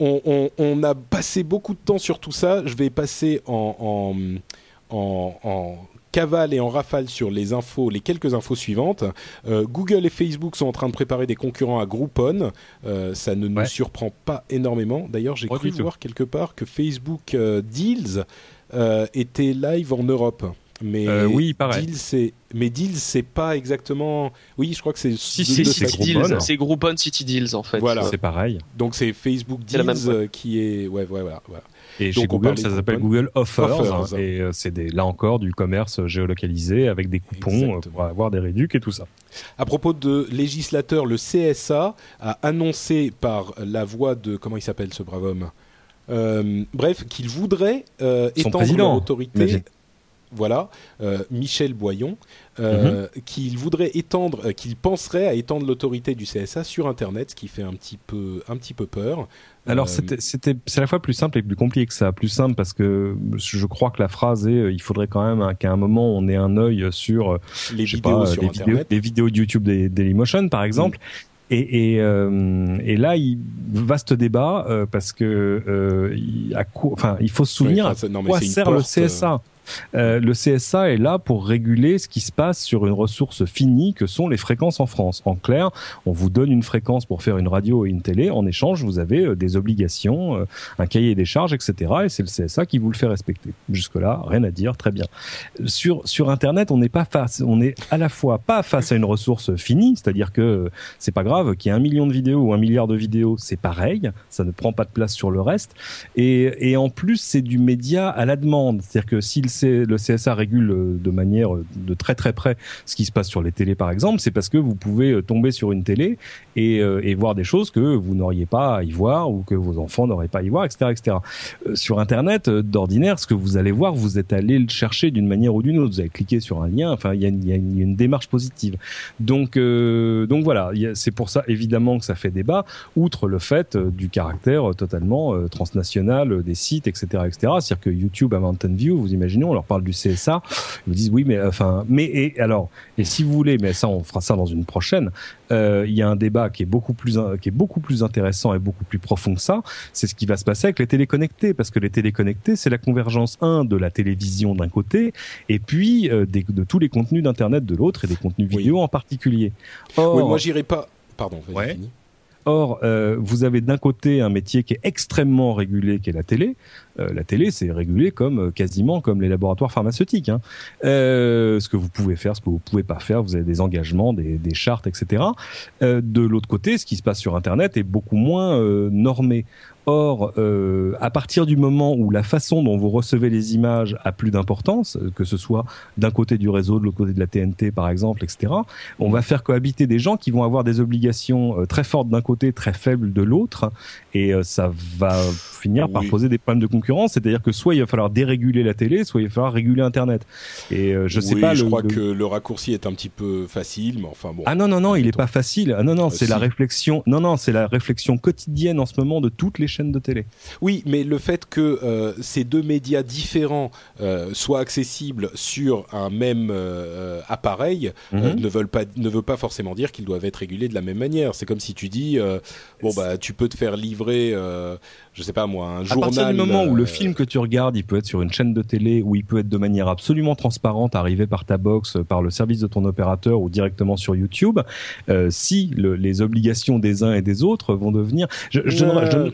on, on, a passé beaucoup de temps sur tout ça. Je vais passer en, en en, cavale et en rafale sur les infos, les quelques infos suivantes. Euh, Google et Facebook sont en train de préparer des concurrents à Groupon. Euh, ça ne nous surprend pas énormément. D'ailleurs, j'ai cru voir quelque part que Facebook euh, Deals était live en Europe. Mais oui, pareil. Deals, c'est mais Deals, c'est pas exactement. Oui, je crois que c'est. Si, c'est City Deals. C'est Groupon City Deals en fait. Voilà, c'est pareil. Donc c'est Facebook Deals qui est. Ouais, ouais, voilà. voilà. Et chez Google, ça s'appelle Google Offers, et euh, c'est là encore du commerce géolocalisé avec des coupons euh, pour avoir des réducs et tout ça. À propos de législateur, le CSA a annoncé par la voix de comment il s'appelle ce brave homme. Euh, bref, qu'il voudrait étendre l'autorité voilà, euh, Michel Boyon, euh, mhm. qu'il voudrait étendre, euh, qu'il penserait à étendre l'autorité du CSA sur Internet, ce qui fait un petit peu, un petit peu peur. Alors c'était, c'est à la fois plus simple et plus compliqué que ça. Plus simple parce que je crois que la phrase est, il faudrait quand même qu'à un moment on ait un œil sur les vidéos sur Internet, les vidéos de YouTube des Dailymotion par exemple. Mm. Et, et, euh, et, là, il, vaste débat parce que il, à enfin, il faut se souvenir à quoi sert le CSA. Euh, le CSA est là pour réguler ce qui se passe sur une ressource finie que sont les fréquences en France. En clair, on vous donne une fréquence pour faire une radio et une télé. En échange, vous avez euh, des obligations, euh, un cahier des charges, etc. Et c'est le CSA qui vous le fait respecter. Jusque-là, rien à dire, très bien. Sur sur Internet, on n'est pas face, on est à la fois pas face à une ressource finie, c'est-à-dire que c'est pas grave qu'il y ait un million de vidéos ou un milliard de vidéos, c'est pareil, ça ne prend pas de place sur le reste. Et, et en plus, c'est du média à la demande, c'est-à-dire que s'il le CSA régule euh, de manière euh, de très très près ce qui se passe sur les télés par exemple, c'est parce que vous pouvez euh, tomber sur une télé et, et voir des choses que vous n'auriez pas à y voir ou que vos enfants n'auraient pas à y voir, etc., etc. Sur Internet, d'ordinaire, ce que vous allez voir, vous êtes allé le chercher d'une manière ou d'une autre. Vous avez cliqué sur un lien. Enfin, il y a, y a, une, démarche positive. Donc, donc voilà. C'est pour ça évidemment que ça fait débat. Outre le fait du caractère totalement transnational des sites, etc., etc. C'est-à-dire que YouTube à Mountain View, vous imaginez on leur parle du CSA, ils vous disent oui, mais enfin, mais et alors, et si vous voulez, mais ça, on fera ça dans une prochaine. Euh, il y a un débat qui est beaucoup plus qui est beaucoup plus intéressant et beaucoup plus profond que ça. C'est ce qui va se passer avec les téléconnectés, parce que les téléconnectés, c'est la convergence un de la télévision d'un côté, et puis euh, de tous les contenus d'internet de l'autre et des contenus vidéo en particulier. Or, oui, moi j'irai pas. Pardon. Ouais. Or, euh, vous avez d'un côté un métier qui est extrêmement régulé, qui est la télé. Euh, la télé, c'est régulé comme euh, quasiment comme les laboratoires pharmaceutiques. Hein. ce que vous pouvez faire, ce que vous pouvez pas faire, vous avez des engagements, des, des chartes, etc. de l'autre côté, ce qui se passe sur Internet est beaucoup moins normé. Or, euh, à partir du moment où la façon dont vous recevez les images a plus d'importance, euh, que ce soit d'un côté du réseau, de l'autre côté de la TNT par exemple, etc., on va faire cohabiter des gens qui vont avoir des obligations euh, très fortes d'un côté, très faibles de l'autre, et ça va finir par poser des problèmes de concurrence. C'est-à-dire que soit il va falloir déréguler la télé, soit il va falloir réguler Internet. Et je sais pas. Je crois que le raccourci est un petit peu facile, mais enfin bon. Ah non non non, il est pas facile. Ah non non, c'est la réflexion. Non non, c'est la réflexion quotidienne en ce moment de toutes les chaîne de télé. Oui, mais le fait que euh, ces deux médias différents euh, soient accessibles sur un même euh, appareil mhm. ne veulent pas ne veut pas forcément dire qu'ils doivent être régulés de la même manière. C'est comme si tu dis bon bah tu peux te faire livrer je sais pas moi, un journal. À partir du moment où le film que tu regardes, il peut être sur une chaîne de télé, où il peut être de manière absolument transparente, arrivé par ta box, par le service de ton opérateur ou directement sur YouTube, si les obligations des uns et des autres vont devenir, je, je,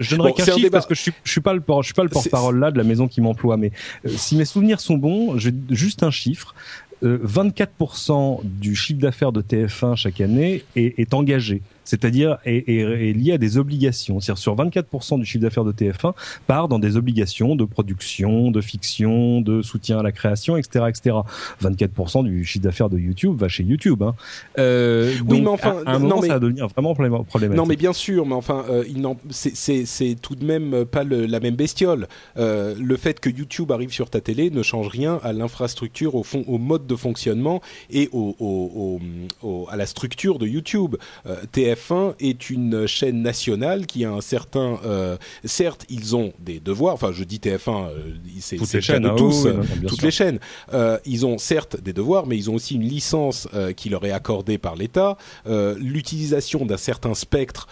je, ne parce que je suis, je suis pas le, je suis pas le porte-parole là de la maison qui m'emploie, mais euh, si mes souvenirs sont bons, j'ai juste un chiffre. 24% euh, du chiffre d'affaires de TF1 chaque année est, est engagé c'est-à-dire est, est, lié à des obligations. C'est-à-dire sur 24% du chiffre d'affaires de TF1 part dans des obligations de production, de fiction, de soutien à la création, etc., etc. 24% du chiffre d'affaires de YouTube va chez YouTube. Hein. Euh, oui, mais enfin, à, un moment, non, mais, ça va devenir vraiment problématique. Non, mais bien sûr, mais enfin, euh, c'est tout de même pas le, la même bestiole. Euh, le fait que YouTube arrive sur ta télé ne change rien à l'infrastructure, au fond, au mode de fonctionnement et au, au, au, à la structure de YouTube. Euh, TF TF1 est une chaîne nationale qui a un certain. Euh, certes, ils ont des devoirs. Enfin, je dis TF1, euh, c'est chaînes de tous, toutes les chaînes. Euh, ils ont certes des devoirs, mais ils ont aussi une licence qui leur est accordée par l'État. L'utilisation d'un certain spectre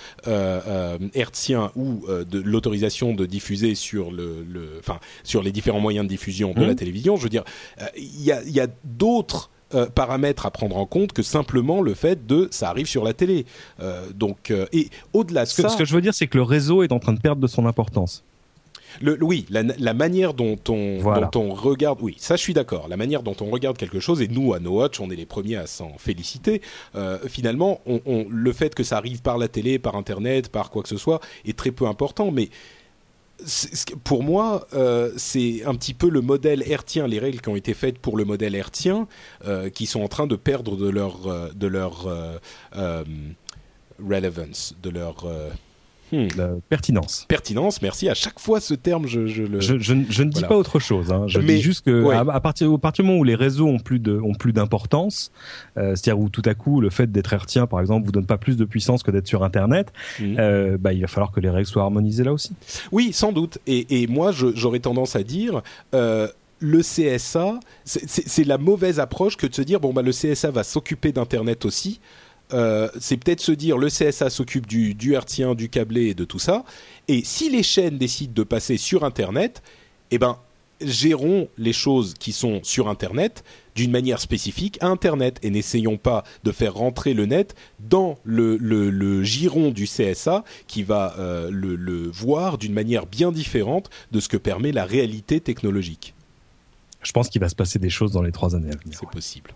hertzien ou de l'autorisation de diffuser sur le, enfin, sur les différents moyens de diffusion de la mmh. télévision. Je veux dire, il y a, y a d'autres euh, paramètres à prendre en compte que simplement le fait de ça arrive sur la télé. Euh, donc euh, et au-delà de ça, ce que je veux dire, c'est que le réseau est en train de perdre de son importance. Le, oui, la, manière dont on, dont on regarde, oui, ça je suis d'accord. La manière dont on regarde quelque chose, et nous à No Watch, on est les premiers à s'en féliciter. finalement, on, le fait que ça arrive par la télé, par Internet, par quoi que ce soit, est très peu important. Mais pour moi, euh, c'est un petit peu le modèle hertien, les règles qui ont été faites pour le modèle hertien, euh, qui sont en train de perdre de leur, euh, de leur relevance, de leur Hmm. pertinence. Pertinence, merci. À chaque fois, ce terme, je, je le. Je, je, je ne dis pas autre chose. Hein. Je dis juste que à, partir, au partir du moment où les réseaux ont plus de, ont plus d'importance, euh, c'est-à-dire où tout à coup le fait d'être hertien, par exemple, vous donne pas plus de puissance que d'être sur Internet, hmm. euh, bah, il va falloir que les règles soient harmonisées là aussi. Oui, sans doute. Et, et moi, j'aurais tendance à dire. Euh, le CSA, c'est la mauvaise approche que de se dire bon bah le CSA va s'occuper d'internet aussi. Euh, c'est peut-être se dire le CSA s'occupe du, du hertzien, du câblé et de tout ça. Et si les chaînes décident de passer sur Internet, eh ben, gérons les choses qui sont sur Internet d'une manière spécifique à Internet et n'essayons pas de faire rentrer le net dans le, le, giron du CSA qui va euh, le, le voir d'une manière bien différente de ce que permet la réalité technologique. Je pense qu'il va se passer des choses dans les trois années à venir. C'est possible.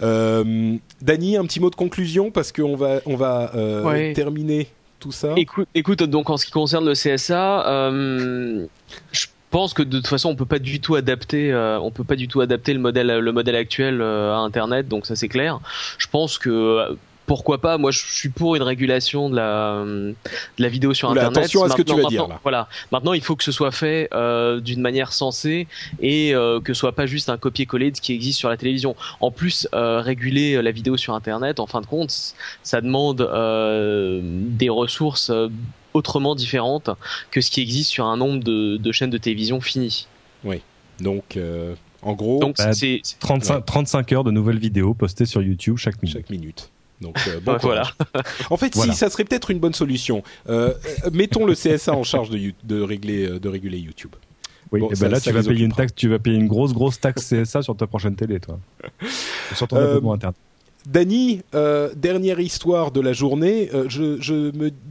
Euh, Dany, un petit mot de conclusion parce qu'on va, on va euh, terminer tout ça. Écoute, écoute, donc en ce qui concerne le CSA, euh, je pense que de toute façon on peut pas du tout adapter, euh, on peut pas du tout adapter le modèle, le modèle actuel à Internet, donc ça c'est clair. Je pense que pourquoi pas Moi, je suis pour une régulation de la de la vidéo sur Internet. Attention à ce que tu vas dire Voilà. Maintenant, il faut que ce soit fait euh, d'une manière sensée et euh, que ce soit pas juste un copier-coller de ce qui existe sur la télévision. En plus, euh, réguler la vidéo sur Internet, en fin de compte, ça demande des ressources autrement différentes que ce qui existe sur un nombre de, de chaînes de télévision finies. Oui. Donc, en gros, Donc, c'est 35, 35 heures de nouvelles vidéos postées sur YouTube chaque minute. Chaque minute. Donc bon voilà. En fait, si ça serait peut-être une bonne solution. mettons le CSA en charge de, de régler, de réguler YouTube. Oui, et ben là tu vas payer une taxe, tu vas payer une grosse grosse taxe CSA sur ta prochaine télé, toi. sur ton abonnement internet. Dany, euh, dernière histoire de la journée. Euh,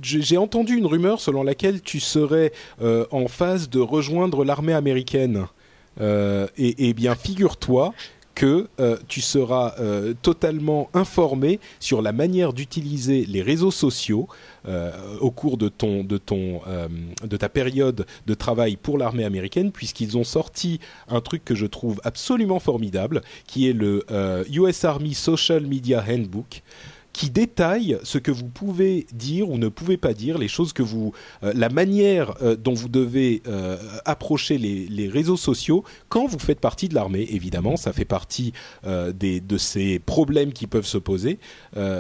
j'ai entendu une rumeur selon laquelle tu serais euh, en phase de rejoindre l'armée américaine. et, et, bien, figure-toi que euh, tu seras euh, totalement informé sur la manière d'utiliser les réseaux sociaux euh, au cours de ton de ton de ta période de travail pour l'armée américaine puisqu'ils ont sorti un truc que je trouve absolument formidable qui est le US Army Social Media Handbook qui détaille ce que vous pouvez dire ou ne pouvez pas dire, les choses que vous, euh, la manière euh, dont vous devez euh, approcher les, les, réseaux sociaux quand vous faites partie de l'armée. Évidemment, ça fait partie des, de ces problèmes qui peuvent se poser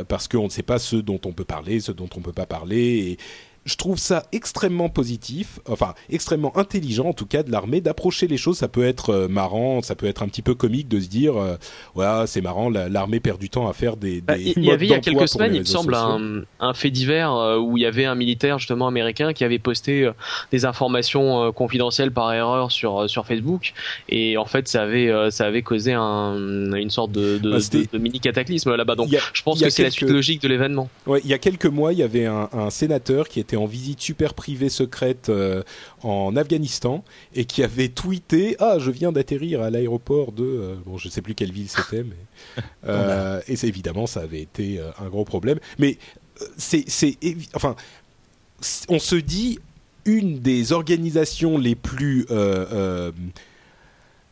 parce qu'on ne sait pas ce dont on peut parler, ce dont on ne peut pas parler. Et, je trouve ça extrêmement positif, enfin extrêmement intelligent en tout cas de l'armée d'approcher les choses. Ça peut être euh, marrant, ça peut être un petit peu comique de se dire, euh, ouais, c'est marrant, l'armée perd du temps à faire des. Bah, il y avait il y a quelques semaines, il me semble, un, un, fait divers euh, où il y avait un militaire justement américain qui avait posté des informations confidentielles par erreur sur sur Facebook et en fait ça avait ça avait causé un, une sorte de, de, bah, mini cataclysme là-bas. Donc je pense que c'est la suite logique de l'événement. Ouais, il y a quelques mois, il y avait un, un sénateur qui était en visite super privée secrète euh, en Afghanistan et qui avait tweeté ah je viens d'atterrir à l'aéroport de euh, bon je sais plus quelle ville c'était mais euh, et évidemment ça avait été un gros problème. Mais c'est enfin on se dit une des organisations les plus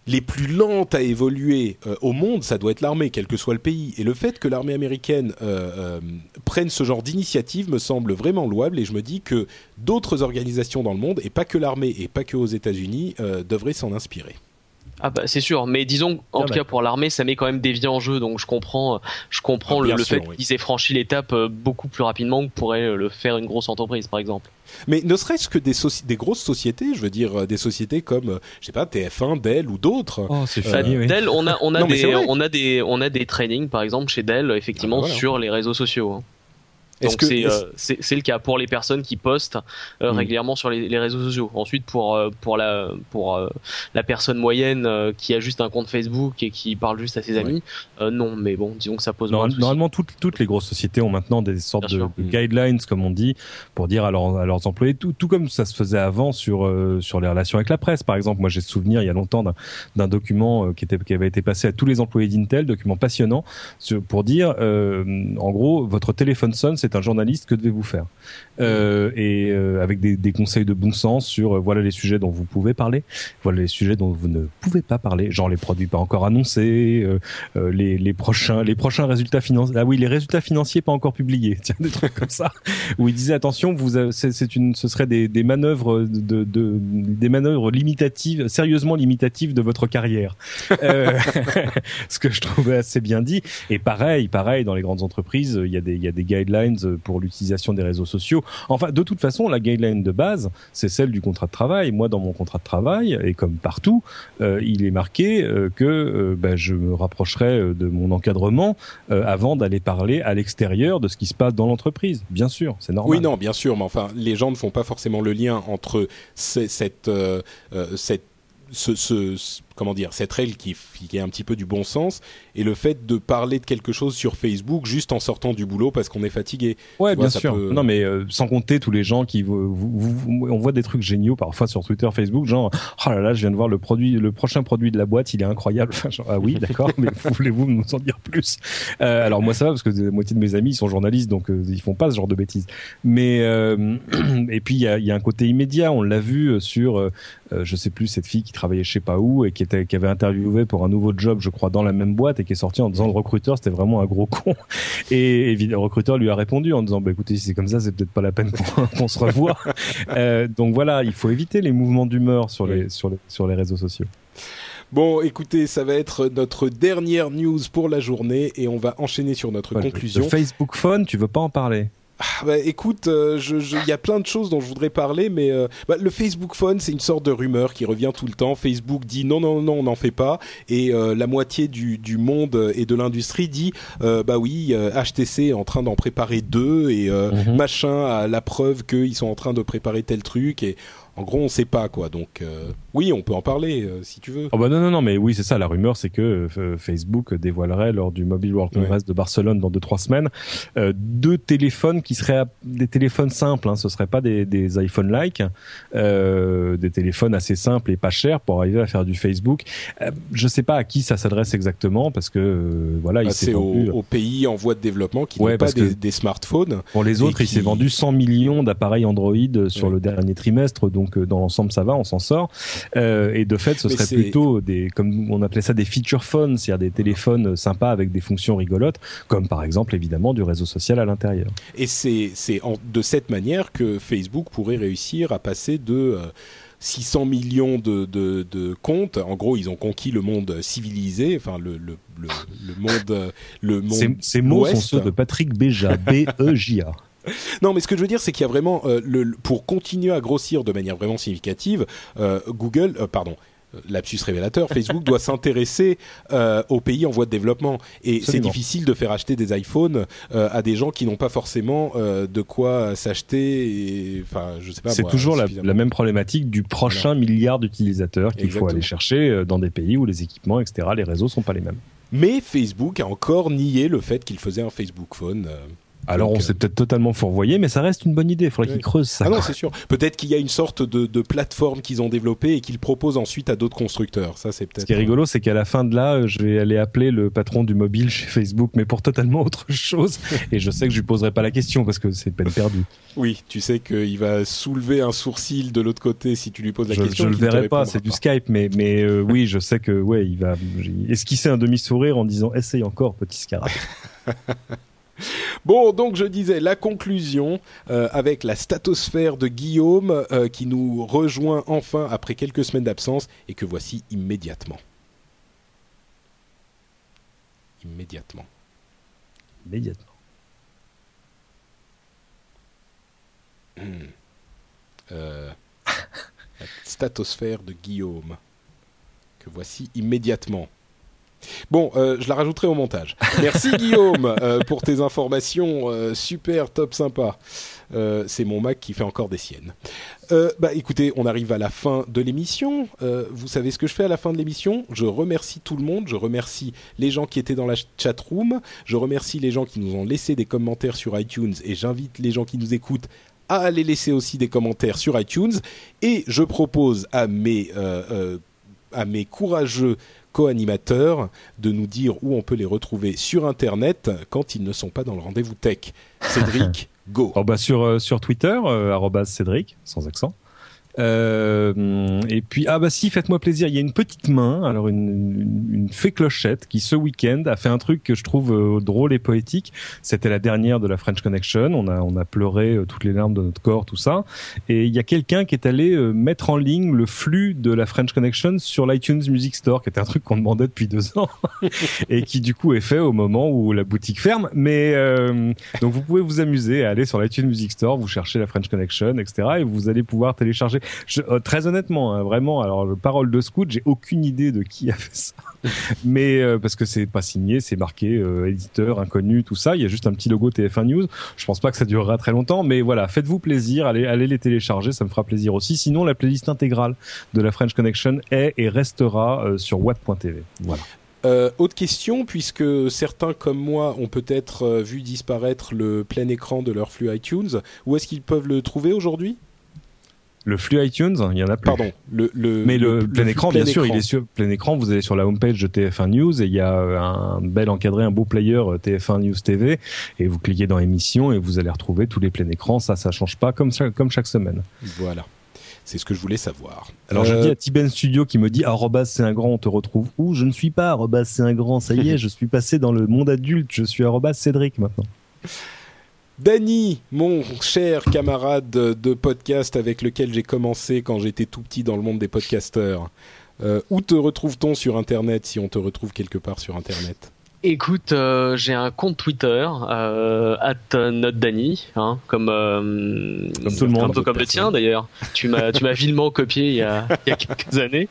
les plus lentes à évoluer euh, au monde, ça doit être l'armée, quel que soit le pays. Et le fait que l'armée américaine euh, euh, prenne ce genre d'initiative me semble vraiment louable et je me dis que d'autres organisations dans le monde, et pas que l'armée et pas que aux États-Unis, devraient s'en inspirer. Ah bah c'est sûr, mais disons en ah tout bah. cas pour l'armée, ça met quand même des vies en jeu, donc je comprends, je comprends ah, le, fait qu'ils aient franchi l'étape beaucoup plus rapidement que pourrait le faire une grosse entreprise, par exemple. Mais ne serait-ce que des, des grosses sociétés, je veux dire euh, des sociétés comme, euh, je sais pas, TF1, Dell ou d'autres. Oh, c'est euh, Dell, on a, on a des, on a des, on a des trainings par exemple chez Dell, effectivement, ah, sur les réseaux sociaux. Hein. Donc euh, c'est c'est le cas pour les personnes qui postent euh, hmm. régulièrement sur les, les, réseaux sociaux. Ensuite pour euh, pour la pour la personne moyenne qui a juste un compte Facebook et qui parle juste à ses amis, non. Mais bon, disons que ça pose. normalement, toutes toutes les grosses sociétés ont maintenant des sortes de, guidelines, comme on dit, pour dire à, leurs, à leurs employés tout tout comme ça se faisait avant sur sur les relations avec la presse. Par exemple, moi j'ai souvenir il y a longtemps d'un document qui était qui avait été passé à tous les employés d'Intel, document passionnant, pour dire en gros votre téléphone sonne, c'est un journaliste, que devez-vous faire? Euh, Et euh, avec des, des, conseils de bon sens sur euh, voilà les sujets dont vous pouvez parler, voilà les sujets dont vous ne pouvez pas parler, genre les produits pas encore annoncés, euh, les, les, prochains les prochains résultats financiers. Ah oui, les résultats financiers pas encore publiés, tiens des trucs comme ça. Où il disait attention, vous c'est une ce serait des, des manœuvres de, de, des manœuvres limitatives, sérieusement limitatives de votre carrière. ce que je trouvais assez bien dit. Et pareil, pareil dans les grandes entreprises, il y a des il y a des guidelines pour l'utilisation des réseaux sociaux. Enfin, de toute façon, la guideline de base, c'est celle du contrat de travail. Moi, dans mon contrat de travail, et comme partout, euh, il est marqué euh, que euh, ben, je me rapprocherai de mon encadrement avant d'aller parler à l'extérieur de ce qui se passe dans l'entreprise. Bien sûr, c'est normal. Oui, non, bien sûr, mais enfin, les gens ne font pas forcément le lien entre cette, cette ce, ce, comment dire, cette règle qui, qui est un petit peu du bon sens et le fait de parler de quelque chose sur Facebook juste en sortant du boulot parce qu'on est fatigué. Ouais, bien sûr. Non, mais euh, sans compter tous les gens qui, vous, vous, on voit des trucs géniaux parfois sur Twitter, Facebook, genre, oh là là, je viens de voir le produit, le prochain produit de la boîte, il est incroyable. genre, ah oui, d'accord, mais voulez-vous nous en dire plus? Euh, Alors moi ça va parce que la moitié de mes amis ils sont journalistes, donc euh, ils font pas ce genre de bêtises. Mais euh, et puis il y a, y a, un côté immédiat. On l'a vu sur, je sais plus cette fille qui travaillait je sais pas où et qui était qui avait interviewé pour un nouveau job, je crois, dans la même boîte et qui est sorti en disant le recruteur c'était vraiment un gros con. Et, le recruteur lui a répondu en disant bah écoutez si c'est comme ça c'est peut-être pas la peine qu'on se revoie. euh, donc voilà, il faut éviter les mouvements d'humeur sur les sur les sur les réseaux sociaux. Bon, écoutez, ça va être notre dernière news pour la journée et on va enchaîner sur notre conclusion. Le Facebook Phone, tu veux pas en parler? Ah, bah, écoute, il euh, y a plein de choses dont je voudrais parler, mais euh, bah, le Facebook Phone, c'est une sorte de rumeur qui revient tout le temps. Facebook dit non, non, non, on n'en fait pas, et euh, la moitié du, du, monde et de l'industrie dit bah oui, HTC est en train d'en préparer deux et mhm. machin a la preuve qu'ils sont en train de préparer tel truc et en gros, on sait pas quoi. Donc euh, oui, on peut en parler euh, si tu veux. Oh bah non non non, mais oui c'est ça. La rumeur, c'est que euh, Facebook dévoilerait lors du Mobile World Congress de Barcelone dans deux trois semaines deux téléphones qui seraient des téléphones simples. Hein, ce seraient pas des, des iPhone like, des téléphones assez simples et pas chers pour arriver à faire du Facebook. je sais pas à qui ça s'adresse exactement parce que voilà, il bah, c'est au, pays en voie de développement qui n'ont pas des, smartphones. Pour les autres, il s'est vendu 100 millions d'appareils Android sur le dernier trimestre, donc donc dans l'ensemble ça va, on s'en sort. Euh, et de fait, ce serait plutôt des, comme on appelait ça, des feature phones, c'est-à-dire des téléphones sympas avec des fonctions rigolotes, comme par exemple évidemment du réseau social à l'intérieur. Et c'est c'est de cette manière que Facebook pourrait réussir à passer de 600 euh, millions de, de, de, comptes. En gros, ils ont conquis le monde civilisé, enfin le, le, le, le monde. Le monde ces, ces mots sont ceux de Patrick Béja, B-E-J-A. non, mais ce que je veux dire, c'est qu'il y a vraiment, euh, le, pour continuer à grossir de manière vraiment significative, euh, Google, euh, pardon, lapsus révélateur, Facebook doit s'intéresser aux pays en voie de développement. Et c'est difficile de faire acheter des iPhones à des gens qui n'ont pas forcément de quoi s'acheter. Enfin, je sais pas. C'est toujours la, même problématique du prochain milliard d'utilisateurs qu'il faut aller chercher dans des pays où les équipements, etc., les réseaux sont pas les mêmes. Mais Facebook a encore nié le fait qu'il faisait un Facebook Phone. Alors on s'est peut-être totalement fourvoyé, mais ça reste une bonne idée. Il faudrait qu'ils creusent ça. Ah non, c'est sûr. Peut-être qu'il y a une sorte de, plateforme qu'ils ont développée et qu'ils proposent ensuite à d'autres constructeurs. Ça, c'est peut-être. Ce qui est rigolo, c'est qu'à la fin de là, je vais aller appeler le patron du mobile chez Facebook, mais pour totalement autre chose. et je sais que je lui poserai pas la question parce que c'est peine perdue. Oui, tu sais qu'il va soulever un sourcil de l'autre côté si tu lui poses la question. Je le verrai pas, c'est du Skype, mais mais euh, oui, je sais que ouais, il va esquisser un demi sourire en disant essaye encore, petit scarab? Bon, donc je disais la conclusion euh, avec la statosphère de Guillaume euh, qui nous rejoint enfin après quelques semaines d'absence et que voici immédiatement. Immédiatement. Immédiatement. Hmm. Euh, la statosphère de Guillaume que voici immédiatement. Bon, euh, je la rajouterai au montage. Merci Guillaume euh, pour tes informations euh, super top sympa. c'est mon Mac qui fait encore des siennes. bah écoutez, on arrive à la fin de l'émission. vous savez ce que je fais à la fin de l'émission? Je remercie tout le monde. Je remercie les gens qui étaient dans la chat room. Je remercie les gens qui nous ont laissé des commentaires sur iTunes et j'invite les gens qui nous écoutent à aller laisser aussi des commentaires sur iTunes. Et je propose à mes à mes courageux co-animateurs de nous dire où on peut les retrouver sur Internet quand ils ne sont pas dans le rendez-vous tech. Cédric, go. Oh bah sur, euh, sur Twitter, euh, Cédric, sans accent. Euh, et puis ah bah si, faites-moi plaisir. Il y a une petite main, alors une, une, fée clochette qui ce week-end a fait un truc que je trouve euh, drôle et poétique. C'était la dernière de la French Connection. On a on a pleuré euh, toutes les larmes de notre corps, tout ça. Et il y a quelqu'un qui est allé mettre en ligne le flux de la French Connection sur l'iTunes Music Store, qui était un truc qu'on demandait depuis deux ans et qui du coup est fait au moment où la boutique ferme. Mais donc vous pouvez vous amuser à aller sur l'iTunes Music Store, vous cherchez la French Connection, etc. Et vous allez pouvoir télécharger euh, très honnêtement, hein, vraiment, alors parole de scout, j'ai aucune idée de qui a fait ça, mais euh, parce que c'est pas signé, c'est marqué euh, éditeur inconnu, tout ça. Il y a juste un petit logo TF1 News. Je pense pas que ça durera très longtemps, mais voilà, faites-vous plaisir, allez, allez les télécharger, ça me fera plaisir aussi. Sinon, la playlist intégrale de la French Connection est et restera sur watt.tv. Voilà. autre question, puisque certains comme moi ont peut-être vu disparaître le plein écran de leur flux iTunes, où est-ce qu'ils peuvent le trouver aujourd'hui? Le flux iTunes, il y en a plus. Pardon. Le, le Mais le, plein écran, bien sûr, il est sur plein écran. Vous allez sur la homepage de TF1 News et il y a un bel encadré, un beau player euh, TF1 News TV et vous cliquez dans émission et vous allez retrouver tous les plein écrans. Ça, ça change pas comme chaque, comme chaque semaine. Voilà. C'est ce que je voulais savoir. Alors je euh, dis à Tiben Studio qui me dit arrobas c'est un grand, on te retrouve où? Je ne suis pas arrobas c'est un grand, ça y est, je suis passé dans le monde adulte, je suis arrobas Cédric maintenant. Danny, mon cher camarade de podcast avec lequel j'ai commencé quand j'étais tout petit dans le monde des podcasteurs, euh, où te retrouve-t-on sur Internet si on te retrouve quelque part sur Internet? Écoute, euh, j'ai un compte Twitter euh, @notdani, hein, comme euh, comme tout le monde, comme, le tien d'ailleurs. Tu m'as tu m'as vilement copié il y, a, il y a quelques années,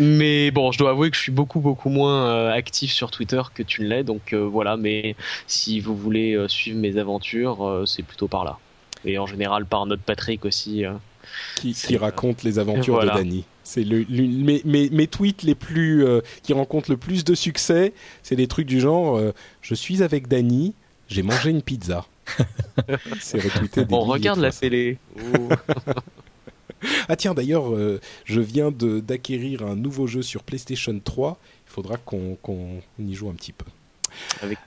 mais bon, je dois avouer que je suis beaucoup beaucoup moins euh, actif sur Twitter que tu ne l'es, donc euh, voilà. Mais si vous voulez suivre mes aventures, c'est plutôt par là, et en général par notre Patrick aussi. Qui, qui raconte les aventures de Dany. C'est le, mes, mes, mes, tweets les plus euh, qui rencontrent le plus de succès, c'est des trucs du genre euh, je suis avec Dany, j'ai mangé une pizza. c'est retweeté. On regarde la télé. ah tiens d'ailleurs, euh, je viens d'acquérir un nouveau jeu sur PlayStation 3. Il faudra qu'on qu'on y joue un petit peu.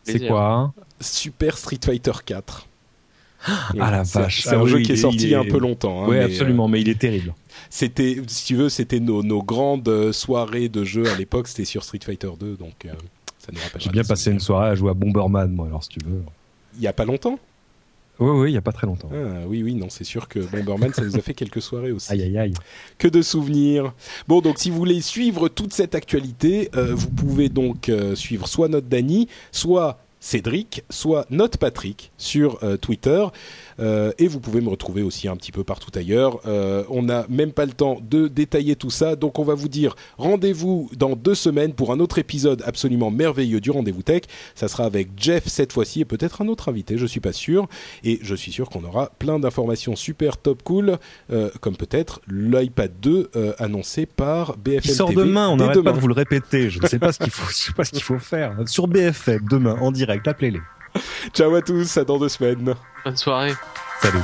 C'est quoi? Super Street Fighter 4. Ah la vache. C'est un ah jeu qui est sorti il un peu longtemps. Hein, oui, absolument, mais il est terrible c'était, si tu veux, c'était nos, nos, grandes soirées de jeux à l'époque. C'était sur Street Fighter 2, donc euh, ça nous rappelle. J'ai bien passé une soirée à jouer à Bomberman, moi, alors si tu veux. Il y a pas longtemps? Oui, oui, il y a pas très longtemps. Ah, oui, oui, non, c'est sûr que Bomberman, ça nous a fait quelques soirées aussi. Aïe, aïe, aïe. Que de souvenirs. Bon, donc si vous voulez suivre toute cette actualité, euh, vous pouvez donc euh, suivre soit notre Dany, soit Cédric, soit notre Patrick sur Twitter. Euh, et vous pouvez me retrouver aussi un petit peu partout ailleurs. Euh, on n'a même pas le temps de détailler tout ça, donc on va vous dire rendez-vous dans deux semaines pour un autre épisode absolument merveilleux du Rendez-vous Tech. Ça sera avec Jeff cette fois-ci et peut-être un autre invité, je suis pas sûr. Et je suis sûr qu'on aura plein d'informations super top cool, euh, comme peut-être l'iPad 2 annoncé par BFM Il sort demain, on n'arrête pas de vous le répéter. Je ne sais pas ce qu'il faut, je sais pas ce qu'il faut faire. Sur BFM demain en direct, appelez-les. Ciao à tous, à dans deux semaines. Bonne soirée. Salut.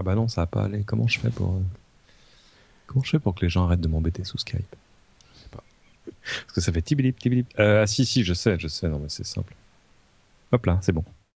Ah bah non, ça va pas aller. Comment je fais pour euh, comment je fais pour que les gens arrêtent de m'embêter sous Skype? Je sais pas. Parce que ça fait tibilip tibilip. Euh, ah si si, je sais, je sais. Non mais c'est simple. Hop là, c'est bon.